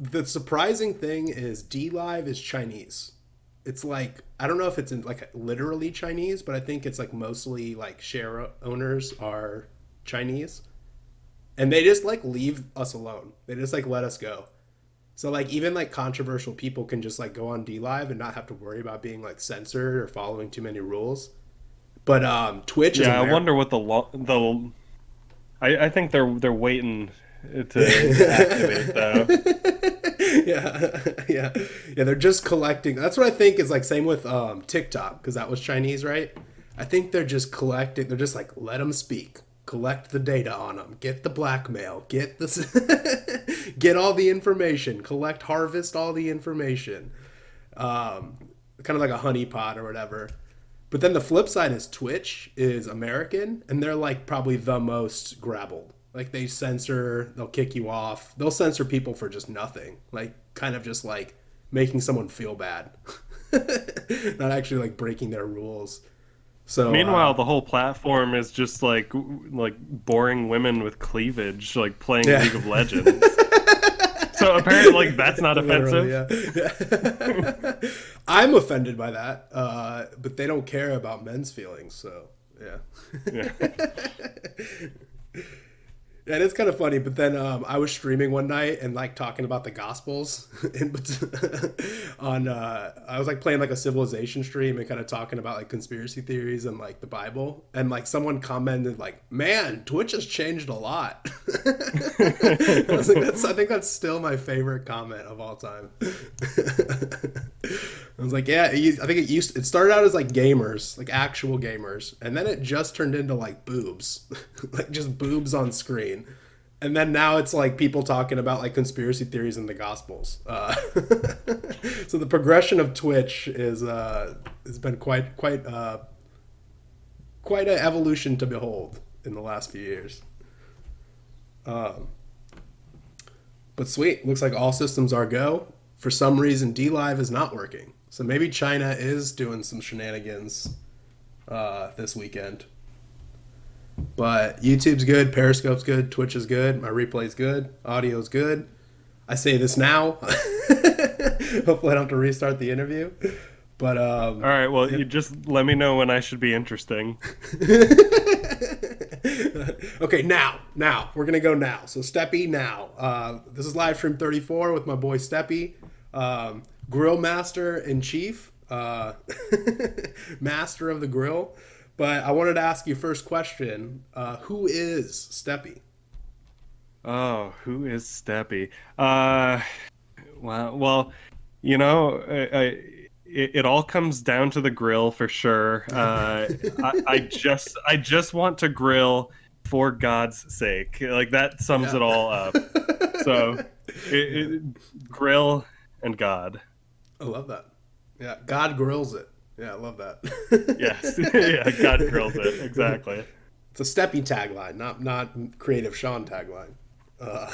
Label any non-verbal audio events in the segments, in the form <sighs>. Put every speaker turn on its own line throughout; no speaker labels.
the surprising thing is DLive is Chinese. It's like I don't know if it's in like literally Chinese, but I think it's like mostly like share owners are Chinese, and they just like leave us alone. They just like let us go. So like even like controversial people can just like go on DLive and not have to worry about being like censored or following too many rules. But um Twitch
Yeah, I wonder what the lo- the I, I think they're they're waiting to activate <laughs>
yeah, <laughs> yeah, yeah. They're just collecting. That's what I think is like. Same with um, TikTok because that was Chinese, right? I think they're just collecting. They're just like let them speak, collect the data on them, get the blackmail, get this, <laughs> get all the information, collect, harvest all the information. Um, kind of like a honeypot or whatever. But then the flip side is Twitch is American, and they're like probably the most grabbled like they censor, they'll kick you off. They'll censor people for just nothing. Like kind of just like making someone feel bad. <laughs> Not actually like breaking their rules. So
meanwhile, uh, the whole platform is just like like boring women with cleavage, like playing yeah. League of Legends. <laughs> so apparently, like that's not offensive.
Yeah. Yeah. <laughs> I'm offended by that, uh, but they don't care about men's feelings. So yeah. Yeah, it is kind of funny. But then um, I was streaming one night and like talking about the Gospels, <laughs> <laughs> on uh, I was like playing like a civilization stream and kind of talking about like conspiracy theories and like the Bible. And like someone commented like, "Man, Twitch has changed a lot." <laughs> I, was like, that's, I think that's still my favorite comment of all time. I was like, yeah, I think it used. It started out as like gamers, like actual gamers, and then it just turned into like boobs, like just boobs on screen, and then now it's like people talking about like conspiracy theories in the Gospels. Uh, <laughs> so the progression of Twitch is uh, has been quite quite uh, quite an evolution to behold in the last few years. Um, but sweet, looks like all systems are go. For some reason, DLive is not working. So maybe China is doing some shenanigans uh, this weekend. But YouTube's good, Periscope's good, Twitch is good, my replay's good, audio's good. I say this now. <laughs> Hopefully, I don't have to restart the interview. But um,
all right, well, you just let me know when I should be interesting. <laughs>
okay, now, now we're gonna go now. So Steppy, now. Uh, this is live stream 34 with my boy Steppy. Um, grill master in chief, uh, <laughs> master of the grill. But I wanted to ask you first question: uh, Who is Steppy?
Oh, who is Steppy? Uh, well, well, you know, I, I, it, it, all comes down to the grill for sure. Uh, I, I, just, I just want to grill for God's sake. Like that sums yeah. it all up. So, <laughs> it, grill and God.
I love that. Yeah, God grills it. Yeah, I love that. <laughs>
yes, <laughs> yeah, God grills it exactly.
It's a steppy tagline, not not creative Sean tagline. Uh,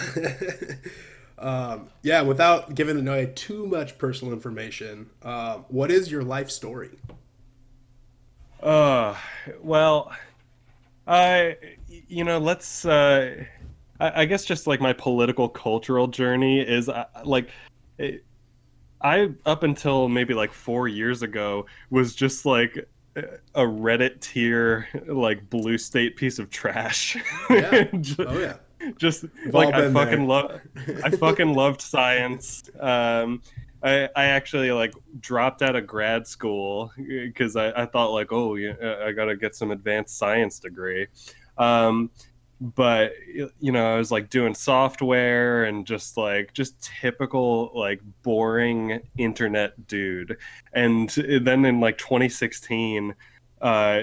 <laughs> um, yeah, without giving away too much personal information, uh, what is your life story?
Uh, well, I, you know, let's. Uh, I, I guess just like my political cultural journey is uh, like. It, I up until maybe like four years ago was just like a Reddit tier like blue state piece of trash.
Yeah. <laughs> just, oh yeah.
Just We've like I fucking love I fucking <laughs> loved science. Um I, I actually like dropped out of grad school because I, I thought like oh yeah, I gotta get some advanced science degree. Um, but you know i was like doing software and just like just typical like boring internet dude and then in like 2016 uh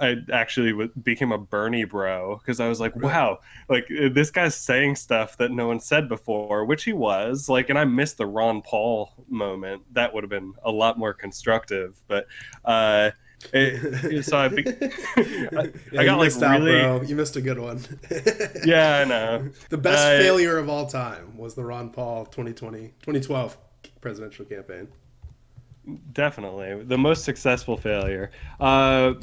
I actually became a Bernie bro because I was like, wow, like this guy's saying stuff that no one said before, which he was. Like, and I missed the Ron Paul moment. That would have been a lot more constructive. But uh, <laughs> it, so I, be, <laughs> I,
yeah, I got like really. Bro. You missed a good one. <laughs>
yeah, I know.
The best uh, failure of all time was the Ron Paul 2020 2012 presidential campaign.
Definitely. The most successful failure. Uh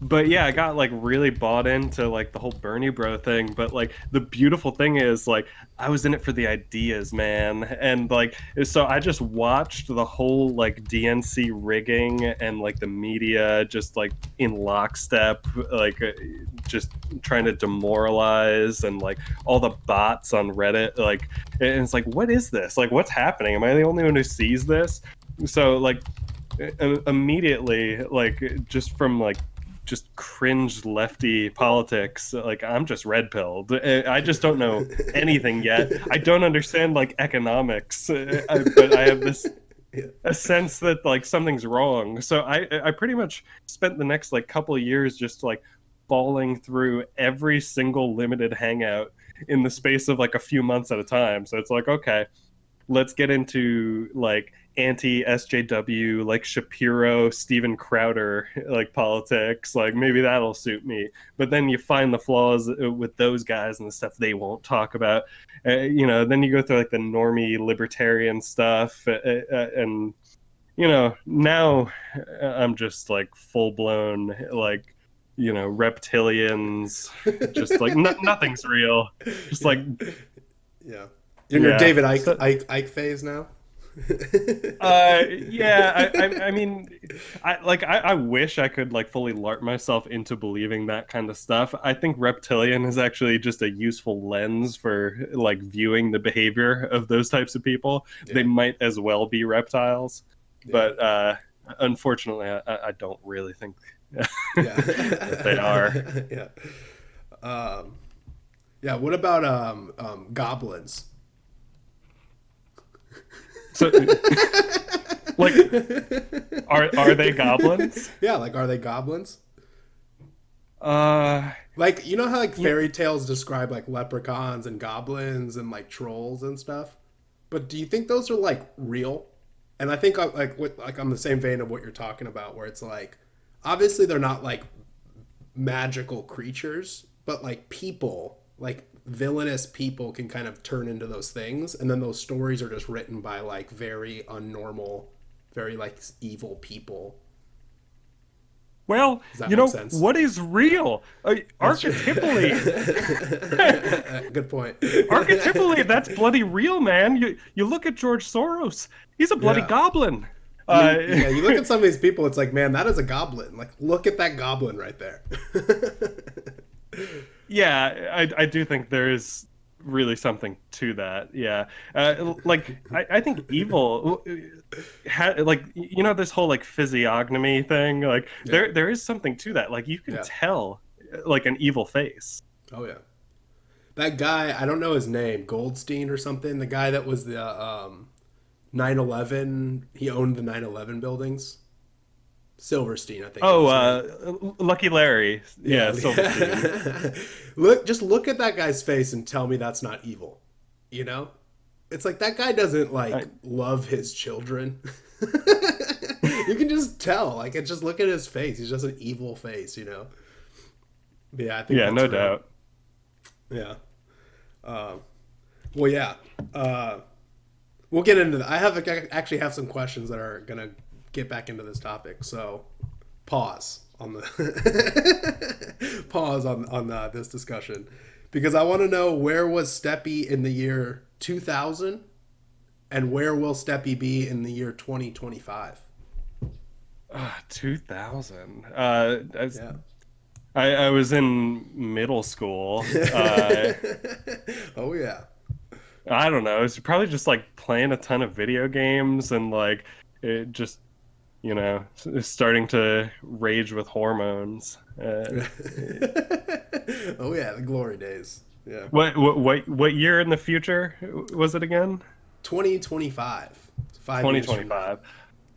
but yeah i got like really bought into like the whole bernie bro thing but like the beautiful thing is like i was in it for the ideas man. And like so i just watched the whole like dnc rigging and like the media just like in lockstep like uh, just trying to demoralize and like all the bots on reddit like and it's like what is this? Like what's happening? Am i the only one who sees this so like immediately like just from like just cringe lefty politics like i'm just red pilled. I just don't know <laughs> anything yet. I don't understand like economics uh, but i have this <laughs> a sense that like something's wrong. So i i pretty much spent the next like couple of years just like falling through every single limited hangout in the space of like a few months at a time. So it's like okay let's get into like anti SJW, like Shapiro, Steven Crowder, like politics. Like maybe that'll suit me. But then you find the flaws uh, with those guys and the stuff they won't talk about. Uh, you know, then you go through like the normie libertarian stuff, uh, uh, and you know, now uh, I'm just like full blown like you know reptilians just like no, <laughs> nothing's real just like
yeah you're in yeah. your david Ike, icke, icke phase now
uh, yeah, I, I, I, mean, I like I, I wish I could like fully larp myself into believing that kind of stuff. I think reptilian is actually just a useful lens for like viewing the behavior of those types of people. Yeah. They might as well be reptiles, yeah. but uh, unfortunately, I, I don't really think <laughs> that they are. <laughs>
yeah. Um, yeah. What about um, um, goblins?
So, like, are are they goblins?
Yeah, like, are they goblins?
Uh,
like you know how like fairy tales describe like leprechauns and goblins and like trolls and stuff. But do you think those are like real? And I think uh, like with like on the same vein of what you're talking about, where it's like obviously they're not like magical creatures, but like people, like villainous people can kind of turn into those things and then those stories are just written by like very unnormal very like evil people
well, you know sense? what is real? Uh, archetypally. <laughs>
Good point.
archetypally, <laughs> that's bloody real, man. You you look at George Soros; he's a bloody yeah. goblin.
Uh, yeah, you look at <laughs> some of these people; it's like, man, that is a goblin. Like, look at that goblin right there
yeah, I, I do think there is really something to that. Yeah, uh, like I, I think evil, ha, like you know this whole like physiognomy thing. Like yeah. there there is something to that. Like you can yeah. tell like an evil face.
Oh yeah, that guy I don't know his name Goldstein or something. The guy that was the um, 9/11. He owned the 9/11 buildings. Silverstein, I think.
Oh, uh, Lucky Larry. Yeah, yeah. <laughs>
look, just look at that guy's face and tell me that's not evil. You know, it's like that guy doesn't like I... love his children. <laughs> you can just tell. Like, just look at his face. He's just an evil face. You know. But yeah, I think.
Yeah, no doubt.
Yeah. Uh, well, yeah. Uh, we'll get into that. I have actually have some questions that are gonna get back into this topic. So pause on the <laughs> pause on on uh, this discussion because I want to know where was Steppy in the year 2000 and where will Steppy be in the year 2025?
Uh, 2000. Uh, yeah. I, I was in middle school. <laughs> Uh,
oh yeah.
I don't know. It's probably just like playing a ton of video games and like it just you know, starting to rage with hormones. Uh, <laughs>
oh yeah, the glory days. Yeah.
What what what what year in the future was it again?
Twenty twenty five.
Five. Twenty twenty five.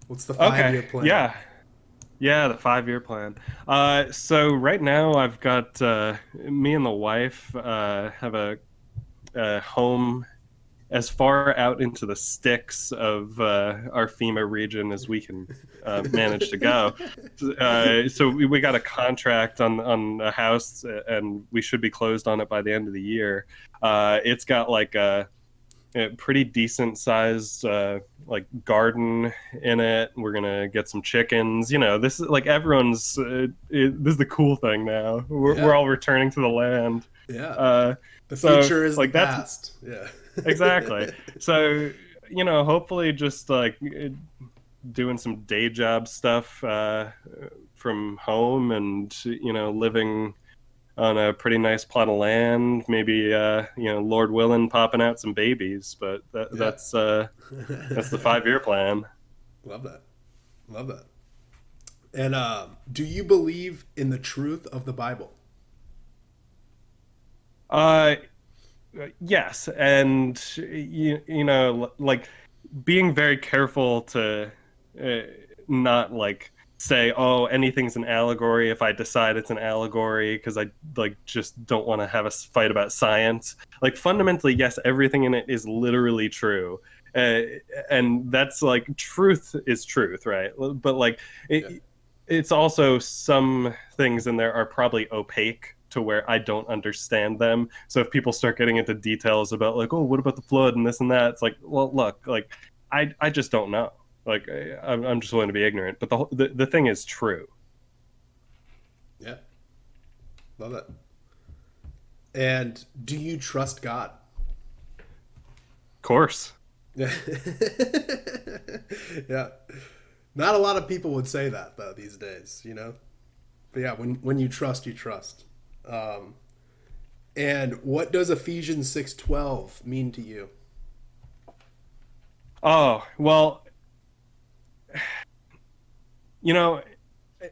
What's the five okay. year plan?
Yeah. Yeah, the five year plan. Uh, so right now I've got uh, me and the wife uh, have a, a home as far out into the sticks of uh, our FEMA region as we can uh, manage to go. Uh, so we, we, got a contract on on a house, and we should be closed on it by the end of the year. Uh, it's got like a, a pretty decent sized uh, like garden in it. We're gonna get some chickens. You know, this is like everyone's. Uh, it, this is the cool thing now. We're, yeah. we're all returning to the land.
Yeah. Uh, the future so, is like the past. Yeah.
Exactly. So you know, hopefully, just like doing some day job stuff uh, from home, and you know, living on a pretty nice plot of land. Maybe uh, you know, Lord willing, popping out some babies. But that, yeah. that's uh, that's the five year plan.
Love that. Love that. And uh, do you believe in the truth of the Bible?
Uh, yes, and you you know, like being very careful to uh, not like say oh anything's an allegory if i decide it's an allegory because i like just don't want to have a fight about science like fundamentally yes everything in it is literally true uh, and that's like truth is truth right but like it, yeah. it's also some things in there are probably opaque to where i don't understand them so if people start getting into details about like oh what about the flood and this and that it's like well look like i i just don't know like I'm, I'm just willing to be ignorant, but the, the the thing is true.
Yeah, love it. And do you trust God?
Of course.
Yeah. <laughs> yeah. Not a lot of people would say that though these days, you know. But yeah, when when you trust, you trust. Um, and what does Ephesians six twelve mean to you?
Oh well, you know,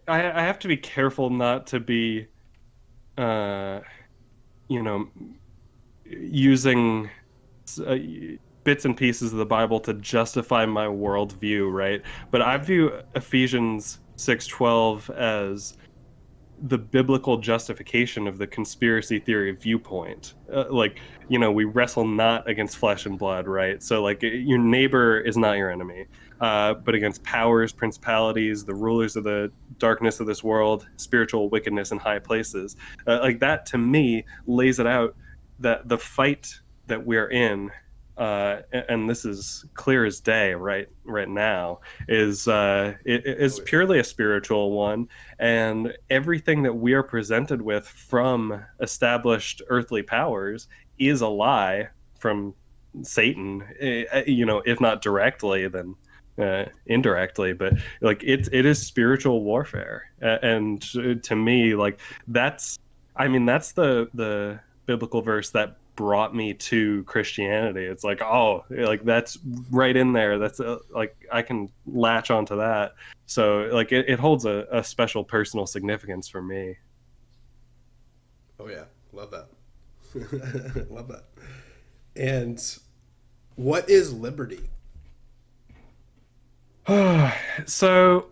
I, I have to be careful not to be, uh, you know, using uh, bits and pieces of the Bible to justify my worldview, right? But I view Ephesians six twelve as the biblical justification of the conspiracy theory viewpoint. Uh, like, you know, we wrestle not against flesh and blood, right? So, like, your neighbor is not your enemy uh, but against powers, principalities, the rulers of the darkness of this world, spiritual wickedness in high places. Uh, like that, to me, lays it out that the fight that we're in. Uh, and this is clear as day right right now is uh, it is purely a spiritual one. And everything that we are presented with from established earthly powers is a lie from Satan, you know, if not directly, then uh, indirectly, but like it it is spiritual warfare, and to me, like that's I mean that's the the biblical verse that brought me to Christianity. It's like oh, like that's right in there. That's uh, like I can latch onto that. So like it, it holds a, a special personal significance for me.
Oh yeah, love that. <laughs> love that. And what is liberty? <sighs>
so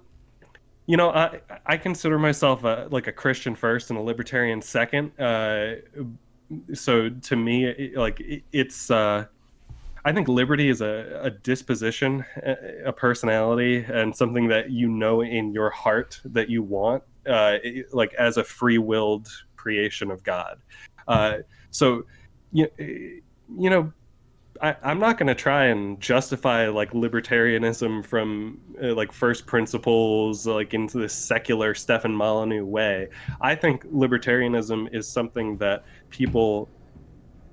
you know i i consider myself a, like a christian first and a libertarian second uh, so to me like it's uh, i think liberty is a, a disposition a personality and something that you know in your heart that you want uh, like as a free-willed creation of god. Uh, so you, you know I, am not going to try and justify like libertarianism from uh, like first principles, like into this secular Stefan Molyneux way. I think libertarianism is something that people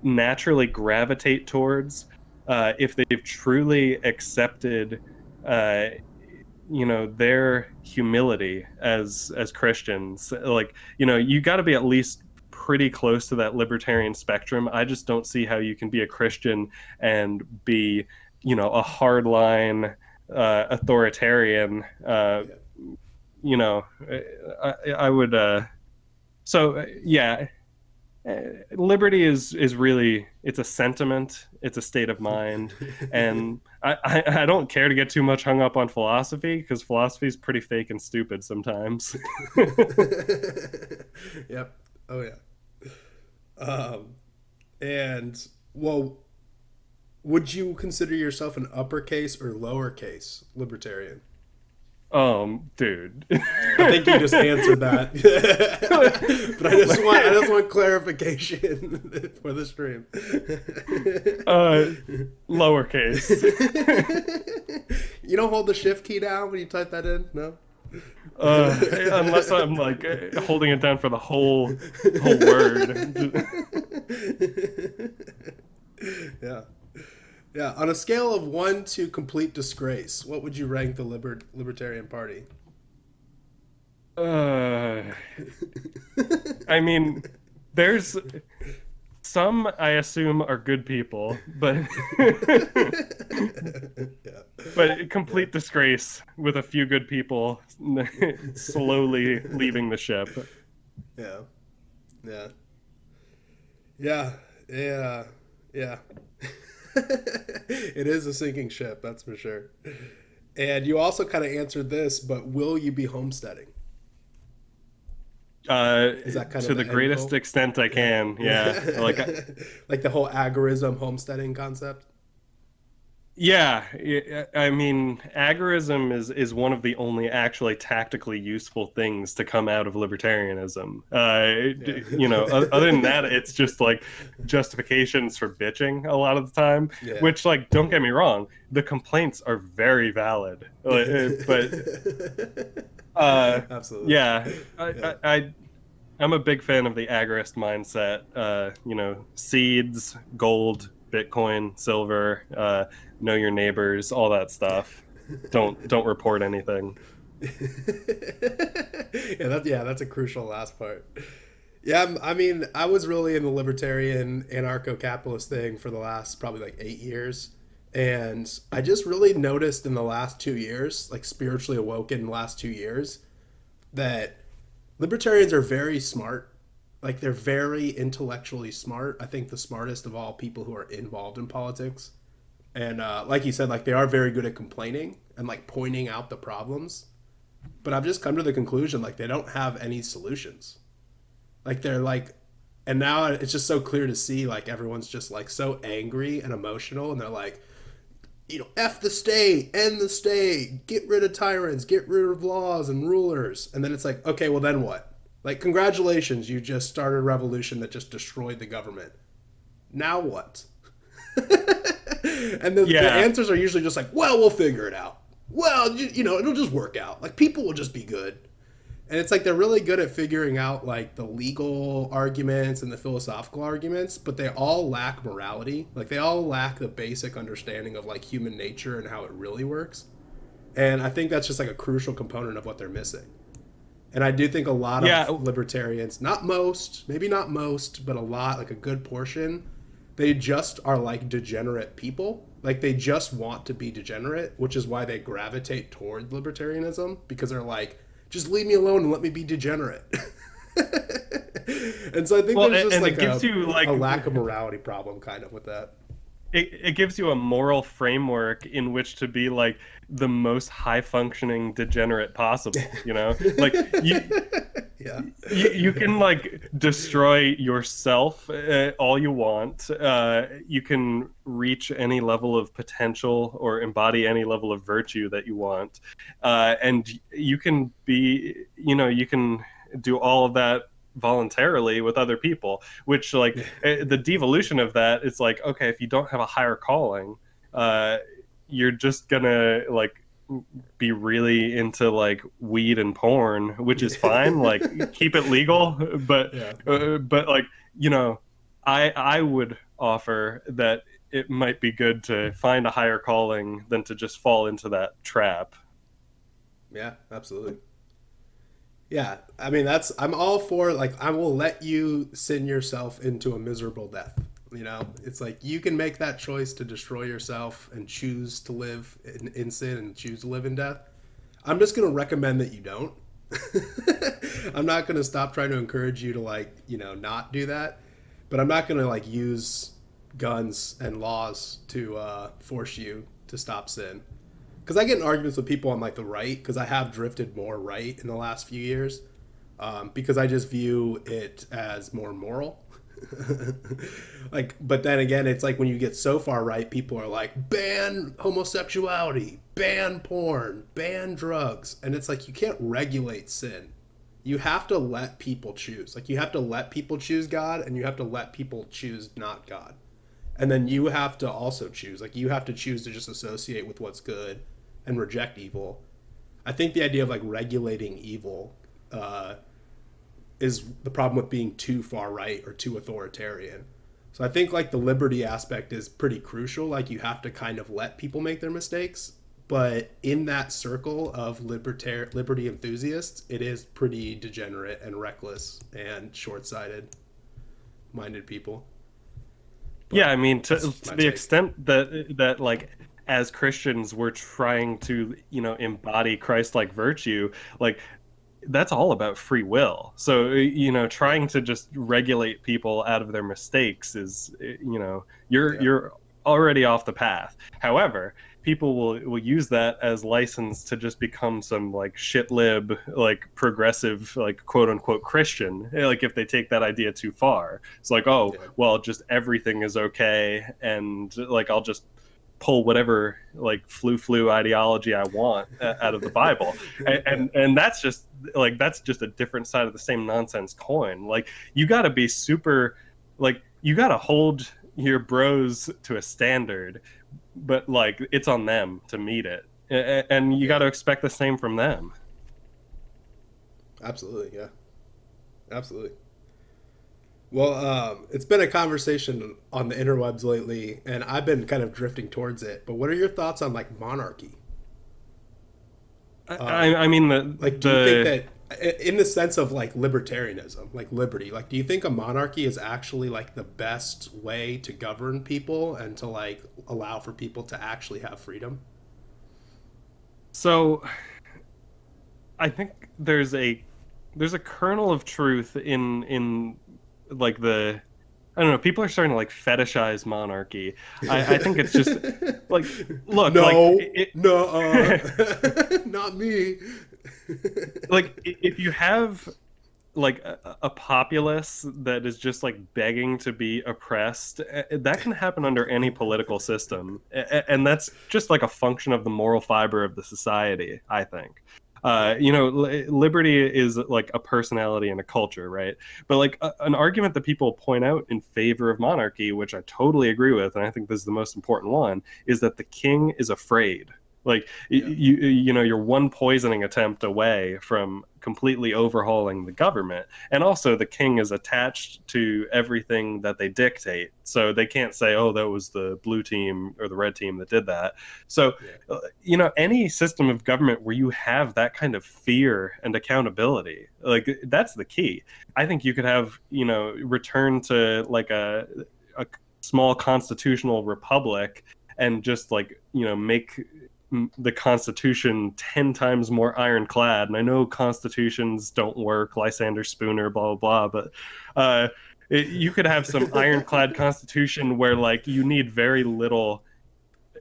naturally gravitate towards uh, if they've truly accepted, uh, you know, their humility as as Christians. Like, you know, you got to be at least pretty close to that libertarian spectrum. I just don't see how you can be a Christian and be, you know, a hardline uh, authoritarian. Uh, you know, I, I would. Uh, so yeah, uh, liberty is is really it's a sentiment, it's a state of mind, <laughs> and I, I, I don't care to get too much hung up on philosophy because philosophy is pretty fake and stupid sometimes. <laughs> <laughs>
yep. Oh yeah. Um, and well, would you consider yourself an uppercase or lowercase libertarian?
Um, dude.
I think you just answered that. <laughs> but I just want I just want clarification <laughs> for the stream.
uh lowercase. <laughs>
you don't hold the shift key down when you type that in? No?
Uh, unless I'm like holding it down for the whole whole word. <laughs>
yeah. Yeah, on a scale of one to complete disgrace, what would you rank the Liber- Libertarian Party?
Uh, I mean, there's some I assume are good people, but <laughs> yeah. but complete disgrace with a few good people <laughs> slowly leaving the ship.
Yeah, yeah, yeah, yeah, yeah. <laughs> it is a sinking ship, that's for sure. And you also kind of answered this, but will you be homesteading?
Uh, is that kind to the, the greatest goal? extent I can? Yeah, <laughs> like
like the whole agorism homesteading concept.
Yeah, I mean, agorism is is one of the only actually tactically useful things to come out of libertarianism. Uh, yeah. You know, other than that, <laughs> it's just like justifications for bitching a lot of the time. Yeah. Which, like, don't get me wrong, the complaints are very valid, <laughs> but uh, <laughs> absolutely, yeah, I, yeah. I, I I'm a big fan of the agorist mindset. Uh, you know, seeds, gold, Bitcoin, silver. Uh, know your neighbors, all that stuff. don't <laughs> don't report anything. <laughs>
yeah, that, yeah, that's a crucial last part. Yeah, I mean, I was really in the libertarian anarcho-capitalist thing for the last probably like eight years, and I just really noticed in the last two years, like spiritually awoken in the last two years, that libertarians are very smart. Like they're very intellectually smart. I think the smartest of all people who are involved in politics and uh, like you said like they are very good at complaining and like pointing out the problems but i've just come to the conclusion like they don't have any solutions like they're like and now it's just so clear to see like everyone's just like so angry and emotional and they're like you know f the state end the state get rid of tyrants get rid of laws and rulers and then it's like okay well then what like congratulations you just started a revolution that just destroyed the government now what <laughs> and the, yeah. the, answers are usually just like, well, we'll figure it out. Well, you, you know, it'll just work out. Like people will just be good. And it's like they're really good at figuring out like the legal arguments and the philosophical arguments, but they all lack morality. Like they all lack the basic understanding of like human nature and how it really works. And I think that's just like a crucial component of what they're missing. And I do think a lot yeah. of libertarians, not most, maybe not most, but a lot, like a good portion, they just are like degenerate people. Like they just want to be degenerate, which is why they gravitate toward libertarianism because they're like, just leave me alone and let me be degenerate. <laughs> and so I think well, there's just like, a, you, like a lack of morality problem kind of with that
it, it gives you a moral framework in which to be like the most high functioning degenerate possible you know? Like you, <laughs> yeah. you, you can like destroy yourself uh, all you want. Uh, you can reach any level of potential or embody any level of virtue that you want. Uh, and you can be you know you can do all of that voluntarily with other people which like eh, the devolution of that it's like okay if you don't have a higher calling uh you're just gonna like be really into like weed and porn which is fine <laughs> like keep it legal but yeah. uh, but like you know i i would offer that it might be good to find a higher calling than to just fall into that trap.
Yeah absolutely yeah, I mean that's I'm all for like I will let you sin yourself into a miserable death. You know, it's like you can make that choice to destroy yourself and choose to live in, in sin and choose to live in death. I'm just gonna recommend that you don't. <laughs> I'm not gonna stop trying to encourage you to like you know not do that, but I'm not gonna like use guns and laws to uh, force you to stop sin because I get in arguments with people on like the right because I have drifted more right in the last few years um, because I just view it as more moral. <laughs> like, but then again, it's like when you get so far right, people are like, ban homosexuality, ban porn, ban drugs. And it's like, you can't regulate sin. You have to let people choose. Like, you have to let people choose God and you have to let people choose not God. And then you have to also choose. Like, you have to choose to just associate with what's good and reject evil. I think the idea of like regulating evil uh, is the problem with being too far right or too authoritarian. So I think like the liberty aspect is pretty crucial. Like you have to kind of let people make their mistakes, but in that circle of libertar- liberty enthusiasts, it is pretty degenerate and reckless and short-sighted minded people.
But yeah, I mean to, to the take. extent that that like as Christians we're trying to, you know, embody Christ-like virtue, like that's all about free will. So you know, trying to just regulate people out of their mistakes is you know you're yeah. you're already off the path. However, people will will use that as license to just become some like shit lib like progressive like quote unquote christian eh, like if they take that idea too far it's like oh yeah. well just everything is okay and like i'll just pull whatever like flu flu ideology I want out of the Bible, <laughs> and, and, and that's just like that's just a different side of the same nonsense coin. Like you got to be super, like you got to hold your bros to a standard, but like it's on them to meet it, and you got to expect the same from them.
Absolutely, yeah, absolutely. Well, um, it's been a conversation on the interwebs lately, and I've been kind of drifting towards it. But what are your thoughts on like monarchy?
Um, I, I, mean, the,
like, do the... you think that, in the sense of like libertarianism, like liberty, like, do you think a monarchy is actually like the best way to govern people and to like allow for people to actually have freedom?
So, I think there's a there's a kernel of truth in in like the I don't know. People are starting to like fetishize monarchy. I, I think it's just <laughs> like look.
No,
like,
it, no, uh, <laughs> <laughs> not me.
like if you have like a, a, populace that is just like begging to be oppressed, that can happen under any political system, and that's just like a function of the moral fiber of the society. I think uh, you know, liberty is like a personality and a culture, right? But like a, an argument that people point out in favor of monarchy, which I totally agree with, and I think this is the most important one, is that the king is afraid like yeah. you you know you're one poisoning attempt away from completely overhauling the government. And also the king is attached to everything that they dictate. So they can't say oh that was the blue team or the red team that did that. So yeah. Uh, you know any system of government where you have that kind of fear and accountability like that's the key. I think you could have you know return to like a a small constitutional republic and just like you know make the Constitution ten times more ironclad. And I know constitutions don't work, Lysander Spooner, blah blah blah, but uh, it, you could have some <laughs> ironclad constitution where like you need very little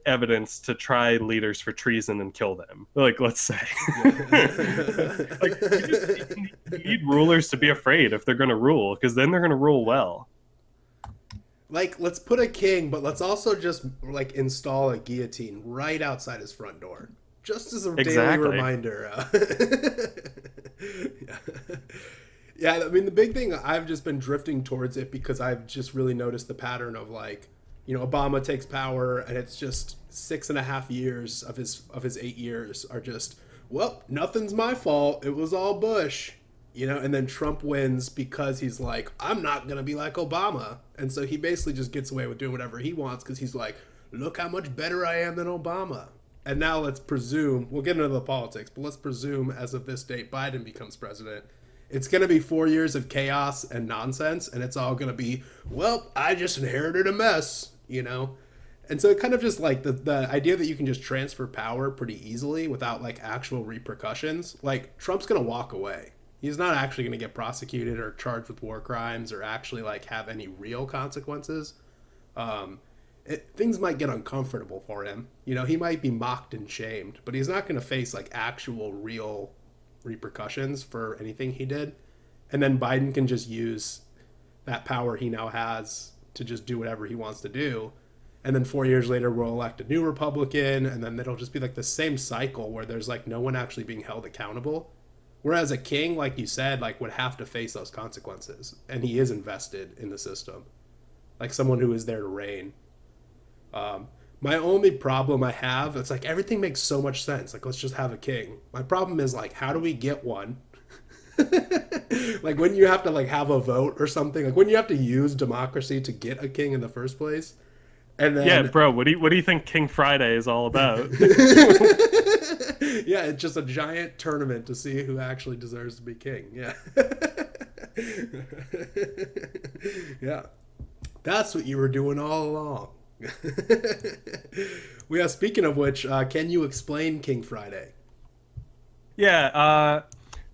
evidence to try leaders for treason and kill them. Like, let's say, <laughs> like you, just, you need rulers to be afraid if they're going to rule, because then they're going to rule well
like let's put a king but let's also just like install a guillotine right outside his front door just as a exactly. daily reminder uh, <laughs> yeah. yeah i mean the big thing i've just been drifting towards it because i've just really noticed the pattern of like you know obama takes power and it's just six and a half years of his of his eight years are just well nothing's my fault it was all bush you know and then trump wins because he's like i'm not gonna be like obama. And so he basically just gets away with doing whatever he wants because he's like look how much better i am than obama. And now let's presume we'll get into the politics but let's presume as of this date biden becomes president. It's going to be four years of chaos and nonsense and it's all going to be well i just inherited a mess you know? And so it kind of just like the, the idea that you can just transfer power pretty easily without like actual repercussions like trump's going to walk away he's not actually going to get prosecuted or charged with war crimes or actually like have any real consequences. Um, it, things might get uncomfortable for him. You know, he might be mocked and shamed, but he's not going to face like actual real repercussions for anything he did. And then Biden can just use that power he now has to just do whatever he wants to do. And then four years later, we'll elect a new Republican, and then it'll just be like the same cycle where there's like no one actually being held accountable. Whereas a king, like you said, like would have to face those consequences, and he is invested in the system, like someone who is there to reign. Um, my only problem I have, it's like everything makes so much sense. Like let's just have a king. My problem is like how do we get one? <laughs> like when you have to like have a vote or something, like when you have to use democracy to get a king in the first place. And then
Yeah, bro, what do you what do you think King Friday is all about? <laughs> <laughs>
yeah, it's just a giant tournament to see who actually deserves to be king. Yeah. <laughs> yeah. That's what you were doing all along. well, yeah, speaking of which, uh, can you explain King Friday?
Yeah, uh,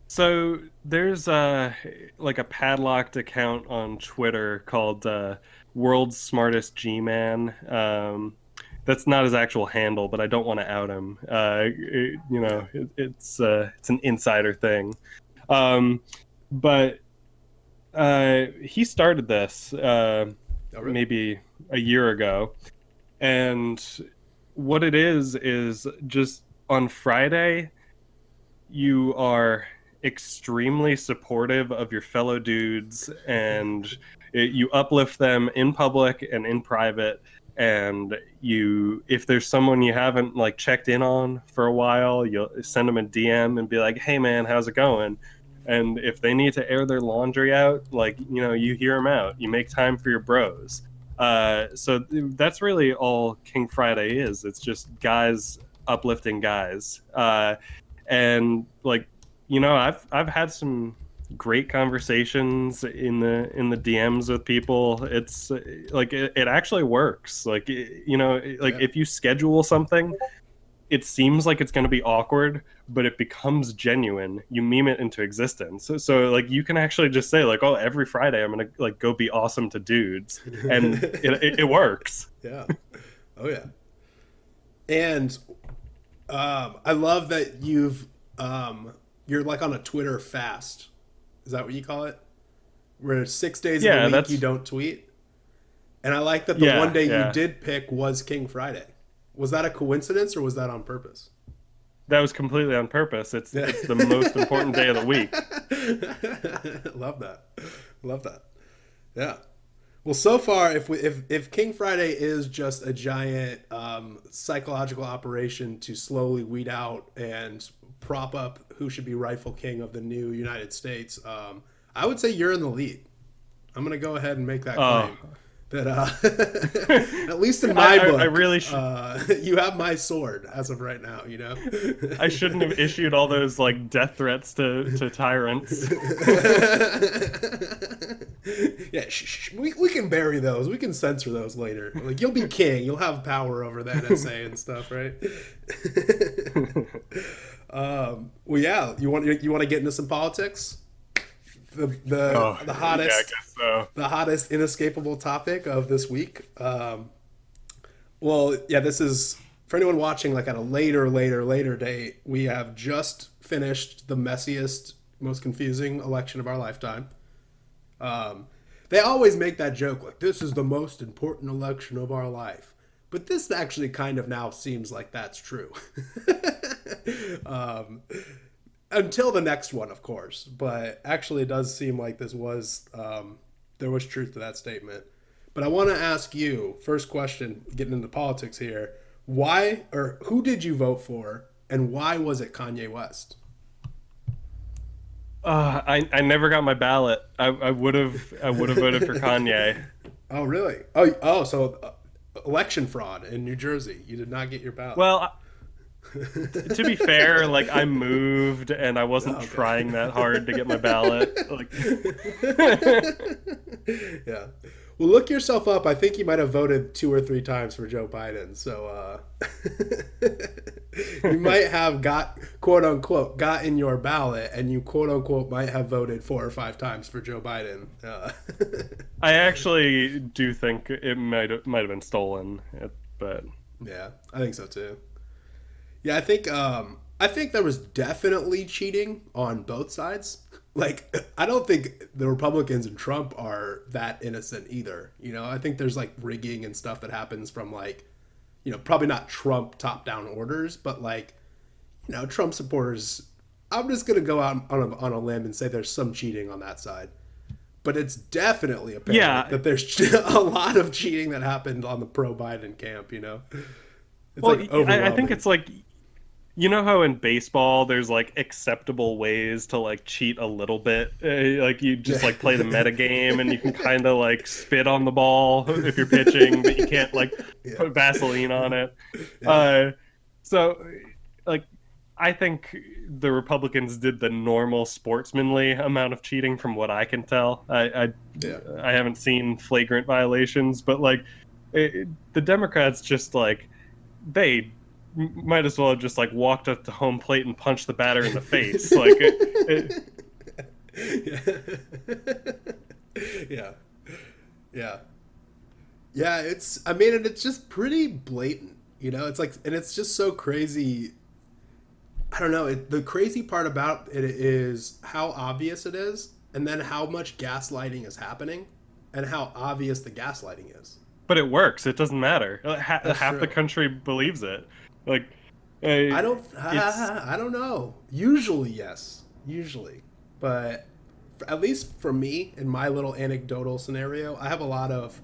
so there's uh, like a padlocked account on Twitter called uh, World's Smartest G Man. Um, that's not his actual handle, but I don't want to out him. Uh, it, you know, it, it's uh, it's an insider thing. Um, but uh, he started this uh, oh, really? maybe a year ago, and what it is is just on Friday, you are extremely supportive of your fellow dudes and it, you uplift them in public and in private and you if there's someone you haven't like checked in on for a while you'll send them a dm and be like hey man how's it going? And if they need to air their laundry out like you know you hear them out. You make time for your bros. Uh, so that's really all king friday is. It's just guys uplifting guys. Uh, and like you know i've i've had some great conversations in the in the DMs with people. It's like it, it actually works. Like you know, like yeah. if you schedule something, it seems like it's going to be awkward, but it becomes genuine. You meme it into existence. So, so like you can actually just say like, "Oh, every Friday I'm going to like go be awesome to dudes," and it, it, it works. <laughs>
Yeah. Oh yeah. And um, I love that you've um, you're like on a Twitter fast is that what you call it? Where six days yeah, of the week you don't tweet. And I like that the yeah, one day yeah. you did pick was King Friday. Was that a coincidence or was that on purpose?
That was completely on purpose. It's it's the most important day of the week. <laughs>
Love that. Love that. Yeah. Well, so far, if we, if if King Friday is just a giant um, psychological operation to slowly weed out and prop up who should be rightful king of the new United States, um, I would say you're in the lead. I'm going to go ahead and make that oh. claim. Oh. That uh, <laughs> at least in my I, book, I, really should... uh, <laughs> you have my sword as of right now. You know, <laughs>
I shouldn't have issued all those like death threats to to tyrants.
yeah, sh- sh- we we can bury those. We can censor those later. Like you'll be king. You'll have power over that essay and stuff, right? Um, well, yeah. You want you want to get into some politics? The the oh, the hottest yeah, so. the hottest inescapable topic of this week. Um, well, yeah. This is for anyone watching. Like at a later, later, later date, we have just finished the messiest, most confusing election of our lifetime. Um, they always make that joke like this is the most important election of our life but this actually kind of now seems like that's true. <laughs> um, until the next one, of course. But actually, it does seem like this was um, there was truth to that statement. But I want to ask you first question, getting into politics here. Why or who did you vote for, and why was it Kanye West?
Uh, I I never got my ballot. I would have I would have voted for Kanye. <laughs>
Oh really? Oh oh so uh, election fraud in New Jersey. You did not get your ballot.
Well, <laughs> to be fair, like I moved and I wasn't okay. trying that hard to get my ballot. Like, <laughs>
yeah. Well, look yourself up. I think you might have voted two or three times for Joe Biden. So uh, <laughs> <laughs> you might have got, quote unquote, got in your ballot, and you, quote unquote, might have voted four or five times for Joe Biden. Uh, <laughs>
I actually do think it might have, might have been stolen, but.
Yeah, I think so too. Yeah, I think um, I think there was definitely cheating on both sides. like I don't think the Republicans and Trump are that innocent either. You know, I think there's like rigging and stuff that happens from like, you know, probably not Trump top down orders, but like, you know, Trump supporters. I'm just gonna go out on a, on a limb and say there's some cheating on that side, but it's definitely apparent yeah. that there's <laughs> a lot of cheating that happened on the pro Biden camp. You know,
it's well, like I, I think it's like you know how in baseball there's like acceptable ways to like cheat a little bit uh, like you just like play the <laughs> meta game and you can kind of like spit on the ball if you're pitching but you can't like yeah. put vaseline on it yeah. uh, so like i think the republicans did the normal sportsmanly amount of cheating from what i can tell i i, yeah. I haven't seen flagrant violations but like it, the democrats just like they might as well have just like walked up to home plate and punched the batter in the face. like, it,
it... <laughs> yeah, yeah, yeah. It's I mean, and it's just pretty blatant. You know, it's like, and it's just so crazy. I don't know. It, the crazy part about it is how obvious it is, and then how much gaslighting is happening, and how obvious the gaslighting is.
But it works. It doesn't matter. half true. the country believes it. Like,
I don't. <laughs> I, I don't know. Usually, yes. Usually, but at least for me, in my little anecdotal scenario, I have a lot of,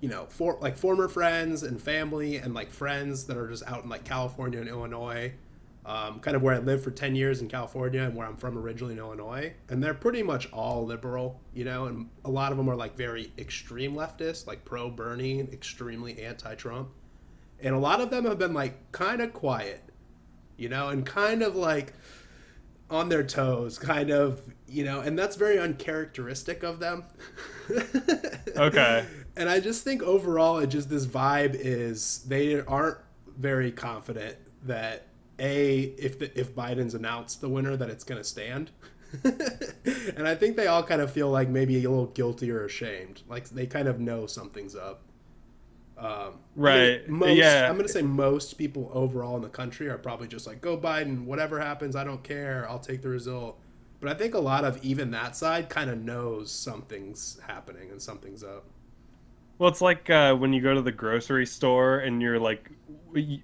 you know, for like former friends and family and like friends that are just out in like California and Illinois, um, kind of where I lived for ten years in California and where I'm from originally in Illinois, and they're pretty much all liberal, you know, and a lot of them are like very extreme leftist, like pro Bernie, extremely anti-Trump and a lot of them have been like kind of quiet you know and kind of like on their toes kind of you know and that's very uncharacteristic of them. <laughs>
Okay.
And i just think overall it just this vibe is they aren't very confident that a if the, if biden's announced the winner that it's going to stand. <laughs> And i think they all kind of feel like maybe a little guilty or ashamed. Like they kind of know something's up
um, right.
Most,
yeah.
I'm going to say most people overall in the country are probably just like, go Biden, whatever happens, I don't care. I'll take the result. But I think a lot of even that side kind of knows something's happening and something's up.
Well, it's like uh, when you go to the grocery store and you're like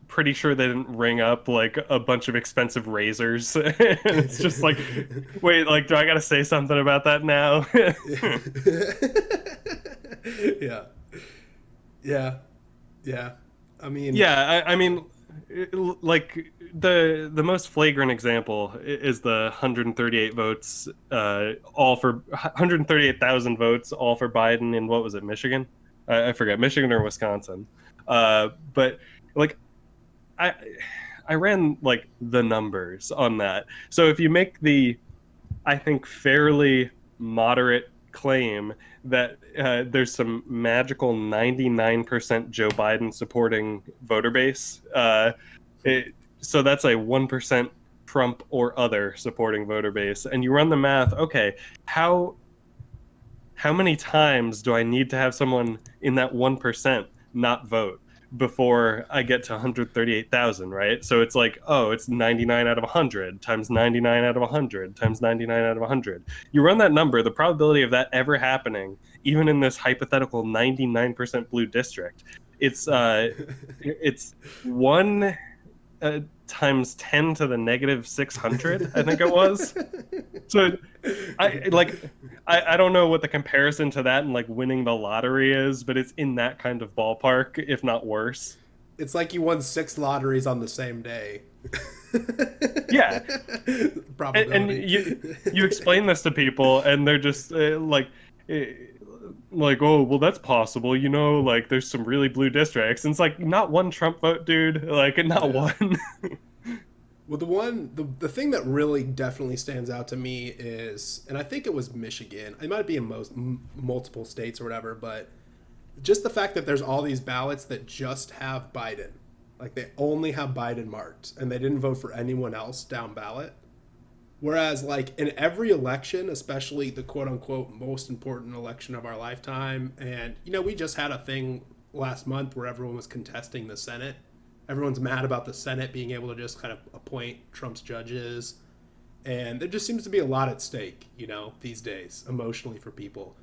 pretty sure they didn't ring up like a bunch of expensive razors. <laughs> it's just like, <laughs> wait, like, do I got to say something about that now? <laughs>
yeah. Yeah. Yeah. I mean,
yeah, I, I mean, like the the most flagrant example is the 138 votes, uh, all for 138,000 votes, all for Biden in what was it, Michigan? I, I forget, Michigan or Wisconsin. Uh, but like, I I ran like the numbers on that. So if you make the, I think fairly moderate claim that uh, there's some magical 99% Joe Biden supporting voter base. Uh, it, so that's a 1% Trump or other supporting voter base. And you run the math, okay, how how many times do I need to have someone in that 1% not vote? before I get to 138,000, right? So it's like, oh, it's 99 out of 100 times 99 out of 100 times 99 out of 100. You run that number, the probability of that ever happening, even in this hypothetical 99% blue district, it's uh, <laughs> it's one uh, times 10 to the negative 600 i think it was. So i like I, I don't know what the comparison to that and like winning the lottery is but it's in that kind of ballpark if not worse.
It's like you won six lotteries on the same day.
Yeah. <laughs> And, and, you you explain this to people and they're just uh, like uh, like, oh, well, that's possible. You know, like there's some really blue districts. And it's like not one Trump vote, dude. <laughs> Like, not yeah. one. <laughs>
well, the one, the, the thing that really definitely stands out to me is, and I think it was Michigan. It might be in most m- multiple states or whatever, but just the fact that there's all these ballots that just have Biden, like they only have Biden marked, and they didn't vote for anyone else down ballot Whereas, like in every election, especially the quote unquote most important election of our lifetime, and you know, we just had a thing last month where everyone was contesting the Senate. Everyone's mad about the Senate being able to just kind of appoint Trump's judges. And there just seems to be a lot at stake, you know, these days, emotionally for people.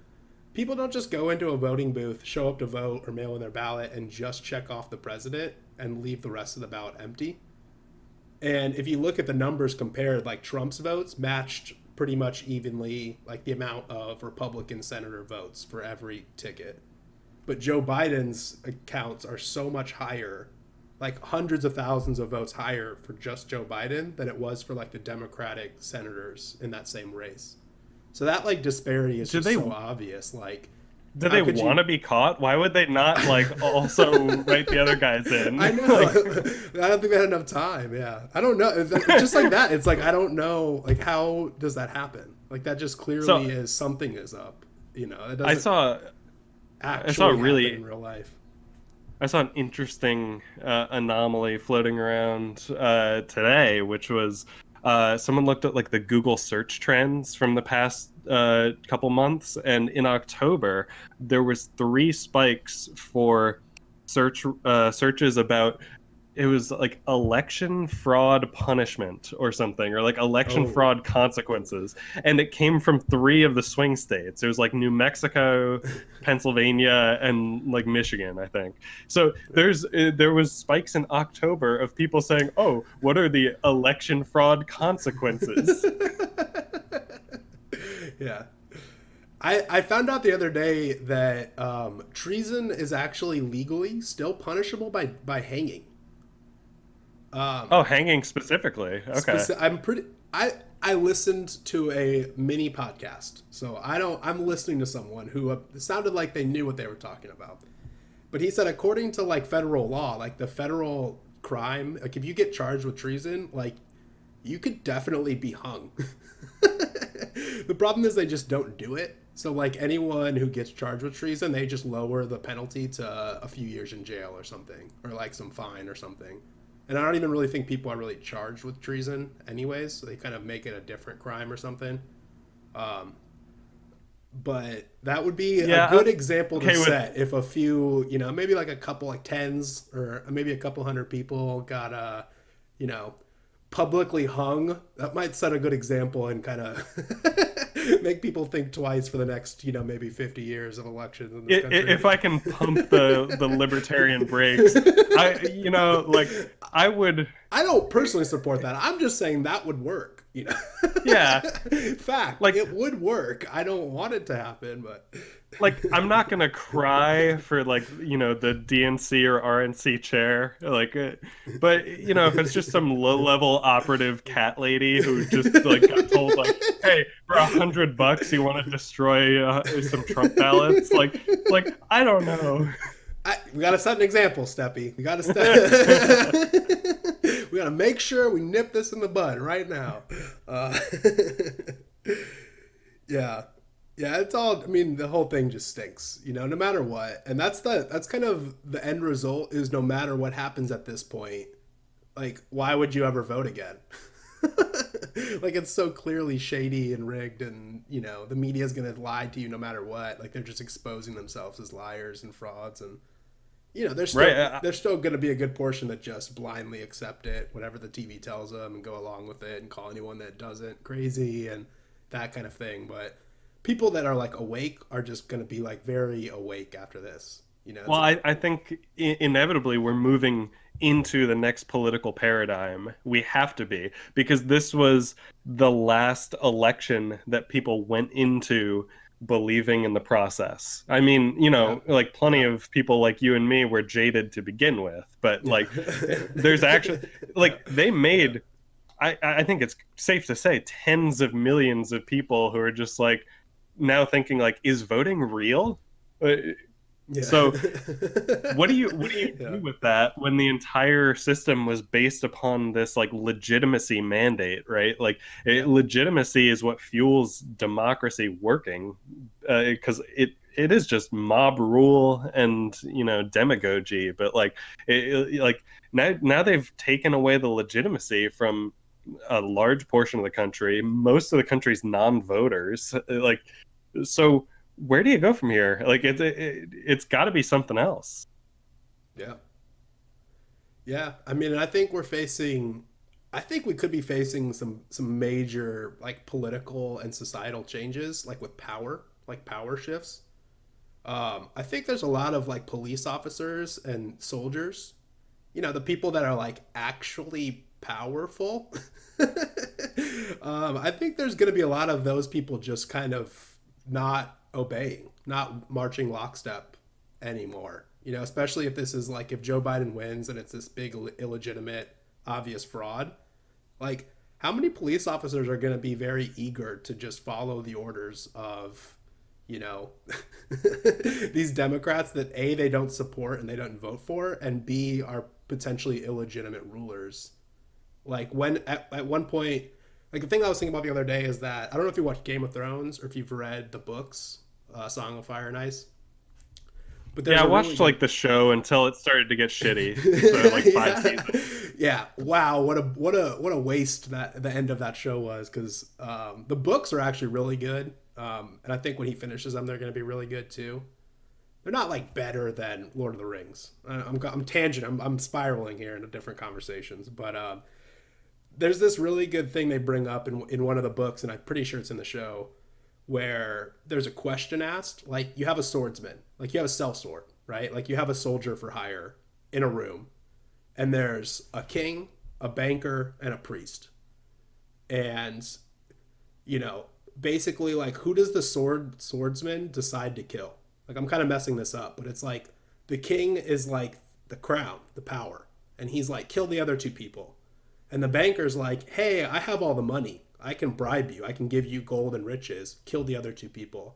People don't just go into a voting booth, show up to vote, or mail in their ballot and just check off the president and leave the rest of the ballot empty. And if you look at the numbers compared, like Trump's votes matched pretty much evenly, like the amount of Republican senator votes for every ticket. But Joe Biden's accounts are so much higher like hundreds of thousands of votes higher for just Joe Biden than it was for like the Democratic senators in that same race. So that like disparity is just they, so obvious. Like,
do they want to you... be caught? Why would they not like <laughs> also write the other guys in?
I know. Like... <laughs> I don't think they had enough time. Yeah, I don't know. It's just like that. It's like I don't know. Like, how does that happen? Like that just clearly so, is something is up. You know,
I saw. I saw really
in real life
I saw an interesting uh, anomaly floating around uh, today, which was uh, someone looked at like the Google search trends from the past uh, couple months, and in October there was three spikes for search uh, searches about it was like election fraud punishment or something or like election oh. fraud consequences. And it came from three of the swing states. It was like new mexico <laughs> pennsylvania and like michigan i think. So there's uh, there was spikes in october of people saying oh what are the election fraud consequences <laughs> <laughs>
yeah I, I found out the other day that um, treason is actually legally still punishable by, by hanging.
Um, oh, hanging specifically. Okay. Speci-
I'm pretty. I I listened to a mini podcast, so I don't. I'm listening to someone who uh, sounded like they knew what they were talking about, but he said according to like federal law, like the federal crime, like if you get charged with treason, like you could definitely be hung. <laughs> the problem is they just don't do it. So like anyone who gets charged with treason, they just lower the penalty to a few years in jail or something, or like some fine or something and I don't even really think people are really charged with treason, anyways. So they kind of make it a different crime or something. Um, but that would be yeah, a good example to okay set with... if a few, you know, maybe like a couple, like tens or maybe a couple hundred people got, uh, you know, publicly hung. That might set a good example and kind of <laughs> make people think twice for the next, you know, maybe 50 years of elections in
this country. If I can pump the the libertarian brakes, I you know, like I would
I don't personally support that. I'm just saying that would work, you know.
Yeah. <laughs>
Fact. Like it would work. I don't want it to happen, but
like I'm not gonna cry for like you know the DNC or RNC chair, like, uh, but you know if it's just some low level operative cat lady who just like got told like, hey, for a hundred bucks you want to destroy uh, some Trump ballots, like, like I don't know.
I, we gotta set an example, Steppy. We gotta step. <laughs> <laughs> we gotta make sure we nip this in the bud right now. Uh, <laughs> yeah. Yeah, it's all. I mean, the whole thing just stinks. You know, no matter what, and that's the that's kind of the end result. Is no matter what happens at this point, like, why would you ever vote again? <laughs> like, it's so clearly shady and rigged, and you know, the media is gonna lie to you no matter what. Like, they're just exposing themselves as liars and frauds, and you know, there's still right. Uh, there's still gonna be a good portion that just blindly accept it, whatever the TV tells them, and go along with it, and call anyone that doesn't crazy and that kind of thing, but people that are like awake are just going to be like very awake after this you know?
Well I, I think inevitably we're moving into the next political paradigm we have to be because this was the last election that people went into believing in the process. I mean you know yeah. like plenty of people like you and me were jaded to begin with but like there's actually <laughs> like they made I, I think it's safe to say tens of millions of people who are just like now thinking like, is voting real? Uh, yeah. So, <laughs> what do you what do you yeah. do with that when the entire system was based upon this like legitimacy mandate, right? Like, it, legitimacy is what fuels democracy working, because uh, it it is just mob rule and you know demagogy. But like, it, it, like now now they've taken away the legitimacy from a large portion of the country, most of the country's non-voters. Like so where do you go from here? Like it, it it's got to be something else.
Yeah. Yeah, I mean, I think we're facing. I think we could be facing some some major like political and societal changes, like with power, like power shifts. Um, I think there's a lot of like police officers and soldiers, you know, the people that are like actually powerful. <laughs> um, I think there's going to be a lot of those people just kind of not obeying, not marching lockstep anymore. You know, especially if this is like if Joe Biden wins and it's this big illegitimate, obvious fraud. Like, how many police officers are going to be very eager to just follow the orders of, you know, <laughs> these Democrats that A, they don't support and they don't vote for, and B, are potentially illegitimate rulers? Like, when at, at one point, like the thing I was thinking about the other day is that I don't know if you watched Game of Thrones or if you've read the books, uh, Song of Fire and Ice.
But yeah, I watched really like the show until it started to get shitty. <laughs> so like
five yeah. seasons. Yeah. Wow. What a what a what a waste that the end of that show was because um, the books are actually really good, um, and I think when he finishes them, they're going to be really good too. They're not like better than Lord of the Rings. I'm I'm tangent. I'm, I'm spiraling here into different conversations, but um, there's this really good thing they bring up in in one of the books, and I'm pretty sure it's in the show where there's a question asked like you have a swordsman like you have a sellsword right? Like you have a soldier for hire in a room and there's a king a banker and a priest. And you know basically like who does the sword swordsman decide to kill? Like i'm kind of messing this up but it's like the king is like the crown the power and he's like kill the other two people and the banker's like hey i have all the money I can bribe you. I can give you gold and riches. Kill the other two people.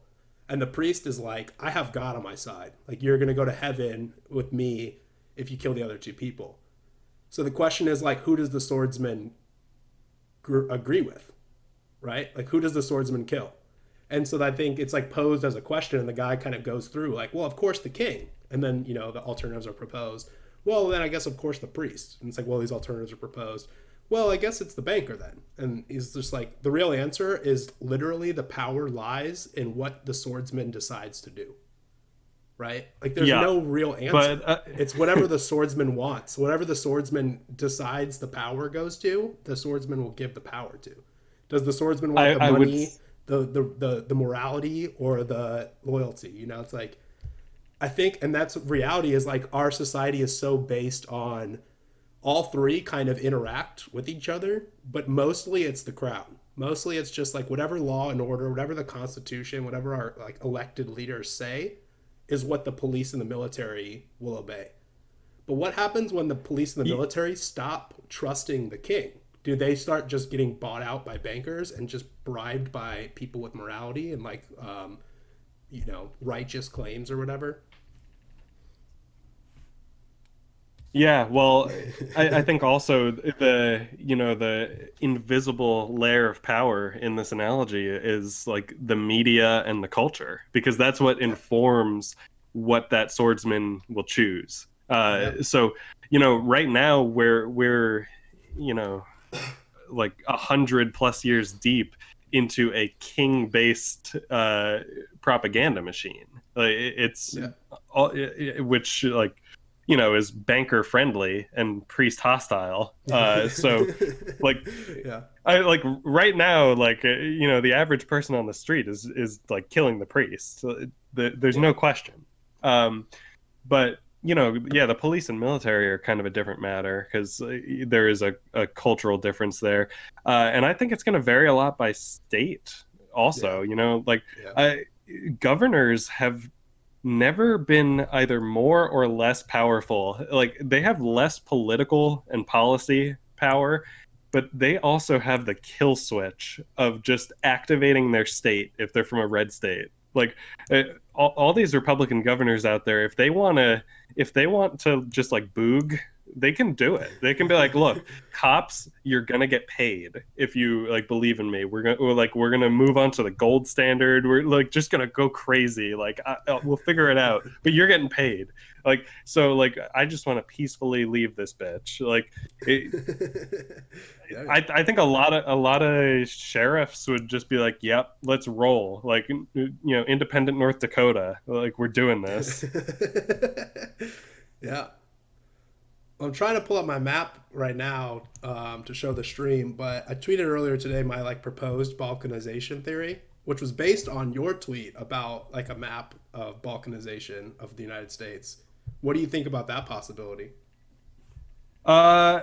And the priest is like, I have God on my side. Like, you're going to go to heaven with me if you kill the other two people. So the question is, like, who does the swordsman gr- agree with? Right? Like, who does the swordsman kill? And so I think it's like posed as a question, and the guy kind of goes through, like, well, of course the king. And then, you know, the alternatives are proposed. Well, then I guess, of course, the priest. And it's like, well, these alternatives are proposed well, I guess it's the banker then. And he's just like, the real answer is literally the power lies in what the swordsman decides to do. Right? Like, there's yeah, no real answer. But, uh... it's whatever the <laughs> swordsman wants. Whatever the swordsman decides the power goes to, the swordsman will give the power to. Does the swordsman want I, the money, would... the, the, the, the morality, or the loyalty? You know, it's like, I think, and that's reality is like our society is so based on all three kind of interact with each other, but mostly it's the crowd. Mostly it's just like whatever law and order, whatever the constitution, whatever our like elected leaders say is what the police and the military will obey. But what happens when the police and the military stop trusting the king? Do they start just getting bought out by bankers and just bribed by people with morality and like um, you know, righteous claims or whatever?
Yeah, well, I, I, think <laughs> also the you know the invisible layer of power in this analogy is like the media and the culture because that's what informs what that swordsman will choose. Uh, yeah. So you know, right now we're we're you know like a hundred plus years deep into a king-based uh, propaganda machine. Like it's yeah. all, which like you know is banker friendly and priest hostile. <laughs> Uh, so like yeah. I like right now like uh, you know the average person on the street is is like killing the priest. The, there's no question. Um but you know yeah the police and military are kind of a different matter because uh, there is a, a cultural difference there. Uh, and i think it's going to vary a lot by state also yeah. you know like yeah. I, governors have never been either more or less powerful. Like they have less political and policy power, but they also have the kill switch of just activating their state if they're from a red state. Like uh, all, all these Republican governors out there, if they want to, if they want to just like boog they can do it. They can be like, look, cops, you're gonna get paid if you like believe in me. We're gonna we're like we're gonna move on to the gold standard. We're like just gonna go crazy. Like I, I, we'll figure it out, but you're getting paid. Like so, like I just want to peacefully leave this bitch. Like, it, <laughs> I I think a lot of a lot of sheriffs would just be like, yep, let's roll. Like you know, independent North Dakota. Like we're doing this. <laughs>
yeah. I'm trying to pull up my map right now um, to show the stream, but I tweeted earlier today my like proposed balkanization theory, which was based on your tweet about like a map of balkanization of the United States. What do you think about that possibility?
Uh,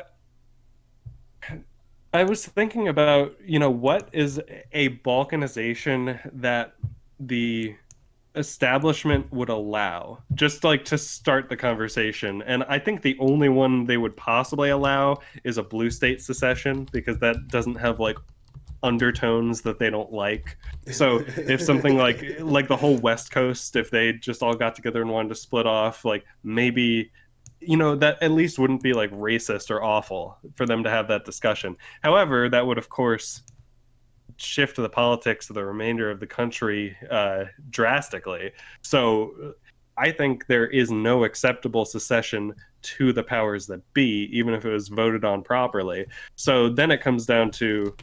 I was thinking about, you know, what is a balkanization that the establishment would allow just like to start the conversation. And i think the only one they would possibly allow is a blue state secession because that doesn't have like undertones that they don't like. So if something like <laughs> like the whole west coast if they just all got together and wanted to split off like maybe you know that at least wouldn't be like racist or awful for them to have that discussion. However that would of course shift the politics of the remainder of the country uh, drastically. So I think there is no acceptable secession to the powers that be, even if it was voted on properly. So then it comes down to,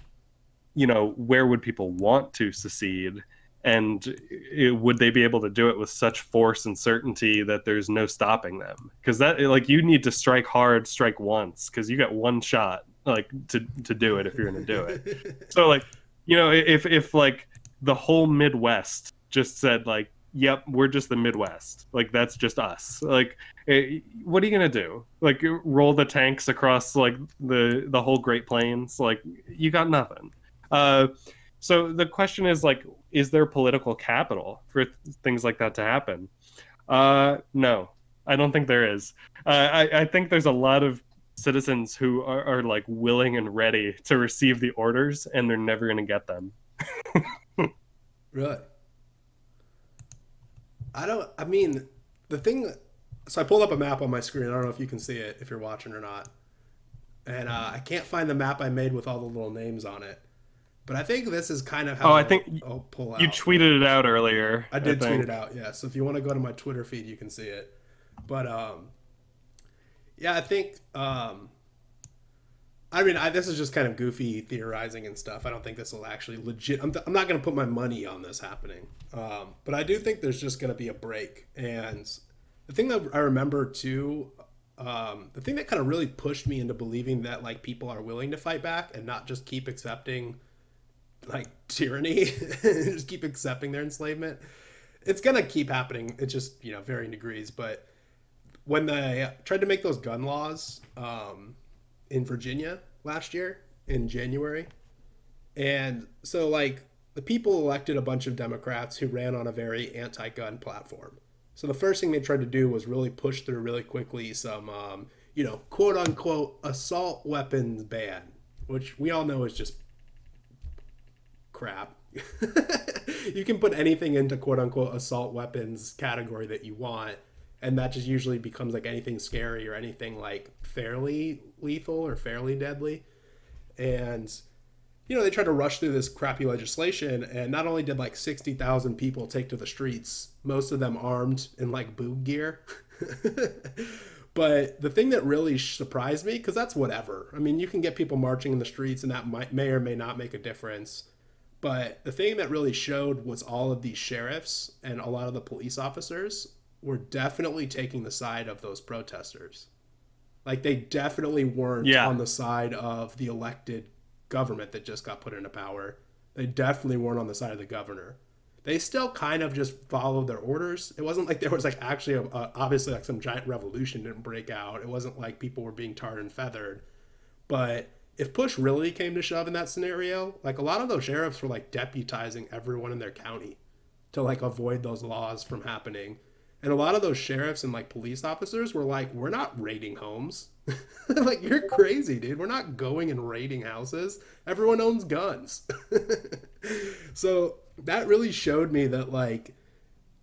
you know, where would people want to secede? And it, would they be able to do it with such force and certainty that there's no stopping them? Because that, like, you need to strike hard, strike once, because you got one shot, like, to to do it if you're going to do it. <laughs> so, like, you know, if if like the whole Midwest just said like, "Yep, we're just the Midwest," like that's just us. Like, eh, what are you gonna do? Like, roll the tanks across like the the whole Great Plains? Like, you got nothing. Uh, so the question is like, is there political capital for th- things like that to happen? Uh, no, I don't think there is. Uh, I, I think there's a lot of citizens who are, are like willing and ready to receive the orders and they're never going to get them <laughs>
right. i don't i mean the thing so i pulled up a map on my screen i don't know if you can see it if you're watching or not and uh, i can't find the map i made with all the little names on it but I think this is kind of how.
Oh, I think I'll pull out. You tweeted it out earlier.
I did I tweet it out. Yeah. So if you want to go to my Twitter feed, you can see it. But um, yeah, I think. Um, I mean, I, this is just kind of goofy theorizing and stuff. I don't think this will actually legit. I'm, th- I'm not going to put my money on this happening, um, but I do think there's just going to be a break. And the thing that I remember too, um, the thing that kind of really pushed me into believing that like people are willing to fight back and not just keep accepting like tyranny, <laughs> just keep accepting their enslavement. It's gonna keep happening. It's just you know varying degrees, but when they tried to make those gun laws um, in Virginia last year in January, and so like the people elected a bunch of Democrats who ran on a very anti-gun platform. So the first thing they tried to do was really push through really quickly some, um, you know, quote unquote assault weapons ban, which we all know is just crap. <laughs> you can put anything into quote unquote assault weapons category that you want and that just usually becomes like anything scary or anything like fairly lethal or fairly deadly. And you know they tried to rush through this crappy legislation and not only did like 60,000 people take to the streets most of them armed in like boot gear. <laughs> But the thing that really surprised me because that's whatever. I mean you can get people marching in the streets and that might may or may not make a difference. But the thing that really showed was all of these sheriffs and a lot of the police officers were definitely taking the side of those protesters. Like they definitely weren't yeah. on the side of the elected government that just got put into power. They definitely weren't on the side of the governor. They still kind of just followed their orders. It wasn't like there was like actually a, a, obviously like some giant revolution didn't break out. It wasn't like people were being tarred and feathered. But if push really came to shove in that scenario, like a lot of those sheriffs were like deputizing everyone in their county to like avoid those laws from happening and a lot of those sheriffs and like police officers were like, we're not raiding homes. <laughs> like, you're crazy, dude. We're not going and raiding houses. Everyone owns guns. <laughs> so that really showed me that, like,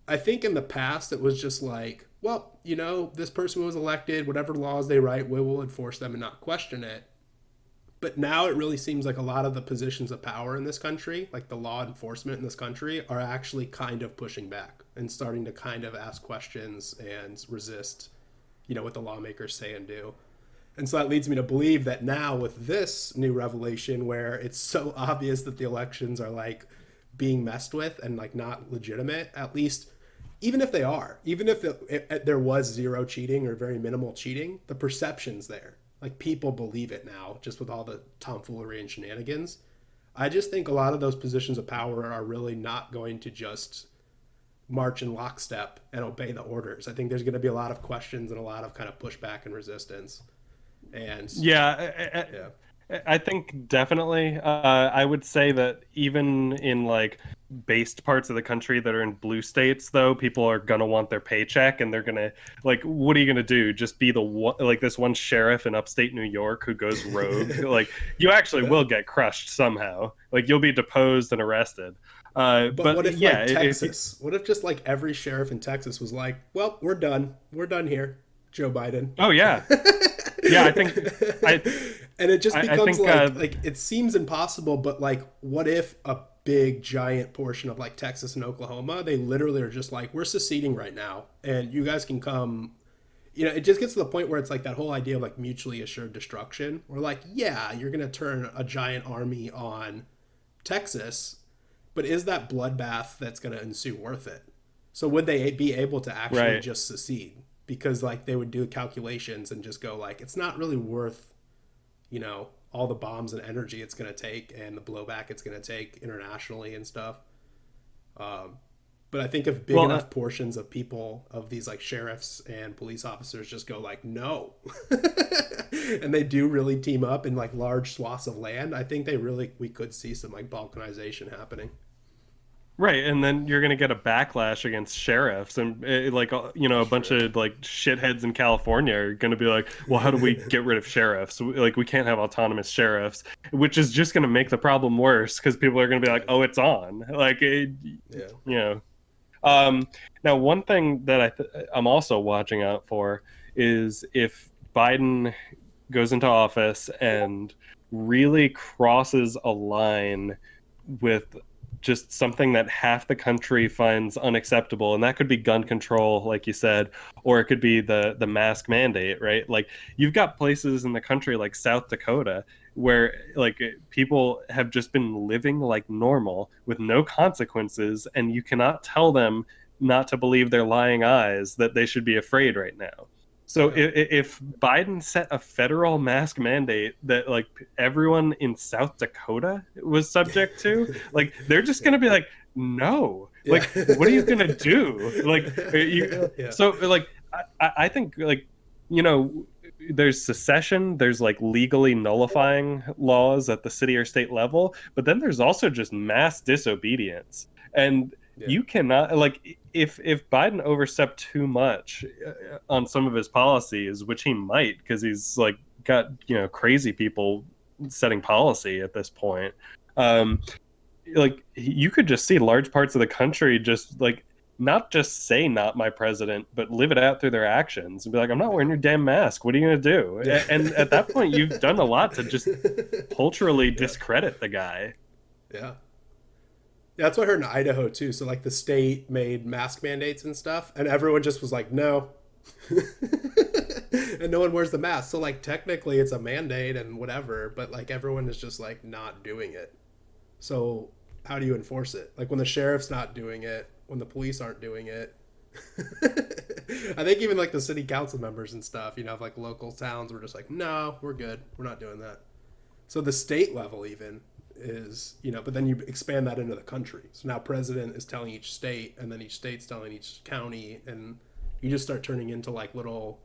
I think in the past it was just like, well, you know, this person was elected, whatever laws they write, we will enforce them and not question it. But now it really seems like a lot of the positions of power in this country, like the law enforcement in this country, are actually kind of pushing back and starting to kind of ask questions and resist, you know, what the lawmakers say and do. And so that leads me to believe that now with this new revelation where it's so <laughs> obvious that the elections are like being messed with and like not legitimate, at least even if they are, even if it, it, there was zero cheating or very minimal cheating, the perception's there Like people believe it now, just with all the tomfoolery and shenanigans. I just think a lot of those positions of power are really not going to just march in lockstep and obey the orders. I think there's going to be a lot of questions and a lot of kind of pushback and resistance. And
yeah, I, yeah. I think definitely. Uh, I would say that even in like based parts of the country that are in blue states, though, people are gonna want their paycheck, and they're gonna like, what are you gonna do? Just be the one, like this one sheriff in upstate New York who goes rogue? <laughs> like, you actually will get crushed somehow. Like, you'll be deposed and arrested. Uh, but, but, what if yeah,
like Texas? what if just like every sheriff in Texas was like, "Well, we're done. We're done here." Joe Biden.
Oh yeah, <laughs> yeah. I think I
and it just becomes think, like uh, like it seems impossible, but like, what if a big giant portion of like Texas and Oklahoma, they literally are just like, we're seceding right now, and you guys can come. You know, it just gets to the point where it's like that whole idea of like mutually assured destruction. We're like, yeah, you're gonna turn a giant army on Texas but is that bloodbath that's going to ensue worth it? So would they be able to actually right. just secede? Because like they would do calculations and just go like, it's not really worth, you know, all the bombs and energy it's going to take and the blowback it's going to take internationally and stuff. Um, but I think if big well, enough uh, portions of people of these like sheriffs and police officers just go like no, <laughs> and they do really team up in like large swaths of land, I think they really we could see some like balkanization happening.
Right, and then you're gonna get a backlash against sheriffs, and it, eh, like uh, you know a sure. bunch of like shitheads in California are gonna be like, well, how do we get rid of sheriffs? Like we can't have autonomous sheriffs, which is just gonna make the problem worse because people are gonna be like, oh, it's on. Like, it, yeah, you know, um, now, one thing that I th- I'm also watching out for is if Biden goes into office and really crosses a line with just something that half the country finds unacceptable and that could be gun control like you said or it could be the the mask mandate right? Like you've got places in the country like South Dakota where like people have just been living like normal with no consequences and you cannot tell them not to believe their lying eyes that they should be afraid right now so if, if Biden set a federal mask mandate that like everyone in South Dakota was subject to, <laughs> like they're just gonna be like, no, yeah. like what are you gonna do? <laughs> Like, you, yeah. so like I, I think like you know there's secession there's like legally nullifying laws at the city or state level but then there's also just mass disobedience and yeah. you cannot like if if biden overstepped too much uh, on some of his policies which he might because he's like got you know crazy people setting policy at this point um like you could just see large parts of the country just like not just say not my president, but live it out through their actions and be like, I'm not wearing your damn mask. What are you going to do? Yeah. And at that point, you've done a lot to just <laughs> culturally yeah. discredit the guy.
Yeah. yeah. That's what I heard in Idaho too. So like the state made mask mandates and stuff, and everyone just was like, no. <laughs> and no one wears the mask. So like technically it's a mandate and whatever, but like everyone is just like not doing it. So how do you enforce it? Like when the sheriff's not doing it, when the police aren't doing it. <laughs> I think even like the city council members and stuff, you know, like local towns were just like, no, we're good. We're not doing that. So the state level even is, you know, but then you expand that into the country. So now president is telling each state and then each state's telling each county and you just start turning into like little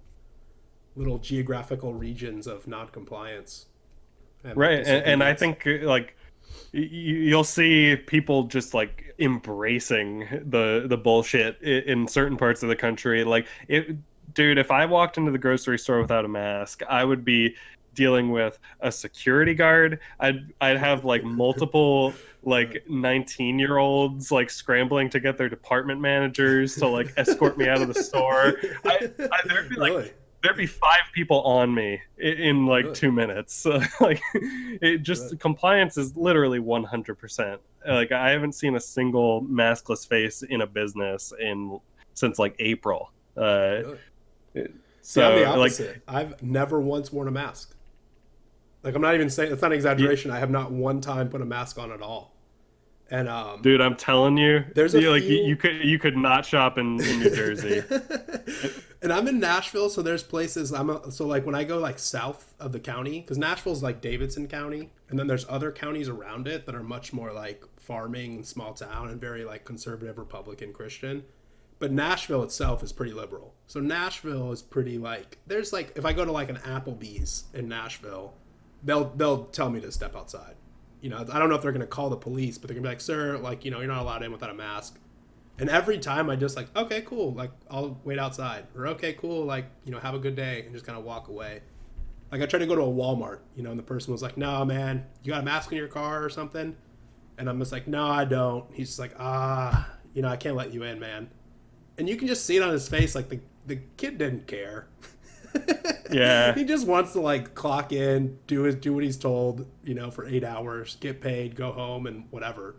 little geographical regions of non-compliance.
And right. And, and I think uh, like you'll see people just like embracing the the bullshit in certain parts of the country. Like it dude if i walked into the grocery store without a mask i would be dealing with a security guard. I'd i'd have like multiple like 19 year olds like scrambling to get their department managers to like escort me out of the store. I, I, there'd be like really? There'd be five people on me in, in like two minutes. <laughs> like it just compliance is literally 100%. Like I haven't seen a single maskless face in a business in since like April. Uh,
really? So yeah, like I've never once worn a mask. Like I'm not even saying it's not an exaggeration. You, I have not one time put a mask on at all. And um,
dude, I'm telling you, there's you, like few... you, could you could not shop in, in New Jersey. <laughs>
and I'm in Nashville, so there's places I'm a, so like when I go like south of the county, because Nashville's like Davidson County, and then there's other counties around it that are much more like farming and small town and very like conservative Republican Christian. But Nashville itself is pretty liberal. So Nashville is pretty like there's like if I go to like an Applebee's in Nashville, they'll they'll tell me to step outside you know, I don't know if they're going to call the police, but they're going to be like, sir, like, you know, you're not allowed in without a mask. And every time I just like, okay, cool. Like, I'll wait outside. Or, okay, cool. Like, you know, have a good day. And just kind of walk away. Like, I tried to go to a Walmart, you know, and the person was like, no, man, you got a mask in your car or something? And I'm just like, no, I don't. He's just like, ah, you know, I can't let you in, man. And you can just see it on his face. Like, the, the kid didn't care. <laughs>
yeah.
he just wants to like clock in, do his do what he's told, you know, for eight hours, get paid, go home, and whatever,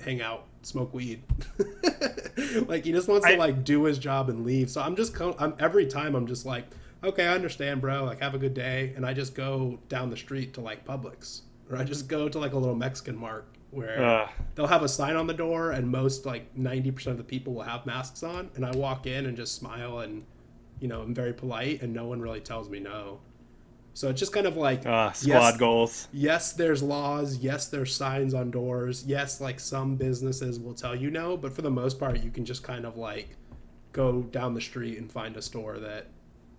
hang out, smoke weed. <laughs> like he just wants I, to like do his job and leave. So I'm just I'm every time I'm just like, okay, I understand, bro. Like have a good day, and I just go down the street to like Publix, or I just go to like a little Mexican mart where uh, they'll have a sign on the door and most like 90% of the people will have masks on and i walk in and just smile and you know, I'm very polite and no one really tells me no. So it's just kind of like
uh, squad yes, goals.
Yes, there's laws. Yes, there's signs on doors. Yes, like some businesses will tell you no, but for the most part, you can just kind of like go down the street and find a store that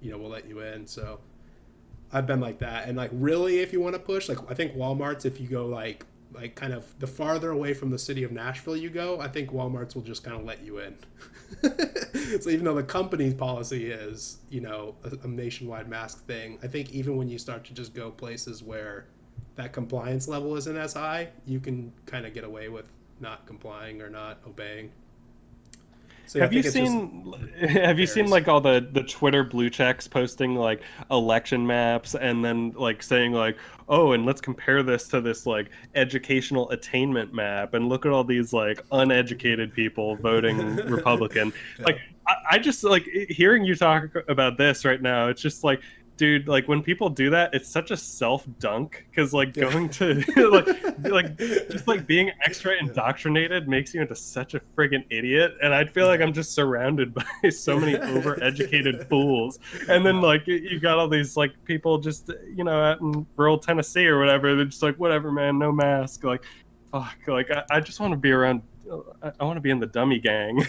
you know will let you in. So I've been like that, and like really, if you want to push, like I think Walmart's if you go like like kind of the farther away from the city of Nashville you go, I think Walmart's will just kind of let you in. <laughs> so even though the company's policy is, you know, a, a, nationwide mask thing, I think even when you start to just go places where that compliance level isn't as high, you can kind of get away with not complying or not obeying.
So <laughs> have you seen have you seen like all the the Twitter blue checks posting like election maps and then like saying like oh and let's compare this to this like educational attainment map and look at all these like uneducated people voting Republican. <laughs> yeah. Like I, I just like hearing you talk about this right now. It's just like dude like when people do that it's such a self dunk because like going to <laughs> like like just like being <laughs> extra indoctrinated makes you into such a friggin' idiot and i feel like i'm just surrounded <laughs> by so many overeducated fools. And then like you got all these like people just you know out in rural tennessee or whatever they're just like whatever man no mask like fuck like i, I just want to be around uh, I, I want to be in the dummy gang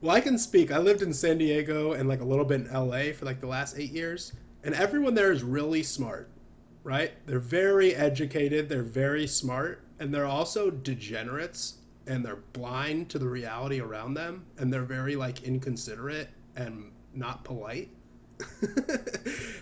Well, I can speak. I lived in San Diego and like a little bit in LA for like the last eight years, and everyone there is really smart, right? They're very educated, they're very smart, and they're also degenerates and they're blind to the reality around them, and they're very like inconsiderate and not polite. <laughs>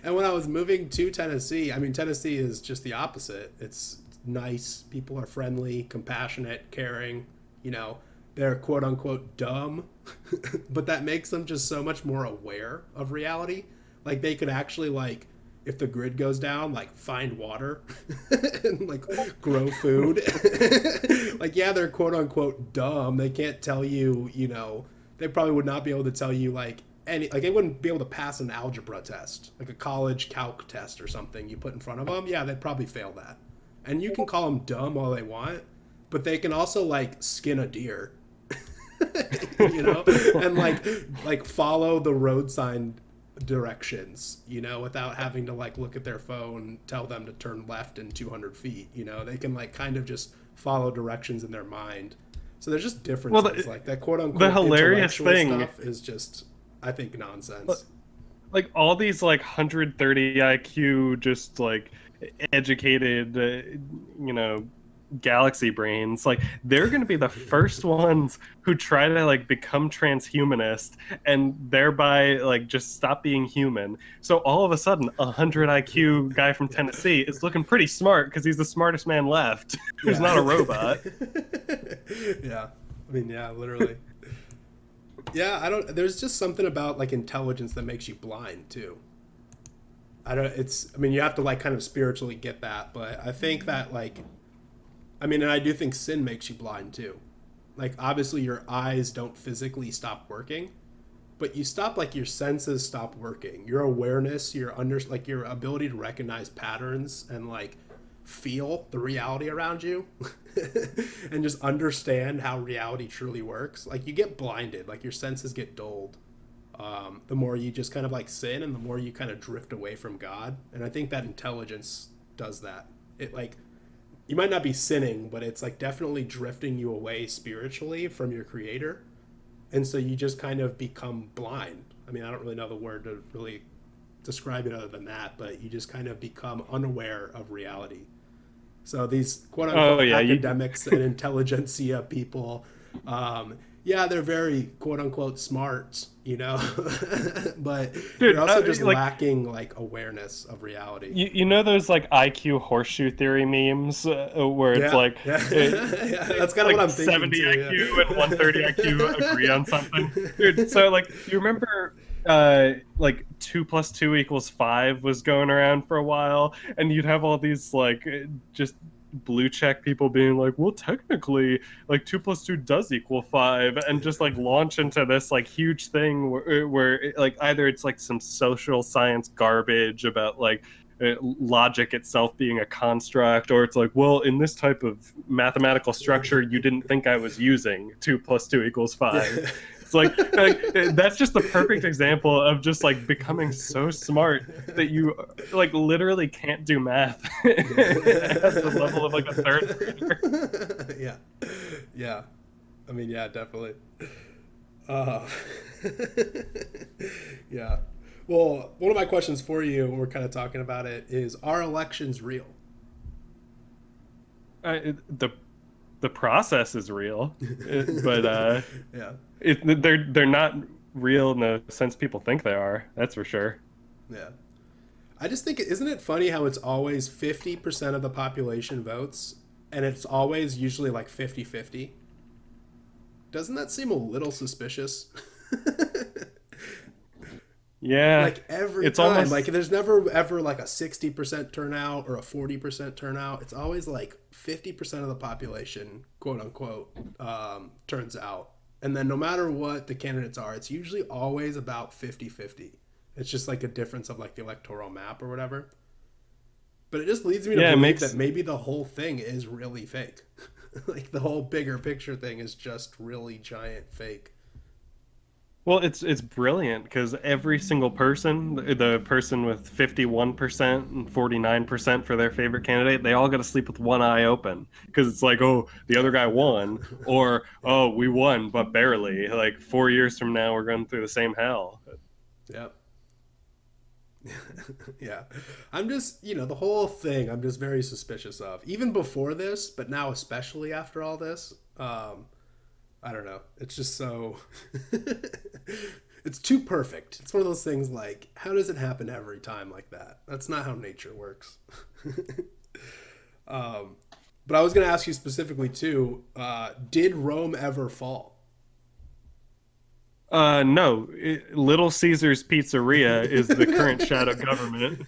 and when I was moving to Tennessee, I mean, Tennessee is just the opposite. It's nice, people are friendly, compassionate, caring, you know they're quote unquote dumb, <laughs> but that makes them just so much more aware of reality. Like they could actually like if the grid goes down, like find water <laughs> and like grow food. <laughs> like yeah, they're quote unquote dumb. They can't tell you, you know, they probably would not be able to tell you like any like they wouldn't be able to pass an algebra test, like a college calc test or something you put in front of them. Yeah, they'd probably fail that. And you can call them dumb all they want, but they can also like skin a deer <laughs> you know, and like like follow the road sign directions, you know, without having to like look at their phone, tell them to turn left in 200 feet. You know, they can like kind of just follow directions in their mind. So there's just differences well, the, like that quote unquote.
The hilarious thing stuff
is just, I think, nonsense.
Like all these like 130 IQ, just like educated, uh, you know, galaxy brains like they're going to be the first ones who try to like become transhumanist and thereby like just stop being human. So all of a sudden a 100 iq guy from tennessee is looking pretty smart because he's the smartest man left who's yeah. not a robot. <laughs>
Yeah. I mean yeah literally. Yeah i don't there's just something about like intelligence that makes you blind too. I don't it's i mean you have to like kind of spiritually get that but i think that like I mean, and I do think sin makes you blind too. Like, obviously, your eyes don't physically stop working, but you stop, like, your senses stop working. Your awareness, your under, like, your ability to recognize patterns and, like, feel the reality around you <laughs> and just understand how reality truly works, like you get blinded, like your senses get dulled. Um, the more you just kind of like sin and the more you kind of drift away from God. And I think that intelligence does that. It like you might not be sinning, but it's like definitely drifting you away spiritually from your creator. And so you just kind of become blind. I mean, I don't really know the word to really describe it other than that, but you just kind of become unaware of reality. So these quote unquote oh, yeah, academics you... and intelligentsia people, um, yeah, they're very quote unquote smart, you know, <laughs> but Dude, they're also uh, just like, lacking like awareness of reality.
You, you know those like IQ horseshoe theory memes uh, where it's
yeah,
like <laughs>
yeah. It, yeah, that's kind of like what I'm thinking.
Seventy
too,
IQ and one thirty IQ <laughs> agree on something. Dude, so like you remember uh, like two plus two equals five was going around for a while, and you'd have all these like just blue check people being like, well, technically, like two plus two does equal five, and just like launch into this like huge thing where, where like either it's like some social science garbage about like uh, logic itself being a construct, or it's like, well, in this type of mathematical structure, you didn't think I was using two plus two equals five. <laughs> It's <laughs> like, like that's just the perfect example of just like becoming so smart that you like literally can't do math <laughs> at the level of like a third
grader. Yeah, yeah. I mean, yeah, definitely. Uh, <laughs> yeah. Well, one of my questions for you, when we're kind of talking about it, is: Are elections real?
Uh, the the process is real, but uh,
yeah,
it, they're they're not real in the sense people think they are. That's for sure.
Yeah, I just think isn't it funny how it's always fifty percent of the population votes, and it's always usually like 50-50? Doesn't that seem a little suspicious? <laughs>
Yeah.
Like every it's time. Almost... Like there's never ever like a 60% turnout or a 40% turnout. It's always like 50% of the population, quote unquote, um, turns out. And then no matter what the candidates are, it's usually always about 50 50. It's just like a difference of like the electoral map or whatever. But it just leads me to yeah, believe makes... that maybe the whole thing is really fake. <laughs> like the whole bigger picture thing is just really giant fake.
Well, it's it's brilliant because every single person, the person with fifty one percent and forty nine percent for their favorite candidate, they all got to sleep with one eye open because it's like, oh, the other guy won, <laughs> or oh, we won but barely. Like four years from now, we're going through the same hell.
Yep. <laughs> yeah, I'm just you know the whole thing. I'm just very suspicious of even before this, but now especially after all this. Um, I don't know. It's just so. <laughs> it's too perfect. It's one of those things like, how does it happen every time like that? That's not how nature works. <laughs> um, but I was going to ask you specifically too. Uh, did Rome ever fall?
Uh, no. It, Little Caesar's Pizzeria is the current <laughs> shadow government.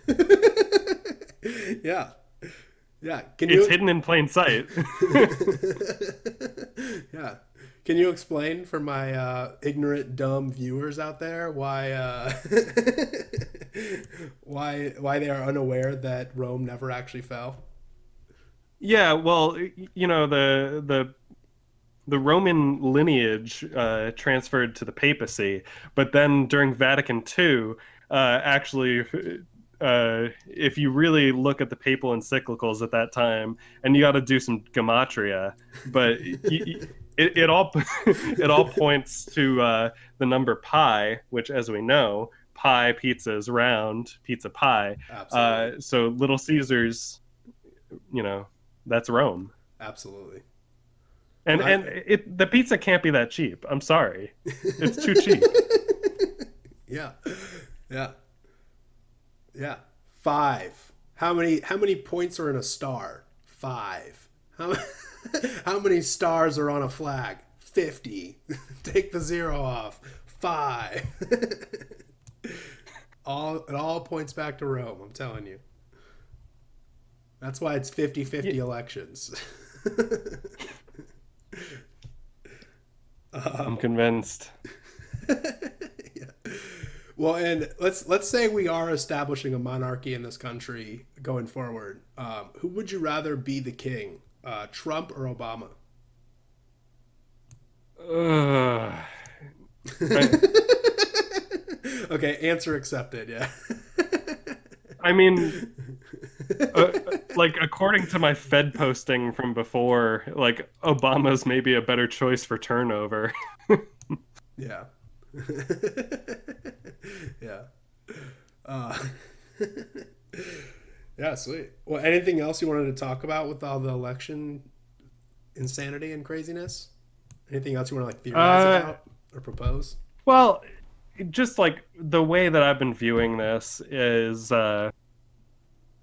yeah. Yeah.
Can you... It's hidden in plain sight.
yeah. Can you explain for my uh, ignorant, dumb viewers out there why uh, <laughs> why why they are unaware that Rome never actually fell?
Yeah, well, you know the the the Roman lineage uh, transferred to the papacy, but then during Vatican II, uh, actually, uh, if you really look at the papal encyclicals at that time, and you got to do some gematria, but <laughs> it, it all <laughs> it all points to uh, the number pi, which, as we know, pie pizza is round, pizza pie. Uh, so Little Caesars, you know, that's Rome.
Absolutely.
And and it the pizza can't be that cheap. I'm sorry, it's too cheap. <laughs>
yeah, yeah, yeah. Five. How many how many points are in a star? Five. How <laughs> <laughs> How many stars are on a flag? 50. <laughs> Take the zero off. 5. <laughs> all it all points back to Rome, I'm telling you. That's why it's 50-50 yeah. elections.
um, I'm convinced.
yeah. well, and let's let's say we are establishing a monarchy in this country going forward. Um, who would you rather be the king, uh, Trump or Obama? Uh, <laughs> okay, answer accepted. Yeah.
I mean, uh, like according to my Fed posting from before, like Obama's maybe a better choice for turnover. <laughs>
yeah. <laughs> yeah. Uh, yeah, sweet. Well, anything else you wanted to talk about with all the election insanity and craziness? Anything else you want to like theorize uh, about or propose?
Well, just like the way that I've been viewing this is, uh,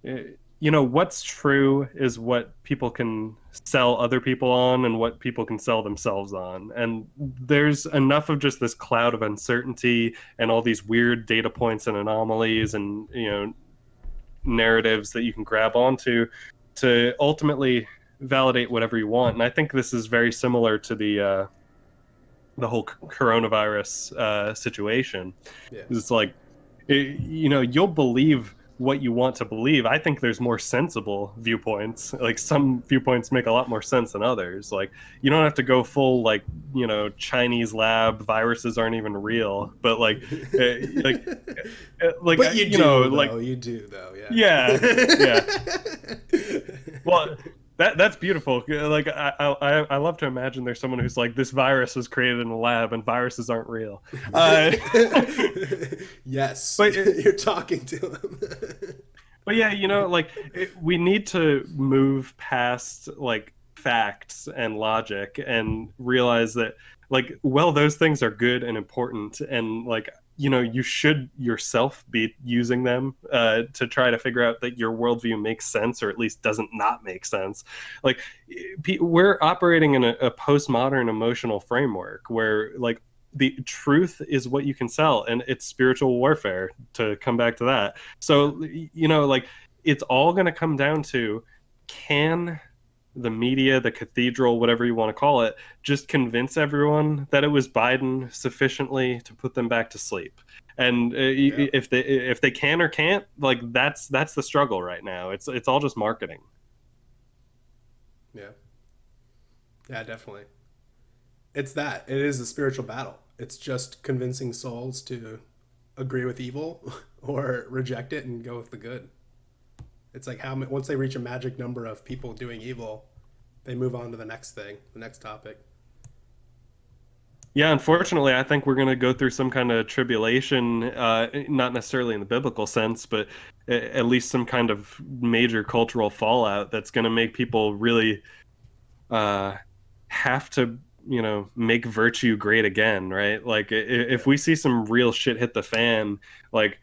you know, what's true is what people can sell other people on and what people can sell themselves on. And there's enough of just this cloud of uncertainty and all these weird data points and anomalies and, you know, narratives that you can grab onto to ultimately validate whatever you want. And I think this is very similar to the uh, the whole coronavirus uh, situation. Yeah. It's like, it, you know, you'll believe what you want to believe. I think there's more sensible viewpoints. Like some viewpoints make a lot more sense than others. Like you don't have to go full like you know Chinese lab viruses aren't even real, but like uh, <laughs> like uh, like
but you, you do, know though. like you do though.
Yeah. Yeah. yeah. <laughs> well, that that's beautiful. Like I, I I love to imagine there's someone who's like this virus was created in a lab and viruses aren't real. <laughs> Uh, <laughs>
yes, but <laughs> you're talking to them.
but yeah, you know, like it, we need to move past like facts and logic and realize that like well those things are good and important and like you know you should yourself be using them uh, to try to figure out that your worldview makes sense or at least doesn't not make sense. Like we're operating in a, a postmodern emotional framework where like the truth is what you can sell and it's spiritual warfare to come back to that. So you know like it's all going to come down to can the media, the cathedral, whatever you want to call it, just convince everyone that it was Biden sufficiently to put them back to sleep. And uh, yeah. if they if they can or can't, like that's that's the struggle right now. It's it's all just marketing.
Yeah. Yeah, definitely. It's that. It is a spiritual battle. It's just convincing souls to agree with evil <laughs> or reject it and go with the good. It's like how once they reach a magic number of people doing evil, they move on to the next thing, the next topic.
Yeah, unfortunately, I think we're going to go through some kind of tribulation, uh, not necessarily in the biblical sense, but at least some kind of major cultural fallout that's going to make people really uh, have to, you know, make virtue great again, right? Like, if we see some real shit hit the fan, like,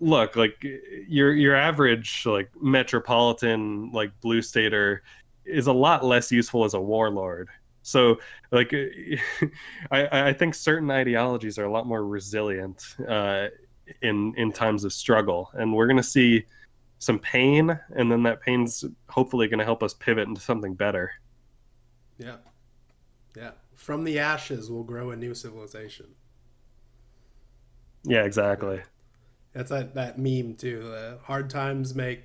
look like your your average like metropolitan like blue stater is a lot less useful as a warlord. So like <laughs> I, I think certain ideologies are a lot more resilient uh, in in times of struggle. And we're going to see some pain and then that pain's hopefully going to help us pivot into something better.
Yeah. Yeah. From the ashes will grow a new civilization.
Yeah exactly
that's that, that meme too. Uh, hard times make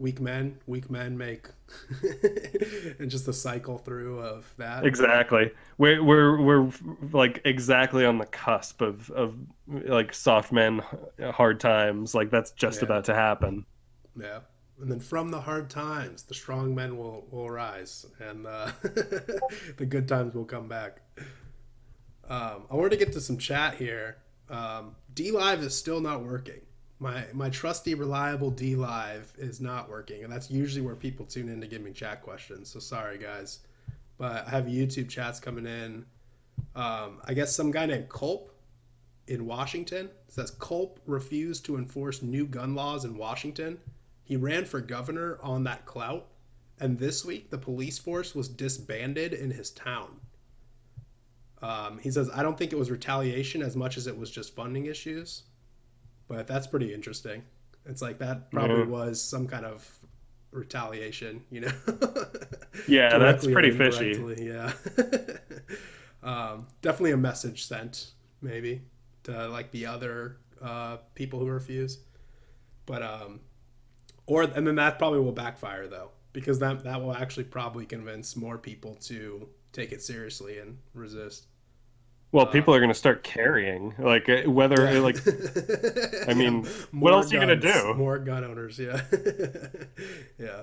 weak men, weak men make, <laughs> and just the cycle through of that.
Exactly. We're we're we're like exactly on the cusp of of like soft men, hard times. Like that's just yeah. about to happen.
Yeah. And then from the hard times, the strong men will, will rise, and uh, <laughs> the good times will come back. Um, I wanted to get to some chat here. Um, DLive is still not working my my trusty reliable DLive is not working and that's usually where people tune in to give me chat questions so sorry guys. But i have youtube chats coming in. Um, i guess some guy named culp in washington says culp refused to enforce new gun laws in washington. He ran for governor on that clout and this week the police force was disbanded in his town. Um, he says i don't think it was retaliation as much as it was just funding issues but that's pretty interesting. It's like that probably yeah. was some kind of retaliation, you know? <laughs>
yeah, that's pretty fishy.
Yeah. <laughs> um, definitely a message sent, maybe, to like the other uh, people who refuse. But um, or and then that probably will backfire though because that that will actually probably convince more people to take it seriously and resist.
Well, uh, people are going to start carrying, like uh, whether yeah. like, <laughs> I mean, yeah, what else guns, are you going to do?
More gun owners, yeah, <laughs> yeah.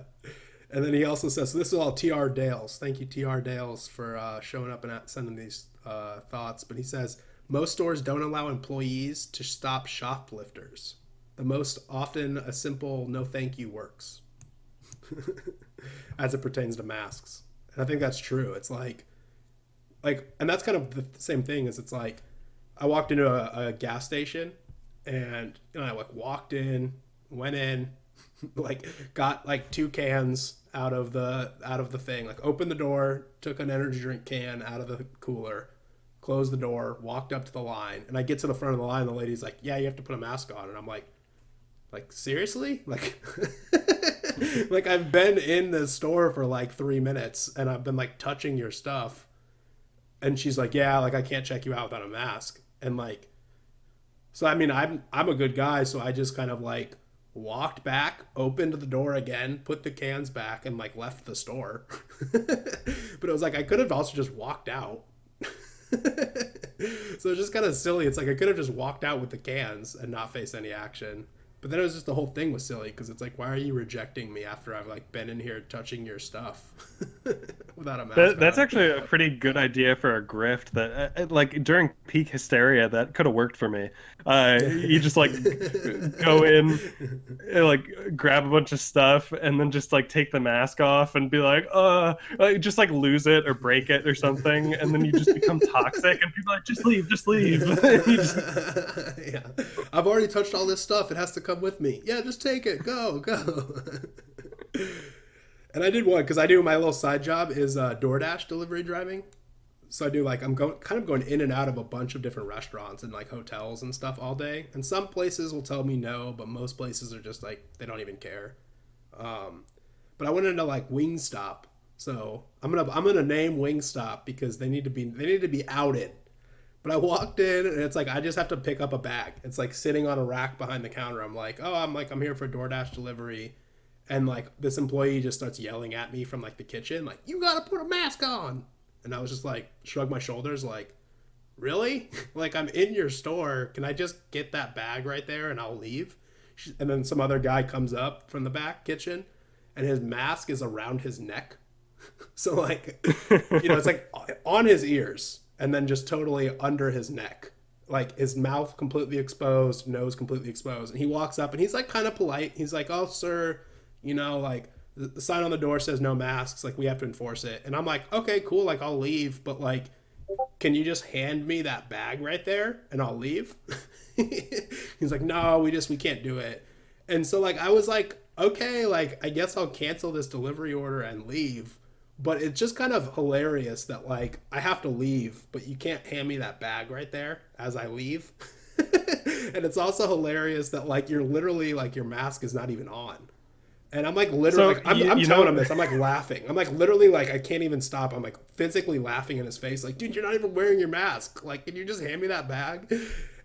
And then he also says, so "This is all Tr Dales. Thank you, Tr Dales, for uh, showing up and sending these uh, thoughts." But he says most stores don't allow employees to stop shoplifters. The most often, a simple "no thank you" works, <laughs> as it pertains to masks. And I think that's true. It's like, like, and that's kind of the same thing. As it's like, I walked into a, a gas station, and know, I like walked in, went in, <laughs> like got like two cans out of the out of the thing like opened the door took an energy drink can out of the cooler closed the door walked up to the line and i get to the front of the line and the lady's like yeah you have to put a mask on and i'm like like seriously like <laughs> like i've been in the store for like three minutes and i've been like touching your stuff and she's like yeah like i can't check you out without a mask and like so i mean i'm i'm a good guy so i just kind of like walked back, opened the door again, put the cans back, and like left the store. <laughs> but it was like I could have also just walked out. <laughs> so it's just kind of silly. It's like I could have just walked out with the cans and not face any action. But then it was just the whole thing was silly because it's like, why are you rejecting me after I've like been in here touching your stuff <laughs>
without a mask? That, that's actually a pretty good idea for a grift. That uh, uh, like during peak hysteria, that could have worked for me. Uh, you just like <laughs> go in, uh, like grab a bunch of stuff, and then just like take the mask off and be like, uh, like, just like lose it or break it or something, and then you just become toxic, and people are like, just leave, just leave. just... <laughs>
yeah, I've already touched all this stuff. It has to come with me. Yeah, just take it. Go, go. <laughs> and I did one because I do my little side job is uh, DoorDash delivery driving. So I do like I'm going kind of going in and out of a bunch of different restaurants and like hotels and stuff all day. And some places will tell me no, but most places are just like they don't even care. Um, but I went into like Wingstop, so I'm gonna I'm gonna name Wingstop because they need to be they need to be outed but I walked in and it's like I just have to pick up a bag. It's like sitting on a rack behind the counter. I'm like, oh, I'm like I'm here for DoorDash delivery, and like this employee just starts yelling at me from like the kitchen, like you gotta put a mask on. And I was just like shrug my shoulders, like, really? <laughs> like I'm in your store. Can I just get that bag right there and I'll leave? And then some other guy comes up from the back kitchen, and his mask is around his neck. <laughs> so like, you know, it's like <laughs> on his ears and then just totally under his neck. Like his mouth completely exposed nose completely exposed. And he walks up and he's like kind of polite. He's like oh sir you know like the sign on the door says no masks like we have to enforce it. And i'm like okay cool like i'll leave but like can you just hand me that bag right there and i'll leave? <laughs> He's like no we just we can't do it. And so like i was like okay like i guess i'll cancel this delivery order and leave but it's just kind of hilarious that like I have to leave, but you can't hand me that bag right there as I leave. <laughs> and it's also hilarious that like you're literally like your mask is not even on. And I'm like literally, so, like, I'm, you, I'm you telling know... him this. I'm like laughing. I'm like literally like I can't even stop. I'm like physically laughing in his face. Like, dude, you're not even wearing your mask. Like, can you just hand me that bag?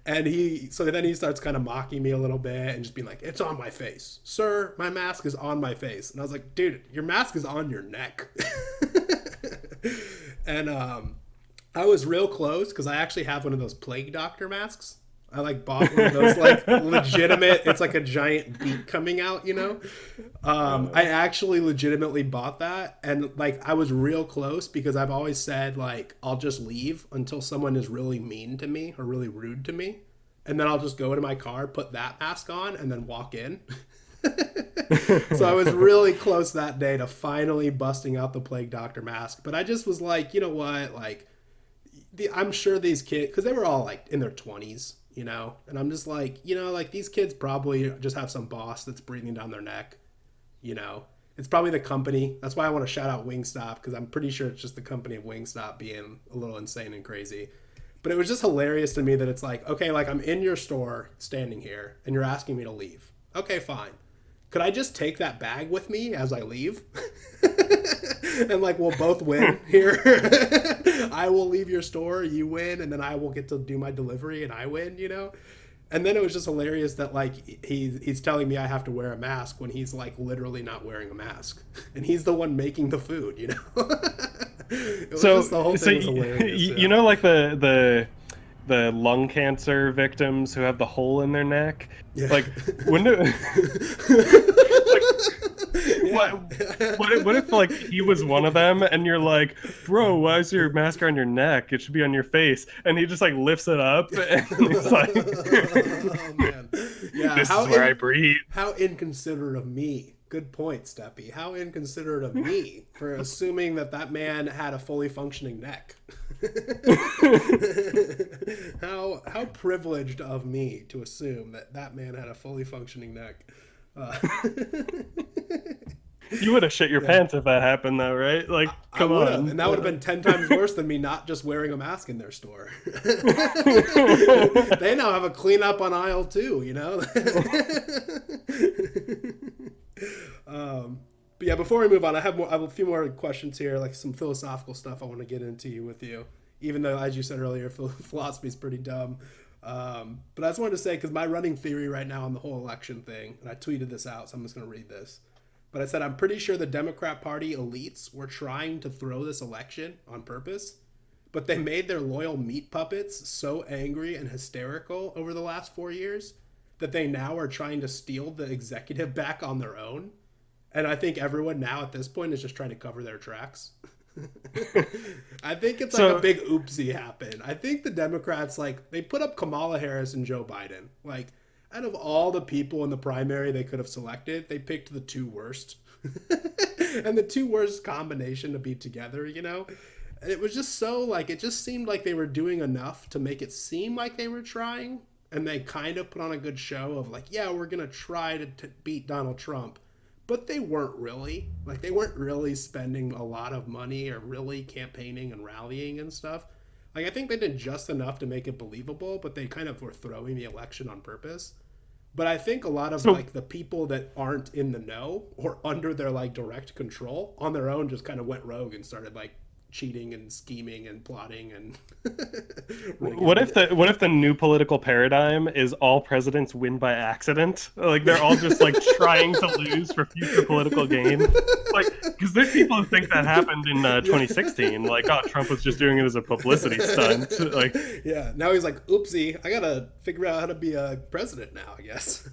And he, so then he starts kind of mocking me a little bit and just being like, it's on my face. Sir, my mask is on my face. And I was like, dude, your mask is on your neck. <laughs> and um, I was real close because I actually have one of those plague doctor masks. I like bought one of those like legitimate. It's like a giant beak coming out, you know. Um, I actually legitimately bought that, and like I was real close because I've always said like I'll just leave until someone is really mean to me or really rude to me, and then I'll just go into my car, put that mask on, and then walk in. <laughs> so I was really close that day to finally busting out the plague doctor mask, but I just was like, you know what, like. The, I'm sure these kids, because they were all like in their 20s, you know? And i'm just like you know like these kids probably just have some boss that's breathing down their neck you know? It's probably the company. That's why i want to shout out wingstop because i'm pretty sure it's just the company of wingstop being a little insane and crazy. But it was just hilarious to me that it's like okay like i'm in your store standing here and you're asking me to leave. Okay fine could i just take that bag with me as i leave <laughs> and like we'll both win <laughs> here. <laughs> I will leave your store, you win, and then I will get to do my delivery and I win, you know? And then it was just hilarious that like he he's telling me I have to wear a mask when he's like literally not wearing a mask, and he's the one making the food, you know.
so so you, you know like the the the lung cancer victims who have the hole in their neck. Yeah. Like when <laughs> do, what, what, if, what if like he was one of them and you're like, bro, why is your mask on your neck? It should be on your face. And he just like lifts it up <laughs> and he's like, oh, man. Yeah, <laughs> this how is where in, I breathe.
How inconsiderate of me. Good point, Steppy. How inconsiderate of me <laughs> for assuming that that man had a fully functioning neck. <laughs> how how privileged of me to assume that that man had a fully functioning neck. Uh, <laughs>
you would have shit your yeah. pants if that happened, though, right? Like, come on.
And that would have been 10 times worse than me not just wearing a mask in their store. they now have a cleanup on aisle two, you know? Um, but yeah, before we move on, I have, more, I have a few more questions here, like some philosophical stuff I want to get into with you. Even though, as you said earlier, <laughs> philosophy is pretty dumb. Um, but I just wanted to say, because my running theory right now on the whole election thing, and I tweeted this out, so I'm just going to read this. But I said, I'm pretty sure the Democrat Party elites were trying to throw this election on purpose, but they made their loyal meat puppets so angry and hysterical over the last four years that they now are trying to steal the executive back on their own. And I think everyone now at this point is just trying to cover their tracks. <laughs> I think it's like so, a big oopsie happened. I think the Democrats like they put up Kamala Harris and Joe Biden. Like out of all the people in the primary they could have selected, they picked the two worst. <laughs> and the two worst combination to be together, you know? And it was just so like it just seemed like they were doing enough to make it seem like they were trying and they kind of put on a good show of like, yeah, we're going to try to t- beat Donald Trump. But they weren't really. Like they weren't really spending a lot of money or really campaigning and rallying and stuff. Like I think they did just enough to make it believable, but they kind of were throwing the election on purpose. But I think a lot of so, like the people that aren't in the know or under their like direct control on their own just kind of went rogue and started like cheating and scheming and plotting and <laughs>
what if the what if the new political paradigm is all presidents win by accident? Like they're all just like trying to lose for future political gain? Like because there's people who think that happened in uh, <laughs> 2016 like oh trump was just doing it as a publicity stunt. <laughs> Like
yeah now he's like oopsie i gotta figure out how to be a president now i guess.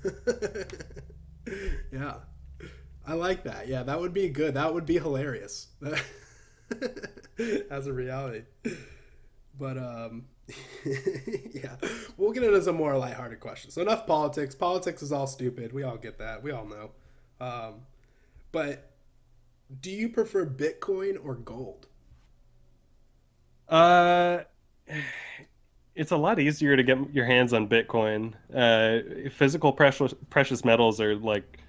Yeah. I like that. Yeah that would be good. That would be hilarious <laughs> as a reality. But um <laughs> yeah, we'll get into some more lighthearted questions. So enough politics. Politics is all stupid. We all get that. We all know. Um, but do you prefer Bitcoin or gold?
Uh, it's a lot easier to get your hands on Bitcoin. Uh, physical precious precious metals are like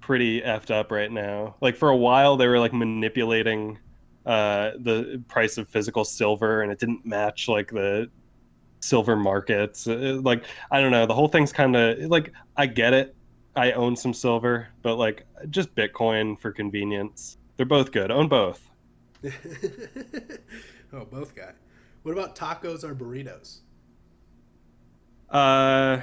pretty effed up right now. Like for a while, they were like manipulating uh, the price of physical silver and it didn't match like the silver markets. Uh, like I don't know, the whole thing's kind of like I get it. I own some silver, but like just Bitcoin for convenience. They're both good. Own both. <laughs>
oh, both guy. What about tacos or burritos?
Uh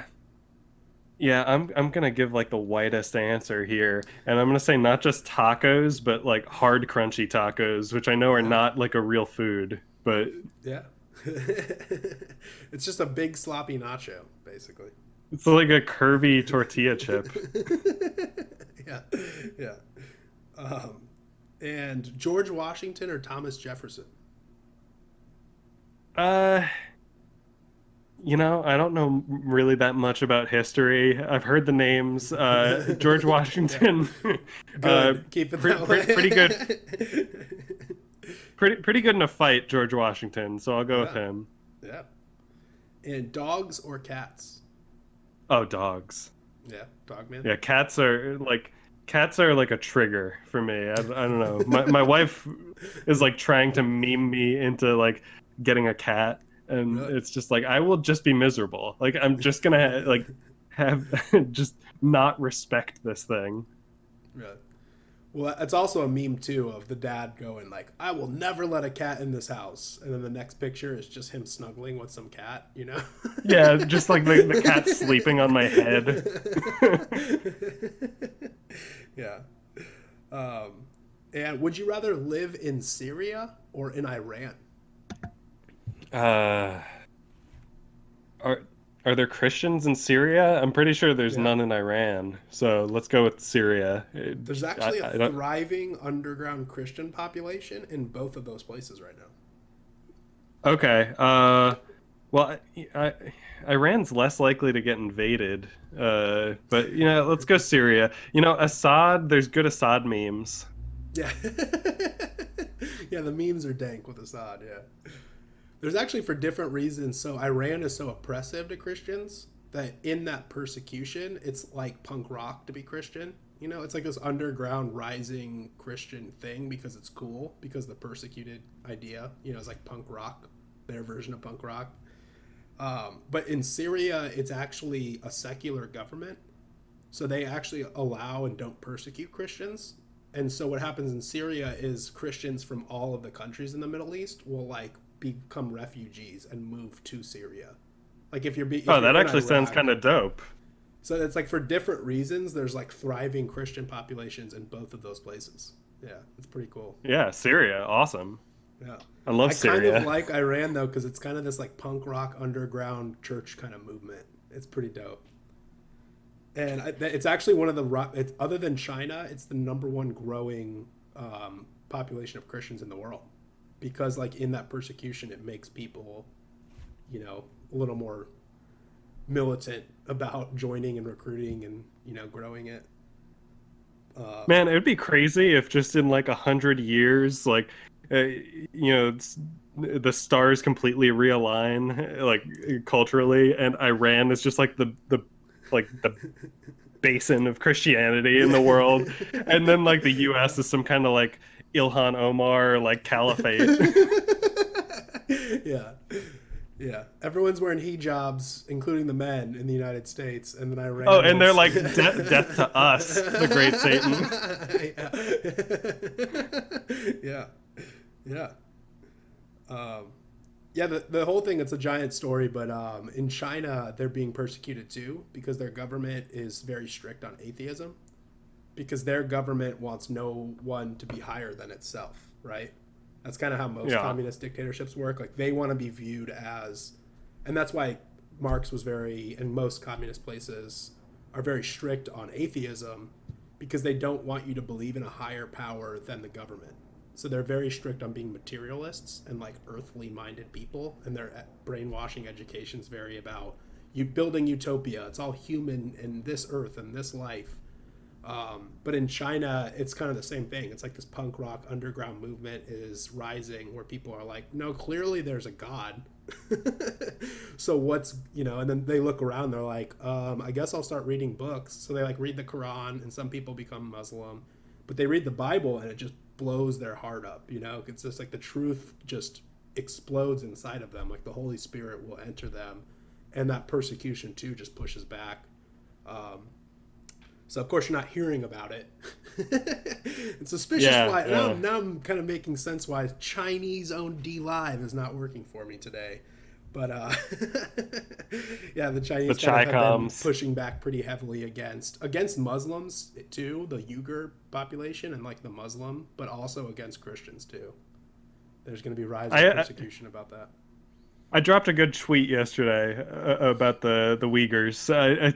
yeah, I'm I'm gonna give like the whitest answer here, and I'm gonna say not just tacos, but like hard crunchy tacos, which I know are not like a real food, but
yeah, <laughs> it's just a big sloppy nacho, basically.
It's like a curvy tortilla chip. <laughs>
yeah, yeah. Um, and George Washington or Thomas Jefferson?
Uh you know, I don't know really that much about history. I've heard the names. Uh, <laughs> George Washington. <laughs>
uh, Keep it pre- pre-
pretty good. <laughs> pretty pretty good in a fight, George Washington. So I'll go yeah. with him.
Yeah. And dogs or cats?
Oh, dogs.
Yeah, dog man.
Yeah, cats are like cats are like a trigger for me. I, I don't know. My my wife is like trying to meme me into like getting a cat and really? it's just like I will just be miserable. Like I'm just gonna like have <laughs> just not respect this thing.
Right. Well, it's also a meme too of the dad going like, "I will never let a cat in this house," and then the next picture is just him snuggling with some cat, you know? <laughs>
Yeah, just like the, the cat sleeping on my head. <laughs>
yeah. Um, and would you rather live in Syria or in Iran?
Uh, are are there Christians in Syria? I'm pretty sure there's yeah. none in Iran. So let's go with Syria.
There's actually I, a I thriving underground Christian population in both of those places right now.
Okay. Uh, well, I, Iran's less likely to get invaded. Uh, but you know, let's go Syria. You know, Assad. There's good Assad memes.
Yeah. <laughs> yeah, the memes are dank with Assad. Yeah. There's actually for different reasons. So Iran is so oppressive to Christians that in that persecution, it's like punk rock to be Christian. You know, it's like this underground rising Christian thing because it's cool because the persecuted idea, you know, is like punk rock, their version of punk rock. Um, but in Syria, it's actually a secular government. So they actually allow and don't persecute Christians. And so what happens in Syria is Christians from all of the countries in the Middle East will like become refugees and move to Syria. Like if you're be- if
oh, that actually Iraq, sounds kind of dope.
So it's like for different reasons, there's like thriving Christian populations in both of those places. Yeah, it's pretty cool.
Yeah, Syria, awesome.
Yeah,
I love I Syria.
kind of like Iran though because it's kind of this like punk rock underground church kind of movement. It's pretty dope. And it's actually one of the it's other than China, it's the number one growing um, population of Christians in the world because like in that persecution it makes people you know a little more militant about joining and recruiting and you know growing it.
Uh, man it would be crazy if just in like a hundred years like uh, you know the stars completely realign <laughs> like culturally and iran is just like the the like the <laughs> basin of christianity in the world. And then like the us is some kind of like Ilhan Omar like caliphate. <laughs>
yeah. Yeah, everyone's wearing hijabs, including the men in the United States, and then Iran.
Oh, and they're like De- <laughs> death to us, the great Satan. <laughs>
yeah, yeah, um, yeah. The the whole thing it's a giant story, but um, in China they're being persecuted too because their government is very strict on atheism because their government wants no one to be higher than itself, right? That's kind of how most yeah. communist dictatorships work. Like they want to be viewed as, and that's why Marx was very, and most communist places are very strict on atheism because they don't want you to believe in a higher power than the government. So they're very strict on being materialists and like earthly minded people, and their brainwashing education is very about you building utopia. It's all human in this earth and this life um, but in China, it's kind of the same thing. It's like this punk rock underground movement is rising where people are like, no, clearly there's a God. <laughs> so what's, you know, and then they look around, they're like, um, I guess I'll start reading books. So they like read the Quran and some people become Muslim, but they read the Bible and it just blows their heart up, you know? It's just like the truth just explodes inside of them. Like the Holy Spirit will enter them. And that persecution too just pushes back. Um, so of course you're not hearing about it. <laughs> it's suspicious yeah, why yeah. Now, now, I'm kind of making sense why Chinese owned DLive is not working for me today. But uh, <laughs> yeah, the Chinese
the kind of have been
pushing back pretty heavily against against Muslims too, the Uyghur population and like the Muslim, but also against Christians too. There's going to be rising I, persecution I, about that.
I dropped a good tweet yesterday uh, about the the Uyghurs. I,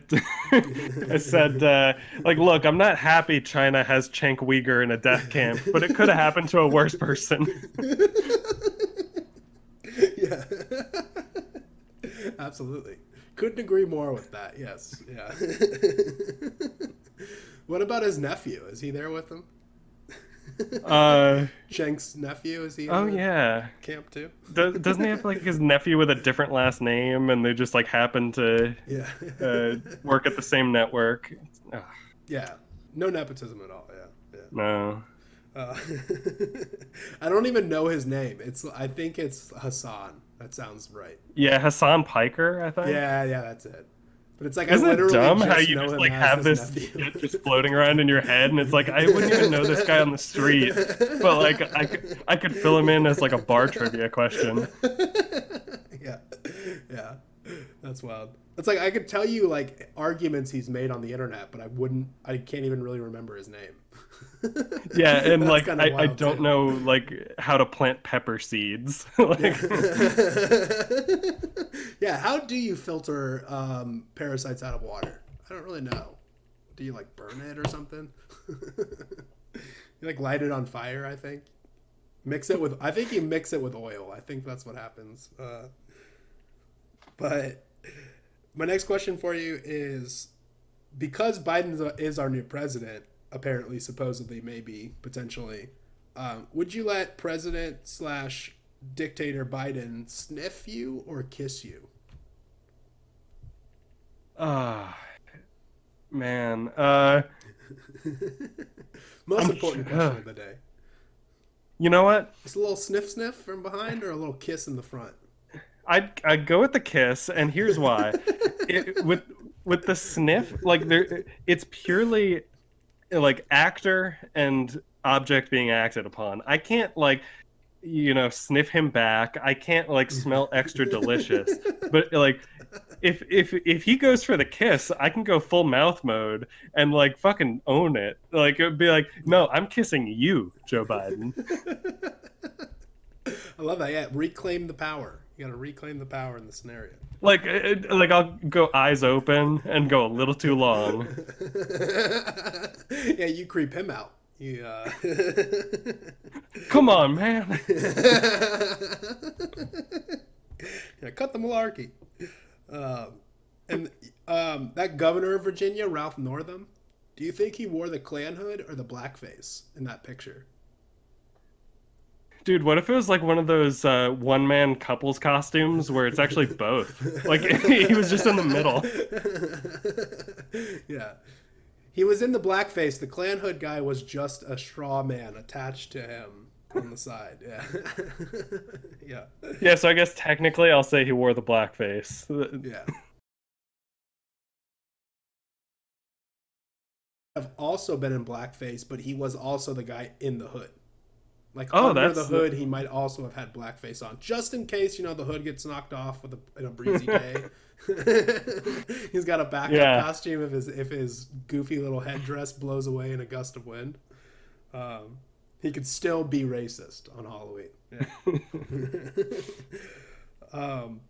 I, <laughs> I said, uh, like, look, I'm not happy China has Cenk Uyghur in a death camp, but it could have happened to a worse person. <laughs>
yeah, absolutely. Couldn't agree more with that. Yes, yeah. <laughs> what about his nephew? Is he there with him? <laughs>
Uh,
nephew is he?
Oh yeah,
camp too.
doesn't he have like his nephew with a different last name, and they just like happen to
yeah
uh, work at the same network?
Ugh. Yeah, no nepotism at all. Yeah, yeah.
No.
Uh, <laughs> I don't even know his name. It's I think it's Hassan. That sounds right.
Yeah, Hassan Piker. I think.
Yeah, yeah, that's it. But it's like
isn't it dumb how you just like have this just floating around in your head, and it's like I wouldn't even know this guy on the street, but like I could, I could fill him in as like a bar trivia question. <laughs>
yeah, yeah, that's wild. It's like I could tell you like arguments he's made on the internet, but I wouldn't. I can't even really remember his name. <laughs>
yeah, and like I, I don't too. know like how to plant pepper seeds. <laughs> like... <laughs>
yeah, how do you filter um, parasites out of water? I don't really know. Do you like burn it or something? you like light it on fire, I think. Mix it with I think you mix it with oil. I think that's what happens. Uh, but my next question for you is because Biden is our new president, apparently, supposedly, maybe, potentially, um, would you let President slash dictator Biden sniff you or kiss you?
Ah, uh, man. Uh, <laughs>
Most I'm important question uh, of the day.
You know what?
It's a little sniff sniff from behind or a little kiss in the front?
I'd, I'd go with the kiss, and here's why. <laughs> it, with with the sniff, like there, it's purely like actor and object being acted upon. I can't like you know sniff him back. I can't like smell <laughs> extra delicious. but like if if if he goes for the kiss, I can go full mouth mode and like fucking own it. Like it'd be like, "No, I'm kissing you, Joe Biden." <laughs>
I love that. Yeah, reclaim the power. You got to reclaim the power in the scenario.
Like, like I'll go eyes open and go a little too long. <laughs>
yeah, you creep him out. You, uh... <laughs>
Come on, man. <laughs>
yeah, cut the malarkey. Um, and um, that governor of Virginia, Ralph Northam, do you think he wore the Klan hood or the blackface in that picture?
Dude, what if it was like one of those uh, one man couples costumes where it's actually both? like <laughs> he was just in the middle. <laughs>
yeah. He was in the blackface. The Klan hood guy was just a straw man attached to him on the side. Yeah. <laughs> yeah.
Yeah, so I guess technically I'll say he wore the blackface.
yeah. Have also been in blackface, but he was also the guy in the hood. Like oh, under the hood, he might also have had blackface on, just in case you know the hood gets knocked off with a, in a breezy <laughs> day. <laughs> He's got a backup yeah. costume if his if his goofy little headdress blows away in a gust of wind. Um, he could still be racist on Halloween. Yeah. <laughs> um,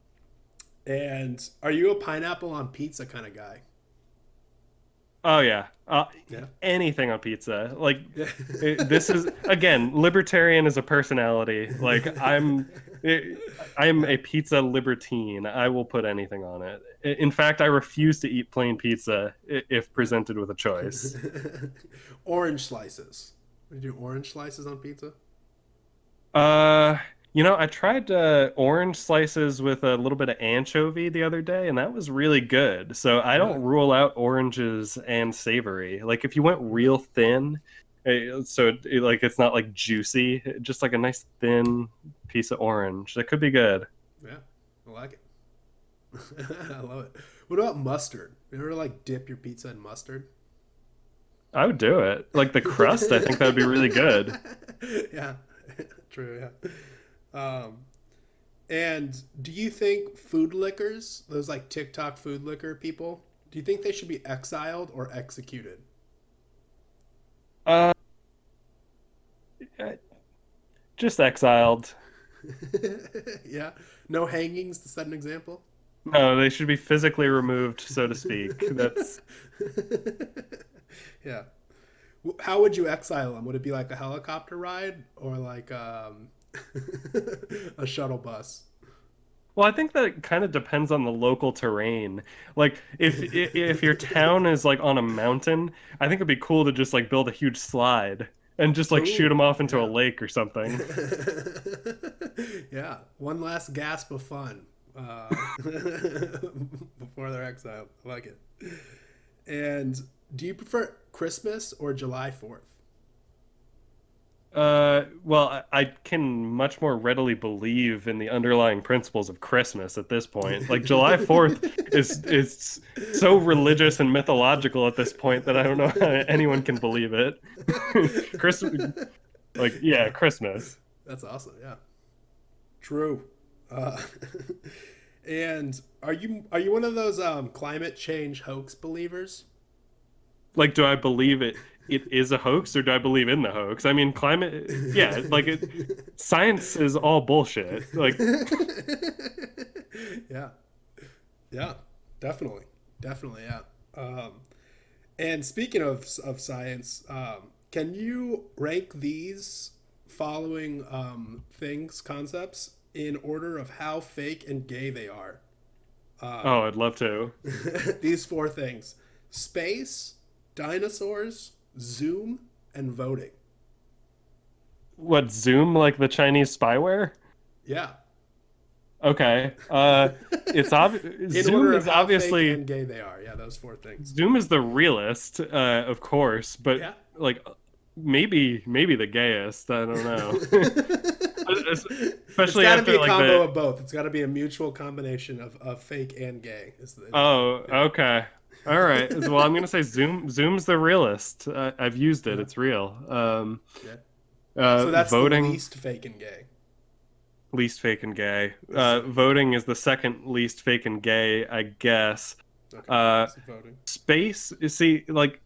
and are you a pineapple on pizza kind of guy?
Oh yeah. Uh, yeah. Anything on pizza. Like it, this is <laughs> again, libertarian is a personality. Like I'm it, I'm a pizza libertine. I will put anything on it. In fact, I refuse to eat plain pizza if presented with a choice. <laughs>
orange slices. Would you do orange slices on pizza?
Uh you know, I tried uh, orange slices with a little bit of anchovy the other day, and that was really good. So I don't rule out oranges and savory. Like if you went real thin, eh, so it, like it's not like juicy, just like a nice thin piece of orange, that could be good.
Yeah, I like it. <laughs> I love it. What about mustard? You ever like dip your pizza in mustard?
I would do it. Like the crust, I think that would be really good. <laughs>
yeah, <laughs> true. Yeah. Um, and do you think food lickers, those like TikTok food licker people, do you think they should be exiled or executed?
Uh, just exiled. <laughs>
yeah. No hangings to set an example?
No, they should be physically removed, so to speak. That's. <laughs>
yeah. How would you exile them? Would it be like a helicopter ride or like um, <laughs> a shuttle bus.
Well, I think that kind of depends on the local terrain. Like if if your town is like on a mountain, I think it'd be cool to just like build a huge slide and just like Ooh, shoot them off into yeah. a lake or something. <laughs>
yeah, one last gasp of fun uh, <laughs> before they're exiled. I like it. And do you prefer Christmas or July Fourth?
Uh, well, I can much more readily believe in the underlying principles of Christmas at this point. Like July <laughs> Fourth is is so religious and mythological at this point that I don't know how anyone can believe it. <laughs> Christmas, like yeah, Christmas.
That's awesome. Yeah, true. Uh, <laughs> and are you are you one of those um, climate change hoax believers?
Like, do I believe it? It is a hoax or do I believe in the hoax? I mean, climate, yeah, like it, science is all bullshit. Like, <laughs>
yeah, yeah, definitely, definitely, yeah. Um, and speaking of of science, um, can you rank these following um, things, concepts, in order of how fake and gay they are?
Um, oh, I'd love to. <laughs>
these four things: space, dinosaurs, Zoom and voting.
What Zoom like the Chinese spyware?
Yeah.
Okay. Uh, it's obvious. <laughs> Zoom is obviously
and gay. They are. Yeah, those four things.
Zoom is the realist, uh, of course, but yeah. like maybe maybe the gayest. I don't know. <laughs>
Especially it's got to be a like combo the... of both. It's got to be a mutual combination of, of fake and gay.
The, oh, okay. All right. Well, I'm gonna say Zoom. Zoom's the realist. Uh, I've used it. It's real. Um, yeah.
Uh, so that's voting, the least fake and gay.
Least fake and gay. Uh, voting is the second least fake and gay, I guess. Okay. Uh, space. You see, like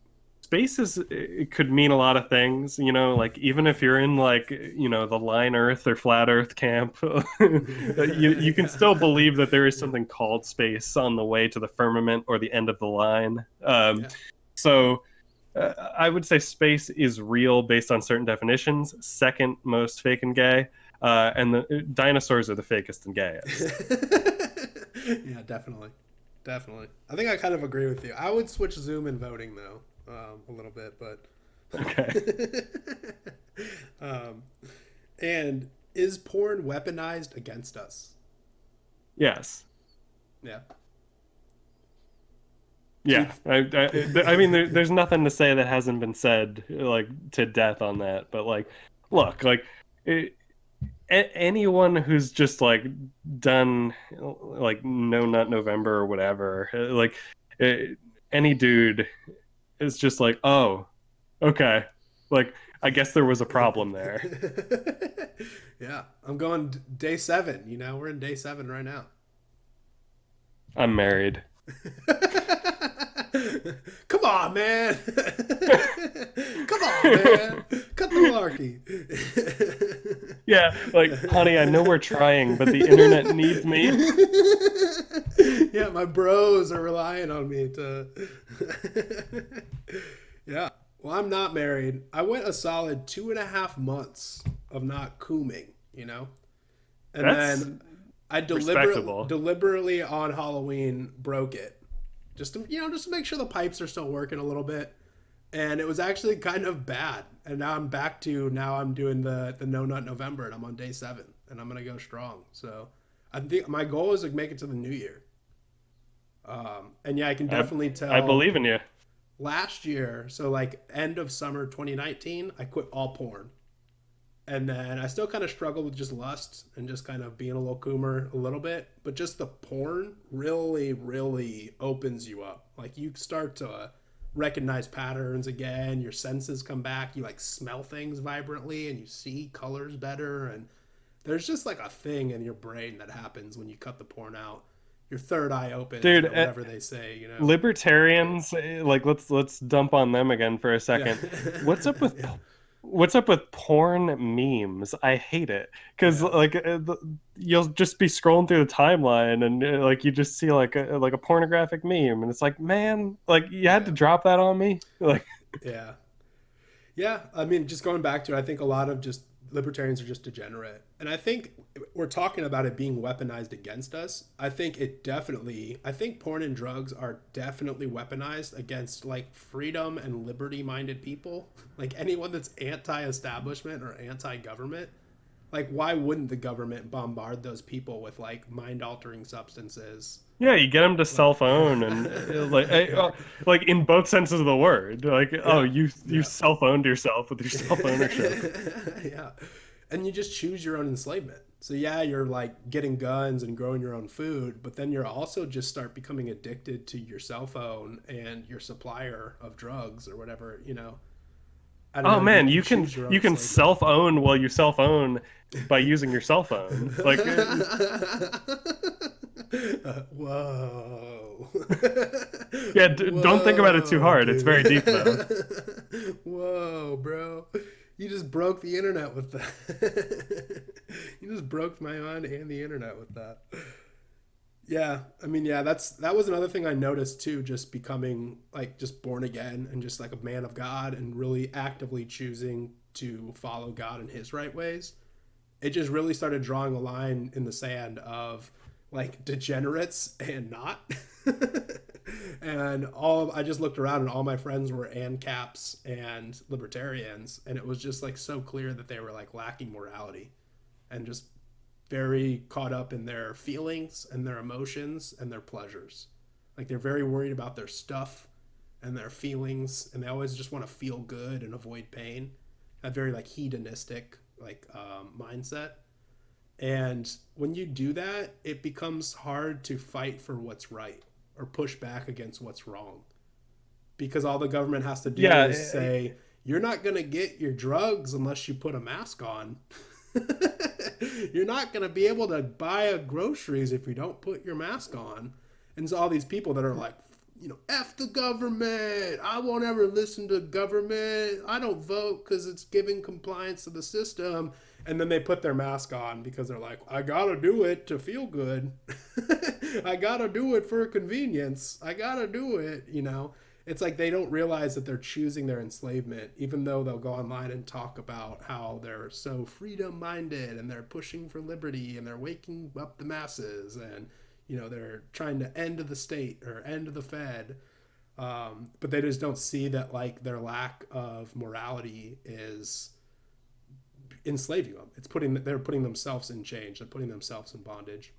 space is it could mean a lot of things you know like even if you're in like you know the line earth or flat earth camp <laughs> you, you can still believe that there is something called space on the way to the firmament or the end of the line. Um, yeah. so uh, i would say space is real based on certain definitions. Second most fake and gay uh, and the uh, dinosaurs are the fakest and gayest. <laughs>
Yeah definitely. Definitely. I think i kind of agree with you. I would switch zoom and voting though um, a little bit, but okay. <laughs> um, and is porn weaponized against us?
Yes.
Yeah.
Yeah, I, I, I mean, there, there's nothing to say that hasn't been said like to death on that. But like, look, like it, a, anyone who's just like done like no nut November or whatever, like it, any dude is just like, oh, okay. Like, I guess there was a problem there. <laughs>
yeah, I'm going day seven. You know, we're in day seven right now.
I'm married. <laughs> <laughs>
Come on, man. <laughs> Come on, man. Cut the malarkey. <laughs>
yeah, like, honey, I know we're trying, but the internet needs me.
yeah, my bros are relying on me to. yeah. Well, I'm not married. I went a solid two and a half months of not cooming, you know? And That's then I deliberately, deliberately on Halloween broke it just to you know just to make sure the pipes are still working a little bit. And it was actually kind of bad. And now i'm back to now i'm doing the the no nut november and i'm on day seven and i'm gonna go strong. So i think my goal is to make it to the new year. Um and yeah i can definitely I, tell
i believe in you
last year so like end of summer 2019 i quit all porn and then I still kind of struggle with just lust and just kind of being a little coomer a little bit. But just the porn really, really opens you up. Like you start to recognize patterns again. Your senses come back. You like smell things vibrantly and you see colors better. And there's just like a thing in your brain that happens when you cut the porn out. Your third eye opens, dude. Whatever uh, they say, you know.
Libertarians, eh, like let's let's dump on them again for a second. Yeah. What's up <laughs> with yeah what's up with porn memes i hate it because yeah. like uh, you'll just be scrolling through the timeline and uh, like you just see like a like a pornographic meme and it's like man like you had yeah. to drop that on me <laughs> like
yeah yeah i mean just going back to it, i think a lot of just libertarians are just degenerate. And I think we're talking about it being weaponized against us. I think it definitely, I think porn and drugs are definitely weaponized against like freedom and liberty minded people. Like anyone that's anti establishment or anti government. like why wouldn't the government bombard those people with like mind altering substances
yeah you get them to self-own and uh, <laughs> like uh, like in both senses of the word like yeah. oh you you yeah. self-owned yourself with your self-ownership <laughs>
yeah and you just choose your own enslavement. So yeah you're like getting guns and growing your own food but then you're also just start becoming addicted to your cell phone and your supplier of drugs or whatever you know?
Oh know, man you, you can you can self-own while you self-own by using your cell phone. Like <laughs> uh, whoa. <laughs> Yeah d- whoa, don't think about it too hard. Dude. it's very deep though. <laughs>
Whoa bro you just broke the internet with that. <laughs> you just broke my mind and the internet with that. Yeah, I mean, yeah, that's that was another thing I noticed too. Just becoming like just born again and just like a man of God and really actively choosing to follow God in His right ways. It just really started drawing a line in the sand of like degenerates and not. <laughs> and all I just looked around and all my friends were ANCAPs and libertarians, and it was just like so clear that they were like lacking morality, and just very caught up in their feelings and their emotions and their pleasures. Like they're very worried about their stuff and their feelings, and they always just want to feel good and avoid pain. That very like hedonistic like um, mindset. And when you do that, it becomes hard to fight for what's right or push back against what's wrong. Because all the government has to do yeah, is say, you're not going to get your drugs unless you put a mask on. <laughs> you're not going to be able to buy groceries if you don't put your mask on. And so all these people that are like, you know, F the government. I won't ever listen to government. I don't vote because it's giving compliance to the system and then they put their mask on because they're like i gotta do it to feel good. <laughs> I gotta do it for convenience. I gotta do it you know? It's like they don't realize that they're choosing their enslavement even though they'll go online and talk about how they're so freedom minded and they're pushing for liberty and they're waking up the masses and you know they're trying to end the state or end the fed. Um, but they just don't see that like their lack of morality is enslaving them. It's putting they're putting themselves in change. They're putting themselves in bondage.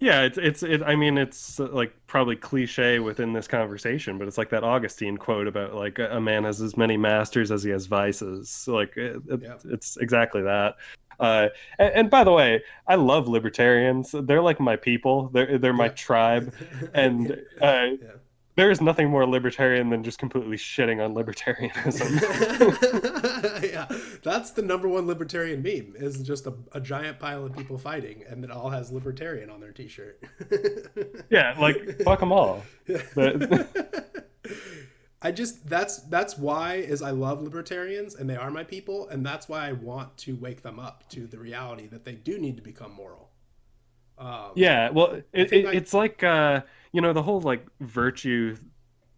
Yeah, it's it's it. I mean, it's uh, like probably cliche within this conversation, but it's like that Augustine quote about like a man has as many masters as he has vices. So like it, yeah. it's exactly that. Uh, and, and, by the way, I love libertarians. They're like my people. They're they're my yeah. tribe, <laughs> and uh, yeah there is nothing more libertarian than just completely shitting on libertarianism. <laughs> <laughs>
yeah, that's the number one libertarian meme is just a, a, giant pile of people fighting, and it all has libertarian on their T-shirt. <laughs>
yeah, like fuck them all. But...
I just that's that's why is I love libertarians and they are my people, and that's why I want to wake them up to the reality that they do need to become moral.
Um, yeah, well, it, it, I... it's like. Uh, you know the whole like virtue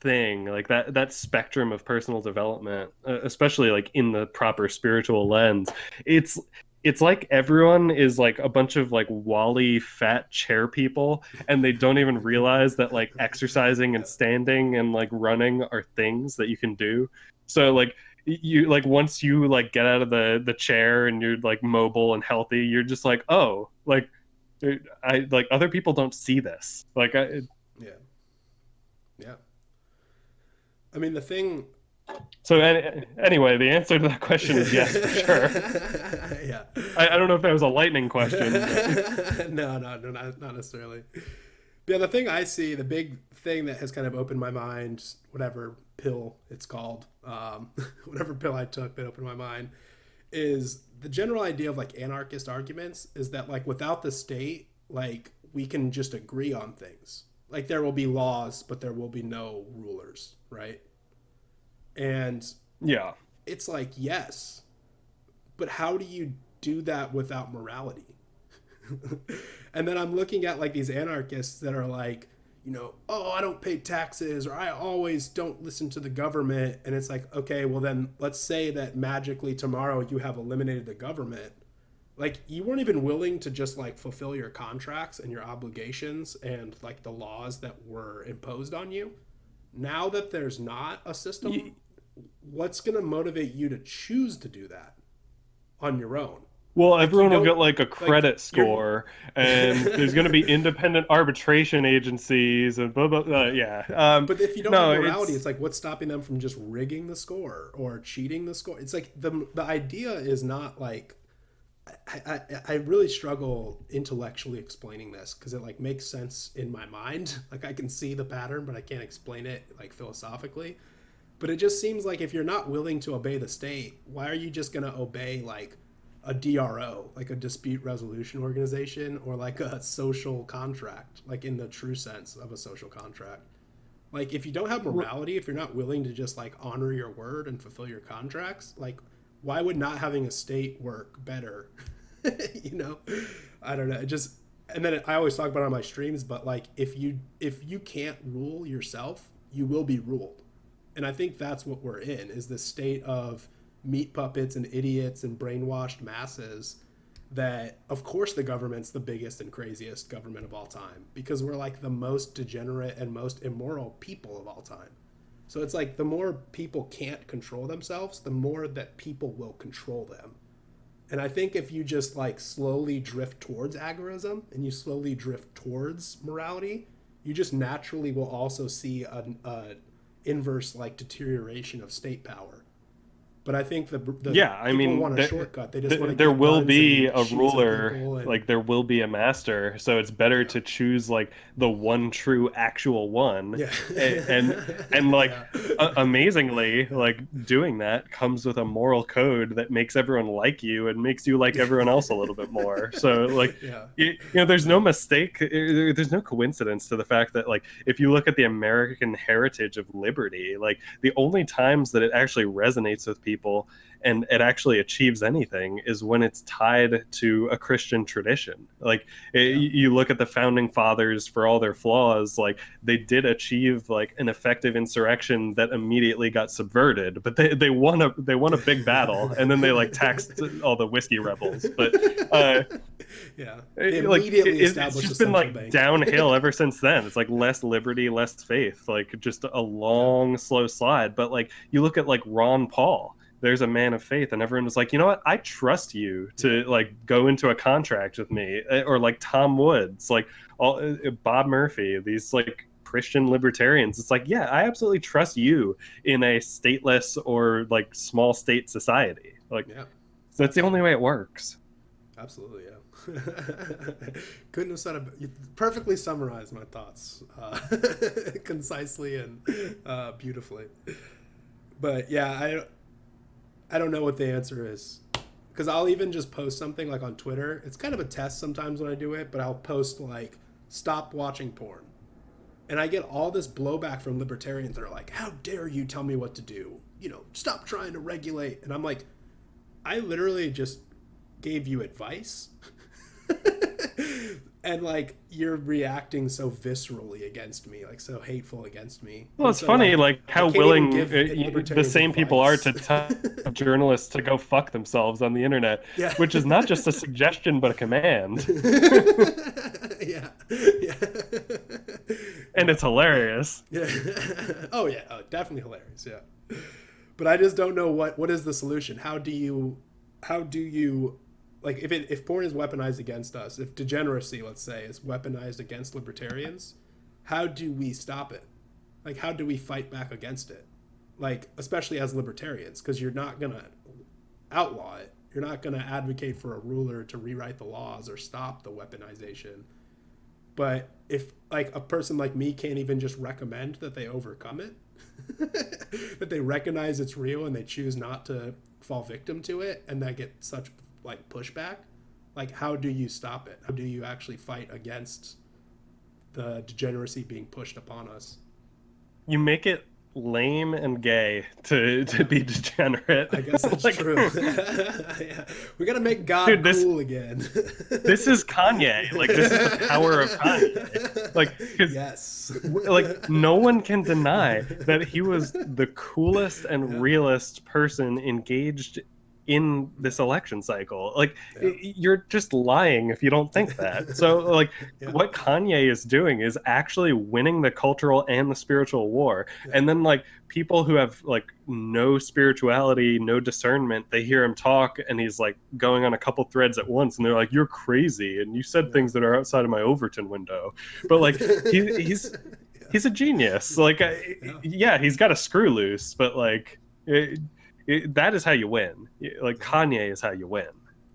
thing like that that spectrum of personal development uh, especially like in the proper spiritual lens it's it's like everyone is like a bunch of like WALL-E fat chair people and they don't even realize that like exercising and standing and like running are things that you can do so like you like once you like get out of the the chair and you're like mobile and healthy you're just like oh like I like other people don't see this. Like I,
yeah. Yeah. I mean, the thing.
So anyway, the answer to that question is yes, for sure. <laughs> yeah. I, I, don't know if that was a lightning question. <laughs>
no, no, no, not, not necessarily. But yeah, the thing I see, the big thing that has kind of opened my mind, whatever pill it's called, um, <laughs> whatever pill I took that opened my mind, is the general idea of like anarchist arguments is that like without the state, like we can just agree on things like there will be laws, but there will be no rulers, right? And
yeah,
it's like yes, but how do you do that without morality? <laughs> and then I'm looking at like these anarchists that are like, you know, oh, I don't pay taxes or I always don't listen to the government. And it's like, okay, well, then let's say that magically tomorrow you have eliminated the government like you weren't even willing to just like fulfill your contracts and your obligations and like the laws that were imposed on you now that there's not a system you, what's going to motivate you to choose to do that on your own
Well, everyone will get like a credit like, score, and there's going to be independent arbitration agencies and blah blah. blah yeah, um,
but if you don't no, have morality, it's... it's like what's stopping them from just rigging the score or cheating the score? It's like the the idea is not like I, I, I really struggle intellectually explaining this because it like makes sense in my mind. <laughs> Like I can see the pattern, but I can't explain it like philosophically. But it just seems like if you're not willing to obey the state, why are you just going to obey like a DRO, like a dispute resolution organization, or like a social contract, like in the true sense of a social contract. Like if you don't have morality, if you're not willing to just like honor your word and fulfill your contracts, like why would not having a state work better? <laughs> you know, I don't know. It just and then I always talk about on my streams, but like if you if you can't rule yourself, you will be ruled. And I think that's what we're in is the state of meat puppets and idiots and brainwashed masses that of course the government's the biggest and craziest government of all time because we're like the most degenerate and most immoral people of all time. So it's like the more people can't control themselves, the more that people will control them. And I think if you just like slowly drift towards agorism and you slowly drift towards morality, you just naturally will also see an uh, inverse like deterioration of state power but I think the, the
yeah, I mean,
want a there, shortcut. They just want
there will be a ruler, and... like there will be a master. So it's better yeah. to choose like the one true actual one. Yeah. and and, and <laughs> like yeah. amazingly, like doing that comes with a moral code that makes everyone like you and makes you like everyone else a little bit more. <laughs> So like, yeah. you, you know, there's no mistake. There's no coincidence to the fact that like if you look at the American heritage of liberty, like the only times that it actually resonates with people people and it actually achieves anything is when it's tied to a Christian tradition. Like it, yeah. you look at the founding fathers for all their flaws, like they did achieve like an effective insurrection that immediately got subverted, but they, they won a they won a big battle <laughs> and then they like taxed all the whiskey rebels. But <laughs> uh,
yeah,
like it, it's just been like bank. downhill ever <laughs> since then. It's like less liberty, less faith, like just a long slow slide. But like you look at like Ron Paul there's a man of faith and everyone was like you know what? I trust you to like go into a contract with me eh, or like tom woods like all eh, eh, bob murphy these like christian libertarians. It's like yeah i absolutely trust you in a stateless or like small state society. Like yeah. so that's the only way it works.
Absolutely yeah. <laughs> Couldn't have said it you perfectly summarized my thoughts uh, <laughs> concisely and uh, beautifully. But yeah i I don't know what the answer is. Because I'll even just post something like on Twitter. It's kind of a test sometimes when I do it, but I'll post like, stop watching porn. And I get all this blowback from libertarians that are like, how dare you tell me what to do? You know, stop trying to regulate. And I'm like, I literally just gave you advice. <laughs> and like you're reacting so viscerally against me, like so hateful against me.
Well, it's
so,
funny, like, like how willing uh, the same advice. people are to tell <laughs> journalists to go fuck themselves on the internet, yeah. which is not just a suggestion but a command. <laughs>
yeah, yeah.
and it's hilarious.
Yeah. <laughs> oh yeah, oh, definitely hilarious. Yeah, but I just don't know what what is the solution. How do you how do you like if it if porn is weaponized against us, if degeneracy, let's say, is weaponized against libertarians, how do we stop it? Like how do we fight back against it? Like especially as libertarians, because you're not gonna outlaw it. You're not gonna advocate for a ruler to rewrite the laws or stop the weaponization. But if like a person like me can't even just recommend that they overcome it, <laughs> that they recognize it's real and they choose not to fall victim to it and that get such like pushback like how do you stop it how do you actually fight against the degeneracy being pushed upon us
you make it lame and gay to to be degenerate.
I guess that's <laughs> like, true. <laughs> yeah. We gotta make God dude, this, cool again. <laughs>
this is Kanye. Like this is the power of Kanye. Like
yes,
like no one can deny that he was the coolest and yeah. realest person engaged in this election cycle. Like yeah. you're just lying if you don't think that. <laughs> so like yeah. what Kanye is doing is actually winning the cultural and the spiritual war. Yeah. And then like people who have like no spirituality, no discernment, they hear him talk and he's like going on a couple threads at once and they're like you're crazy and you said things that are outside of my Overton window. But like he, <laughs> he's he's a genius. Like yeah, he's got a screw loose, but like it, it, that is how you win. Like Kanye is how you win.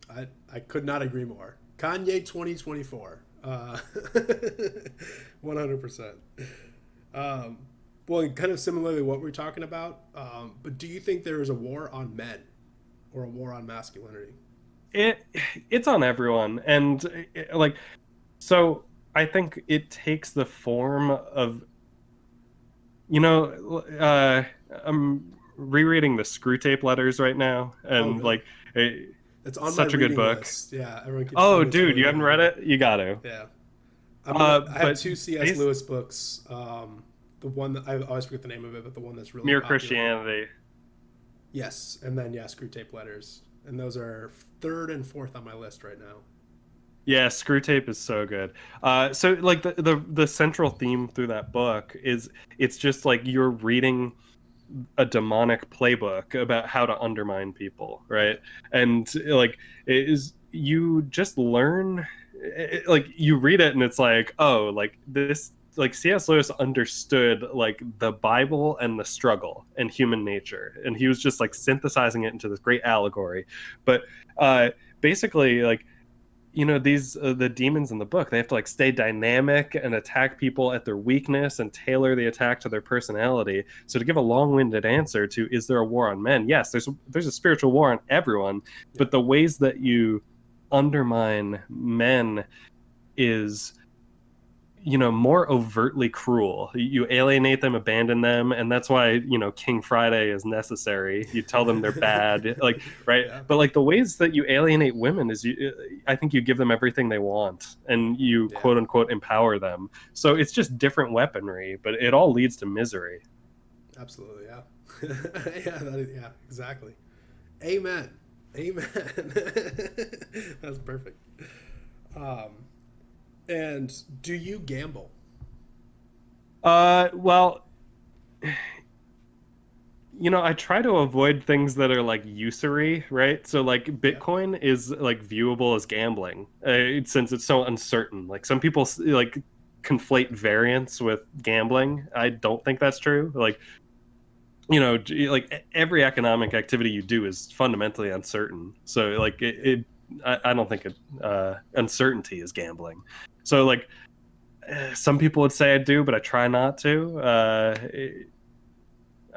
I, I could not agree more. Kanye 2024. Uh, <laughs> 100%. Um, well, kind of similarly what we're talking about, um, but do you think there is a war on men or a war on masculinity?
It it's on everyone, and it, like so. I think it takes the form of, you know, uh, I'm rereading the Screwtape letters right now, and oh, like it, it's on such a good book.
List. Yeah,
Oh, dude, you haven't read it? You got to.
Yeah. Uh, I have two C.S. Lewis books. Um, the one that I always forget the name of it, but the one that's really
Mere popular. Christianity.
Yes, and then yeah, Screwtape letters, and those are third and fourth on my list right now.
Yeah, Screwtape is so good. Uh, so like the, the the central theme through that book is it's just like you're reading a demonic playbook about how to undermine people, right? And like is you just learn it, like you read it and it's like, oh, like this like C.S. Lewis understood like the Bible and the struggle and human nature, and he was just like synthesizing it into this great allegory. But uh, basically, like you know these uh, the demons in the book they have to like stay dynamic and attack people at their weakness and tailor the attack to their personality. So to give a long-winded answer to is there a war on men? Yes there's there's a spiritual war on everyone but the ways that you undermine men is you know more overtly cruel. You alienate them abandon them and that's why you know king friday is necessary. You tell them they're bad <laughs> like right? Yeah. but like the ways that you alienate women is you i think you give them everything they want and you yeah. quote unquote empower them. So it's just different weaponry but it all leads to misery.
Absolutely yeah. <laughs> Yeah that is, yeah exactly. Amen. Amen. <laughs> That's perfect. Um and do you gamble?
Uh, well, you know, I try to avoid things that are like usury, right? So like Bitcoin yeah. is like viewable as gambling, uh, since it's so uncertain. Like some people like conflate variance with gambling. I don't think that's true. Like you know, like every economic activity you do is fundamentally uncertain. So like it, it I, I, don't think it, uh, uncertainty is gambling. So like some people would say I do, but I try not to. Uh, it,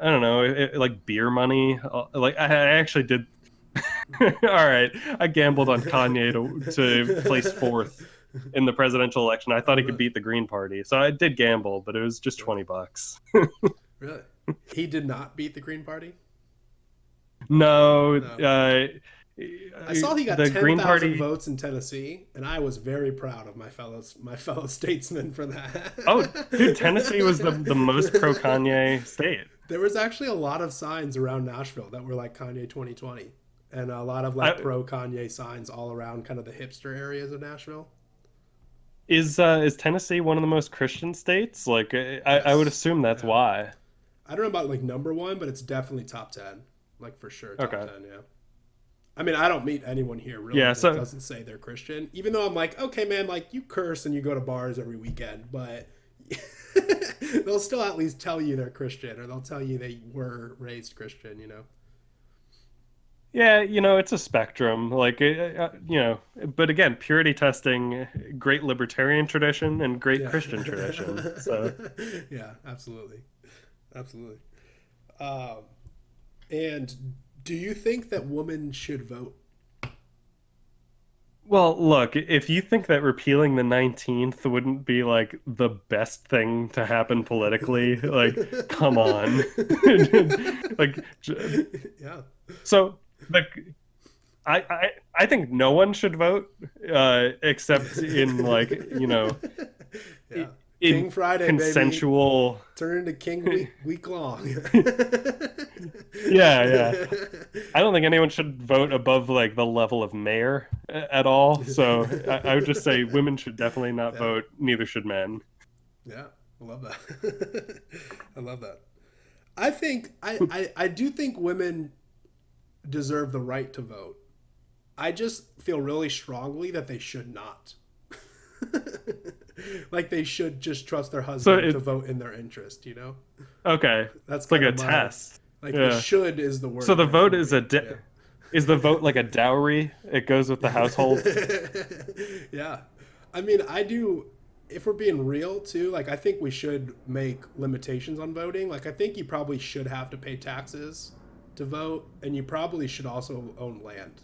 I don't know, it, like beer money. Uh, like I, I actually did. <laughs> All right, I gambled on Kanye to to place fourth in the presidential election. I thought he could beat the Green Party, so I did gamble, but it was just twenty bucks. <laughs>
really? He did not beat the Green Party.
No, no. Uh,
I saw he got the Green Party votes in Tennessee, and I was very proud of my fellow my fellow statesmen for that.
oh, dude, Tennessee was the, the most pro <laughs> Kanye state.
There was actually a lot of signs around Nashville that were like Kanye 2020, and a lot of like pro Kanye signs all around kind of the hipster areas of Nashville.
Is uh, is Tennessee one of the most Christian states? Like, I, yes. I would assume that's yeah. why.
I don't know about like number one, but it's definitely top ten, like for sure. Top okay. ten, yeah. I mean, I don't meet anyone here really yeah, so, that doesn't say they're Christian. Even though I'm like, okay, man, like you curse and you go to bars every weekend, but <laughs> they'll still at least tell you they're Christian, or they'll tell you they were raised Christian. You know.
Yeah, you know, it's a spectrum. Like, uh, uh you know, but again, purity testing, great libertarian tradition and great yeah. Christian tradition. So, <laughs>
yeah, absolutely, absolutely. Um, and do you think that women should vote?
Well, look, if you think that repealing the 19th wouldn't be like the best thing to happen politically, like come on. <laughs> like yeah. So, like I, I I think no one should vote uh except in like, you know, <laughs> yeah
King Friday,
consensual.
Baby. Turn into King Week week long. <laughs> <laughs>
yeah, yeah. I don't think anyone should vote above like the level of mayor uh, at all. So I, I would just say women should definitely not yeah. vote. Neither should men.
Yeah, I love that. <laughs> I love that. I think I, I I do think women deserve the right to vote. I just feel really strongly that they should not. <laughs> like they should just trust their husband so it, to vote in their interest, you know?
Okay. That's like a my, test.
Like yeah. should is the word.
So the vote is a yeah. is the vote like a dowry? It goes with the household. <laughs>
yeah. I mean, I do if we're being real too, like I think we should make limitations on voting. Like I think you probably should have to pay taxes to vote and you probably should also own land.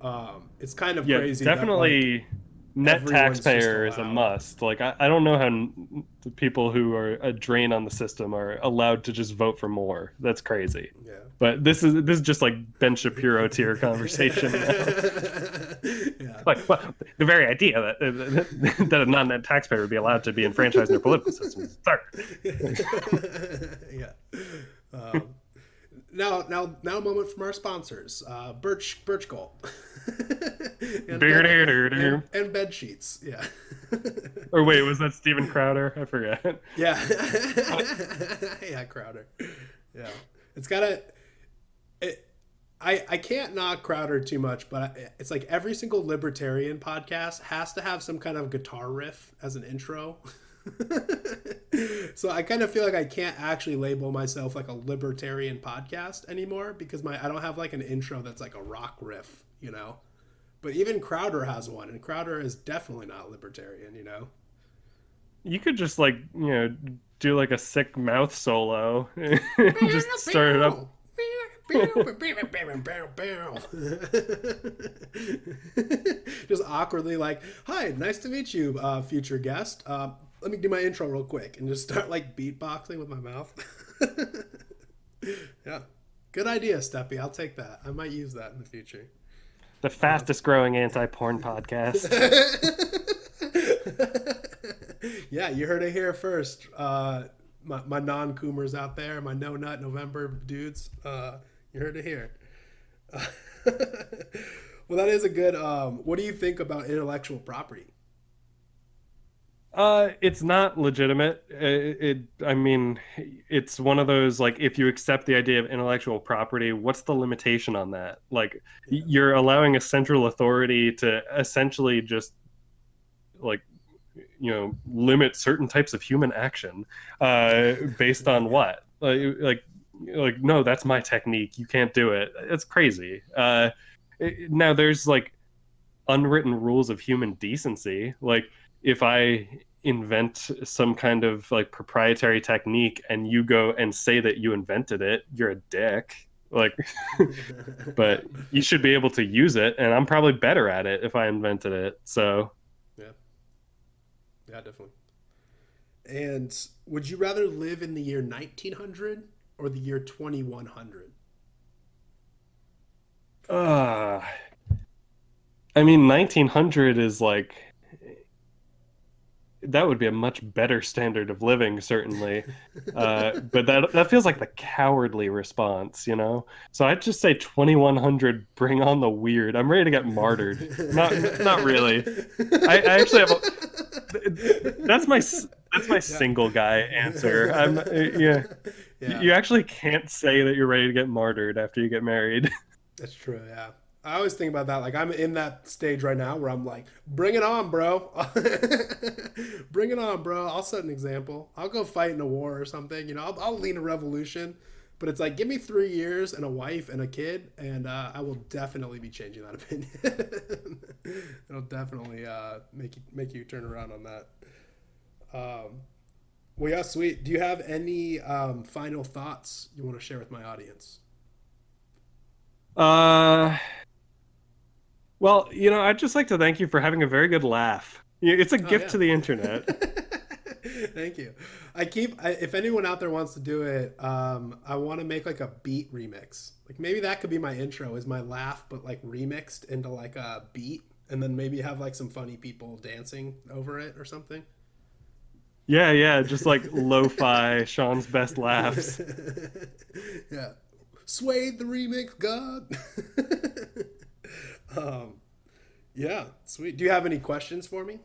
Um, it's kind of
yeah,
crazy.
Definitely. That, like, net taxpayer is a must. Like I, I don't know how the people who are a drain on the system are allowed to just vote for more. That's crazy.
Yeah.
But this is this is just like Ben Shapiro tier <laughs> conversation. yeah. Like well, the very idea that that a non-net taxpayer would be allowed to be enfranchised in their political system is <laughs>
yeah. Um, now, now, now, a moment from our sponsors: uh, Birch Birch Gold <laughs> and, bed, and, and, bed sheets. Yeah. <laughs>
or wait, was that Steven Crowder? I forget. <laughs>
Yeah. yeah, Crowder. Yeah, it's got a. It, I I can't knock Crowder too much, but it's like every single libertarian podcast has to have some kind of guitar riff as an intro. <laughs> so I kind of feel like I can't actually label myself like a libertarian podcast anymore because my I don't have like an intro that's like a rock riff, you know. But even Crowder has one, and Crowder is definitely not libertarian, you know.
You could just like you know do like a sick mouth solo, and <laughs> just start it up. <laughs>
just awkwardly like, "Hi, nice to meet you, uh, future guest. Uh, let me do my intro real quick and just start like beatboxing with my mouth. <laughs> yeah. Good idea, Steppy. I'll take that. I might use that in the future.
The fastest growing anti porn podcast. <laughs>
yeah, you heard it here first. Uh, my, my non coomers out there, my no nut November dudes. Uh, you heard it here. <laughs> well, that is a good. Um, what do you think about intellectual property?
Uh, it's not legitimate. It, it, I mean, it's one of those like if you accept the idea of intellectual property, what's the limitation on that? Like, yeah. you're allowing a central authority to essentially just like you know limit certain types of human action uh, based on what like, like like no that's my technique you can't do it it's crazy uh, it, now there's like unwritten rules of human decency like if I invent some kind of like proprietary technique and you go and say that you invented it, you're a dick. Like, <laughs> but you should be able to use it, and I'm probably better at it if I invented it. So,
yeah, yeah, definitely. And would you rather live in the year 1900 or the year 2100?
Uh, I mean, 1900 is like that would be a much better standard of living, certainly. Uh, but that that feels like the cowardly response, you know. So I'd just say twenty one hundred. Bring on the weird. I'm ready to get martyred. not not really. I, I actually have. A, that's my that's my yeah. single guy answer. I'm uh, yeah. yeah. You actually can't say that you're ready to get martyred after you get married.
That's true. Yeah. I always think about that. Like I'm in that stage right now where I'm like, bring it on, bro. <laughs> bring it on, bro. I'll set an example. I'll go fight in a war or something. You know, I'll, I'll lead a revolution. But it's like, give me three years and a wife and a kid, and uh, I will definitely be changing that <laughs> opinion. It'll definitely uh, make you make you turn around on that. Um, well, yeah, sweet. Do you have any um, final thoughts you want to share with my audience?
Uh, well, you know, I'd just like to thank you for having a very good laugh. It's a oh, gift yeah. to the internet. <laughs>
thank you. I keep I, if anyone out there wants to do it, um, I want to make like a beat remix. Like maybe that could be my intro, is my laugh, but like remixed into like a beat, and then maybe have like some funny people dancing over it or something.
Yeah, yeah, just like lo-fi <laughs> Sean's best laughs. <laughs>
yeah. Suede the remix god. Um yeah, sweet. Do you have any questions for me?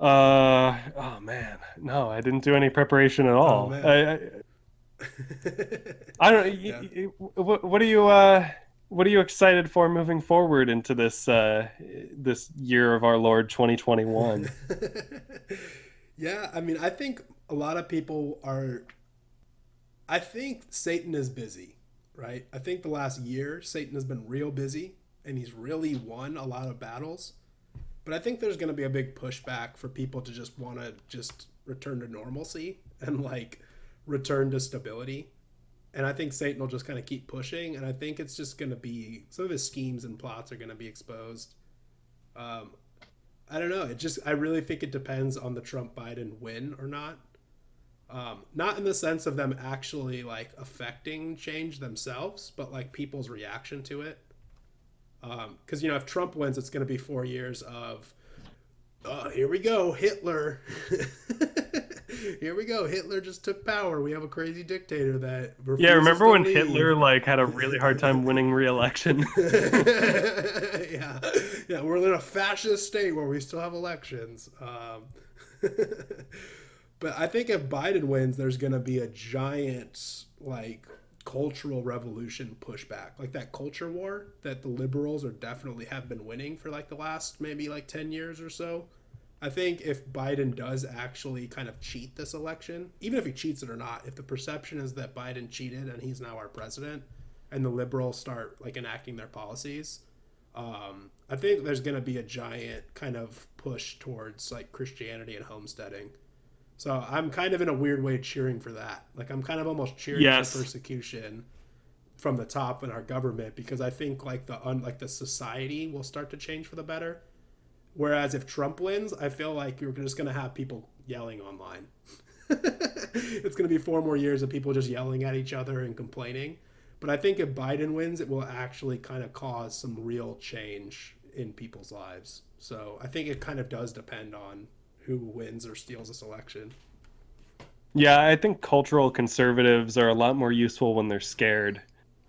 Uh oh man. No, I didn't do any preparation at all. Oh, I, I, <laughs> I don't yeah. what, what are you uh what are you excited for moving forward into this uh, this year of our Lord 2021? <laughs>
yeah, I mean, I think a lot of people are. I think Satan is busy, right? I think the last year Satan has been real busy, and he's really won a lot of battles. But I think there's going to be a big pushback for people to just want to just return to normalcy <laughs> and like return to stability and I think Satan will just kind of keep pushing, and I think it's just going to be some of his schemes and plots are going to be exposed. Um, I don't know. It just I really think it depends on the Trump Biden win or not. Um, not in the sense of them actually like affecting change themselves, but like people's reaction to it. Because um, you know, if Trump wins, it's going to be four years of, oh, here we go, Hitler. <laughs> here we go. Hitler just took power. We have a crazy dictator that.
Yeah, remember when leave. Hitler like had a really hard time <laughs> winning re-election? <laughs>
yeah, yeah. We're in a fascist state where we still have elections. Um, but I think if Biden wins, there's going to be a giant like cultural revolution pushback, like that culture war that the liberals are definitely have been winning for like the last maybe like ten years or so. I think if Biden does actually kind of cheat this election, even if he cheats it or not, if the perception is that Biden cheated and he's now our president, and the liberals start like enacting their policies, um, I think there's going to be a giant kind of push towards like Christianity and homesteading. So I'm kind of in a weird way cheering for that. Like I'm kind of almost cheering yes. for persecution from the top in our government because I think like the un, like the society will start to change for the better Whereas if Trump wins, I feel like you're just going to have people yelling online. <laughs> it's going to be four more years of people just yelling at each other and complaining. But I think if Biden wins, it will actually kind of cause some real change in people's lives. So I think it kind of does depend on who wins or steals this election.
Yeah, I think cultural conservatives are a lot more useful when they're scared.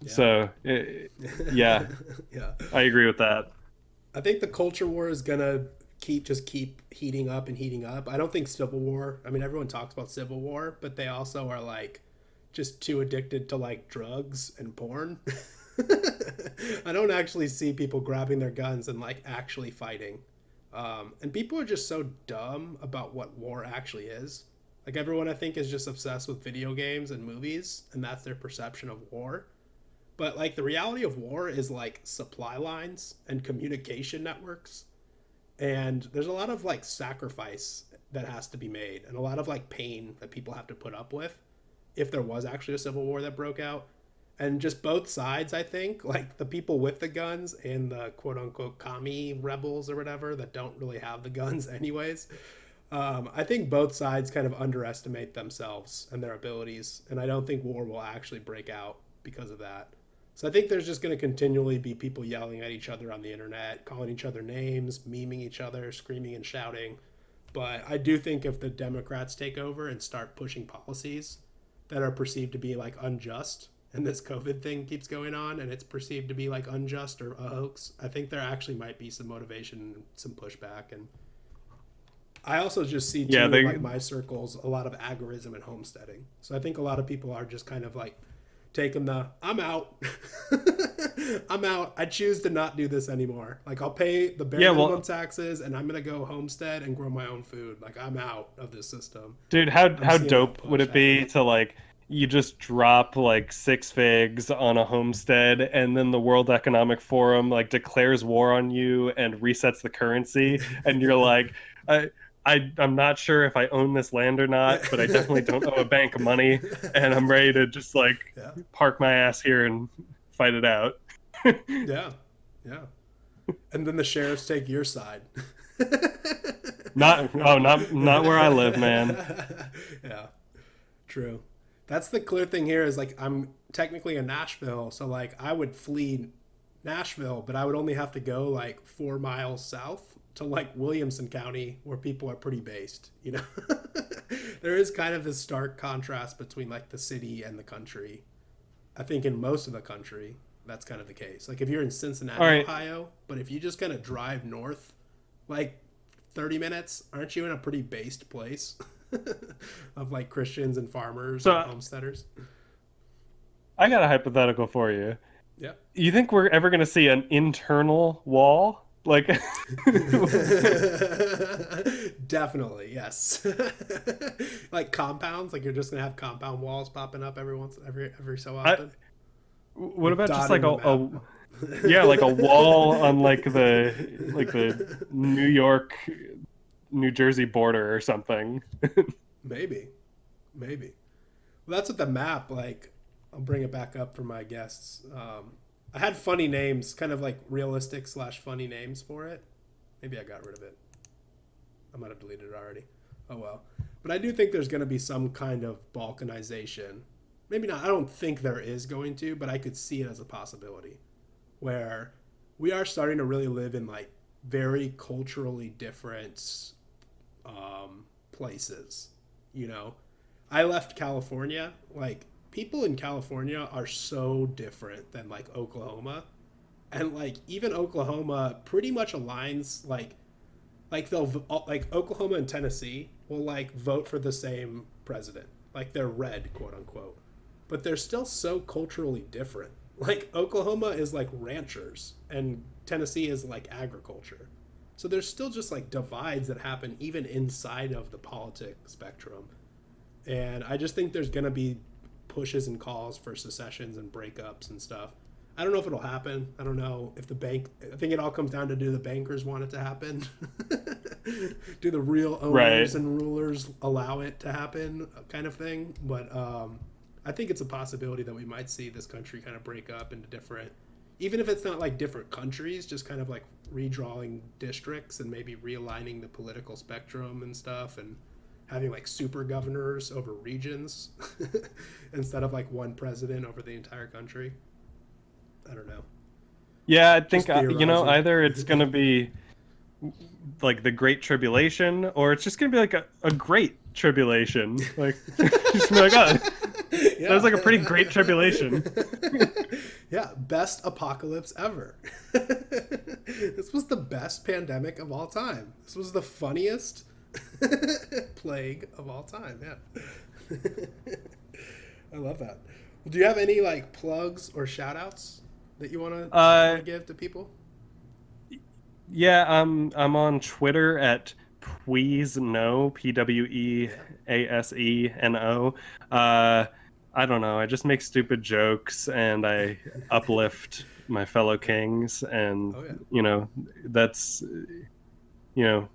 Yeah. So, it, yeah, <laughs> yeah, I agree with that.
I think the culture war is gonna keep just keep heating up and heating up. I don't think civil war. I mean, everyone talks about civil war, but they also are like just too addicted to like drugs and porn. <laughs> I don't actually see people grabbing their guns and like actually fighting. Um, and people are just so dumb about what war actually is. Like everyone, I think, is just obsessed with video games and movies, and that's their perception of war. But like the reality of war is like supply lines and communication networks. And there's a lot of like sacrifice that has to be made and a lot of like pain that people have to put up with if there was actually a civil war that broke out. And just both sides, I think, <laughs> like the people with the guns and the quote unquote commie rebels or whatever that don't really have the guns, <laughs> anyways. Um, I think both sides kind of underestimate themselves and their abilities. And I don't think war will actually break out because of that. So I think there's just going to continually be people yelling at each other on the internet, calling each other names, memeing each other, screaming and shouting. But I do think if the Democrats take over and start pushing policies that are perceived to be like unjust, and this COVID thing keeps going on and it's perceived to be like unjust or a hoax, I think there actually might be some motivation, some pushback. And I also just see too, yeah, they... like my circles, a lot of agorism and homesteading. So I think a lot of people are just kind of like taking the I'm out. <laughs> I'm out. I choose to not do this anymore. Like I'll pay the bare yeah, minimum well, taxes and I'm gonna go homestead and grow my own food. Like I'm out of this system.
Dude, how I'm how dope would it be to like you just drop like six figs on a homestead and then the World Economic Forum like declares war on you and resets the currency and you're <laughs> like I I, I'm not sure if I own this land or not, but I definitely don't owe a bank of money, and I'm ready to just like <laughs> yeah. park my ass here and fight it out.
yeah, <laughs> yeah. And then the sheriffs take your side.
not oh not not where I live, man.
yeah, true. That's the clear thing here is like I'm technically in Nashville, so like I would flee Nashville, but I would only have to go like four miles south to like Williamson County where people are pretty based, you know. <laughs> there is kind of this stark contrast between like the city and the country. I think in most of the country, that's kind of the case. Like if you're in Cincinnati, right. Ohio, but if you just kind of drive north like 30 minutes, aren't you in a pretty based place <laughs> <laughs> of like Christians and farmers so, and homesteaders?
I got a hypothetical for you.
Yeah.
You think we're ever going to see an internal wall? Like <laughs> <laughs>
Definitely, yes. like compounds, like you're just going to have compound walls popping up every once every every so often.
I, what about just like a, a yeah, like a wall on like the like the New York New Jersey border or something. <laughs>
maybe. Maybe. Well, that's what the map like I'll bring it back up for my guests. Um, I had funny names, kind of like realistic slash funny names for it. Maybe I got rid of it. I might have deleted it already. Oh well. But I do think there's going to be some kind of balkanization. Maybe not. I don't think there is going to, but I could see it as a possibility where we are starting to really live in like very culturally different um, places. You know, I left California like people in California are so different than like Oklahoma. And like even Oklahoma pretty much aligns like like they'll like Oklahoma and Tennessee will like vote for the same president. Like they're red, quote unquote. But they're still so culturally different. Like Oklahoma is like ranchers and Tennessee is like agriculture. So there's still just like divides that happen even inside of the politic spectrum. And I just think there's going to be pushes and calls for secessions and breakups and stuff. I don't know if it'll happen. I don't know if the bank. I think it all comes down to do the bankers want it to happen? <laughs> do the real owners right. and rulers allow it to happen, kind of thing. But um, I think it's a possibility that we might see this country kind of break up into different, even if it's not like different countries, just kind of like redrawing districts and maybe realigning the political spectrum and stuff and having like super governors over regions <laughs> instead of like one president over the entire country. I don't know.
Yeah, I think uh, you know either it's going <laughs> to be like the Great Tribulation, or it's just going to be like a, a Great Tribulation. Like <laughs> just be like, oh, yeah. that was like a pretty great tribulation.
Yeah, best apocalypse ever. <laughs> this was the best pandemic of all time. This was the funniest <laughs> plague of all time. Yeah. <laughs> I love that. Do you have any like plugs or shout outs that you want to uh, give to people?
Yeah, I'm I'm on Twitter at Pweaseno, P W E A S E N O. Uh, I don't know. I just make stupid jokes and I uplift my fellow kings, and oh, yeah. you know that's you know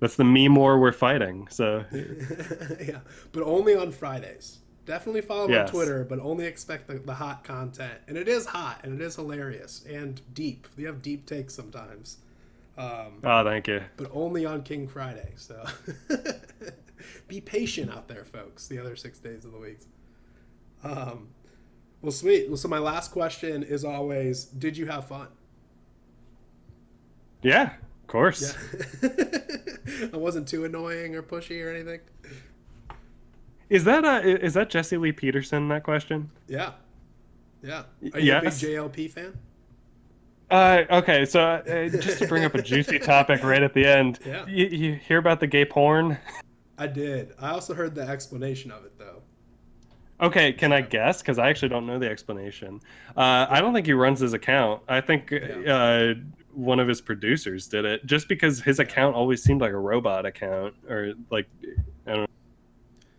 that's the meme war we're fighting. So <laughs>
yeah, but only on Fridays. Definitely follow yes. on Twitter, but only expect the, the, hot content. And it is hot and it is hilarious and deep. We have deep takes sometimes.
Um, oh, thank you.
But only on King Friday. So <laughs> be patient out there, folks. The other six days of the week. Um, well, sweet. Well, so my last question is always: Did you have fun?
Yeah, of course.
Yeah. <laughs> I wasn't too annoying or pushy or anything.
Is that a is that Jesse Lee Peterson? That question.
Yeah, yeah. Are you yes. a big JLP fan?
Uh, okay, so uh, just to bring up a <laughs> juicy topic right at the end, yeah. you, you hear about the gay porn?
I did. I also heard the explanation of it though.
Okay, can I guess? Because I actually don't know the explanation. Uh, I don't think he runs his account. I think uh, one of his producers did it, just because his account always seemed like a robot account, or like I don't know.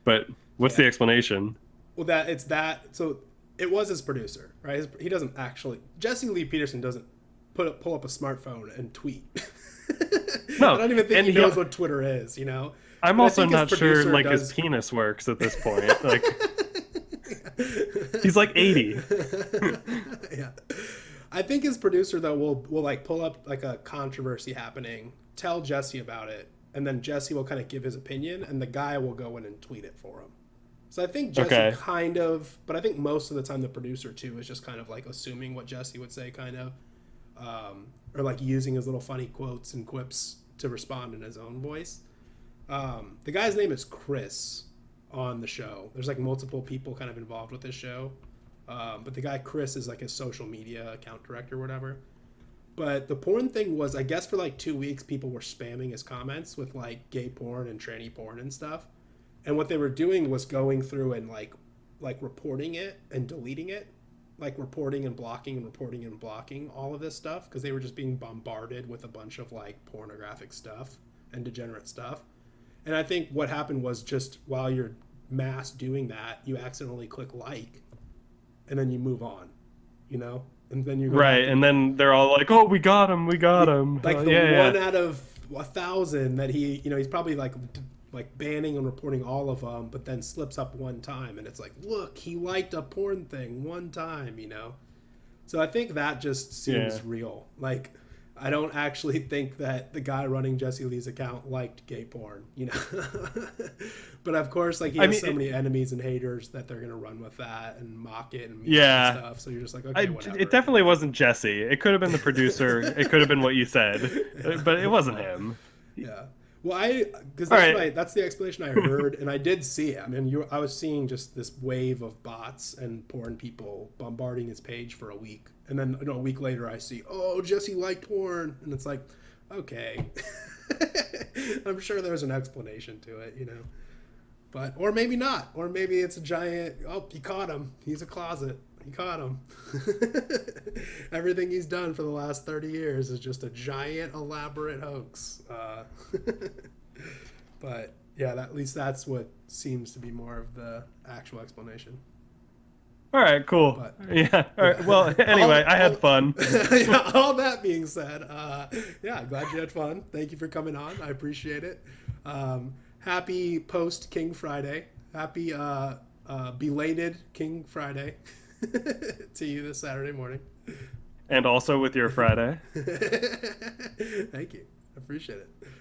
But what's yeah. the explanation?
Well, that it's that. So it was his producer, right? His, he doesn't actually. Jesse Lee Peterson doesn't put up, pull up a smartphone and tweet. <laughs> no, I don't even think he knows what Twitter is. You know.
I'm also not sure like does... his penis works at this point. Like <laughs> he's like 80. <laughs>
yeah. I think his producer though will will like pull up like a controversy happening, tell Jesse about it, and then Jesse will kind of give his opinion, and the guy will go in and tweet it for him. So I think Jesse okay. kind of, but I think most of the time the producer too is just kind of like assuming what Jesse would say, kind of. um, or like using his little funny quotes and quips to respond in his own voice. Um, the guy's name is Chris on the show. There's like multiple people kind of involved with this show, um, but the guy Chris is like a social media account director or whatever. But the porn thing was, I guess, for like two weeks, people were spamming his comments with like gay porn and tranny porn and stuff. And what they were doing was going through and like, like reporting it and deleting it, like reporting and blocking and reporting and blocking all of this stuff because they were just being bombarded with a bunch of like pornographic stuff and degenerate stuff. And I think what happened was just while you're mass doing that, you accidentally click like, and then you move on, you know, and then you go
right, and then they're all like, "Oh, we got him, we got him."
Like
uh,
the
yeah,
one
yeah.
out of a thousand that he, you know, he's probably like like banning and reporting all of them, but then slips up one time, and it's like, look, he liked a porn thing one time, you know. So I think that just seems
Yeah.
real. Like, I don't actually <laughs> think that the guy running Jesse Lee's account liked gay porn, you know. <laughs> but of course, like he
I
has
mean,
so
it-
many enemies and haters that they're gonna run with that and mock it and
Yeah.
and stuff. So you're just like, okay,
I,
whatever.
it definitely wasn't Jesse. It could have been the producer. it could have been what you said, Uh, <laughs> but it wasn't him.
Yeah. Well, I because that's
right.
I, that's the explanation I heard, and I did see it. I mean, you I was seeing just this wave of bots and porn people bombarding his page for a week, and then you know, a week later, I see, oh, Jesse liked porn, and it's like, okay, <laughs> I'm sure there's an explanation to it, you know, but or maybe not, or maybe it's a giant. Oh, you caught him. He's a closet. You caught him. <laughs> Everything he's done for the last 30 years is just a giant, elaborate hoax. Uh, <laughs> but yeah, that, at least that's what seems to be more of the actual explanation.
All right, cool.
But- <laughs>
yeah. All right. Well, anyway,
All-
I had fun.
yeah, all that being said, uh, yeah, glad you had fun. Thank you for coming on. I appreciate it. Um, happy post King Friday. Happy uh, uh, belated King Friday <laughs> to you this Saturday morning.
And also with your Friday. <laughs>
Thank you. I appreciate it.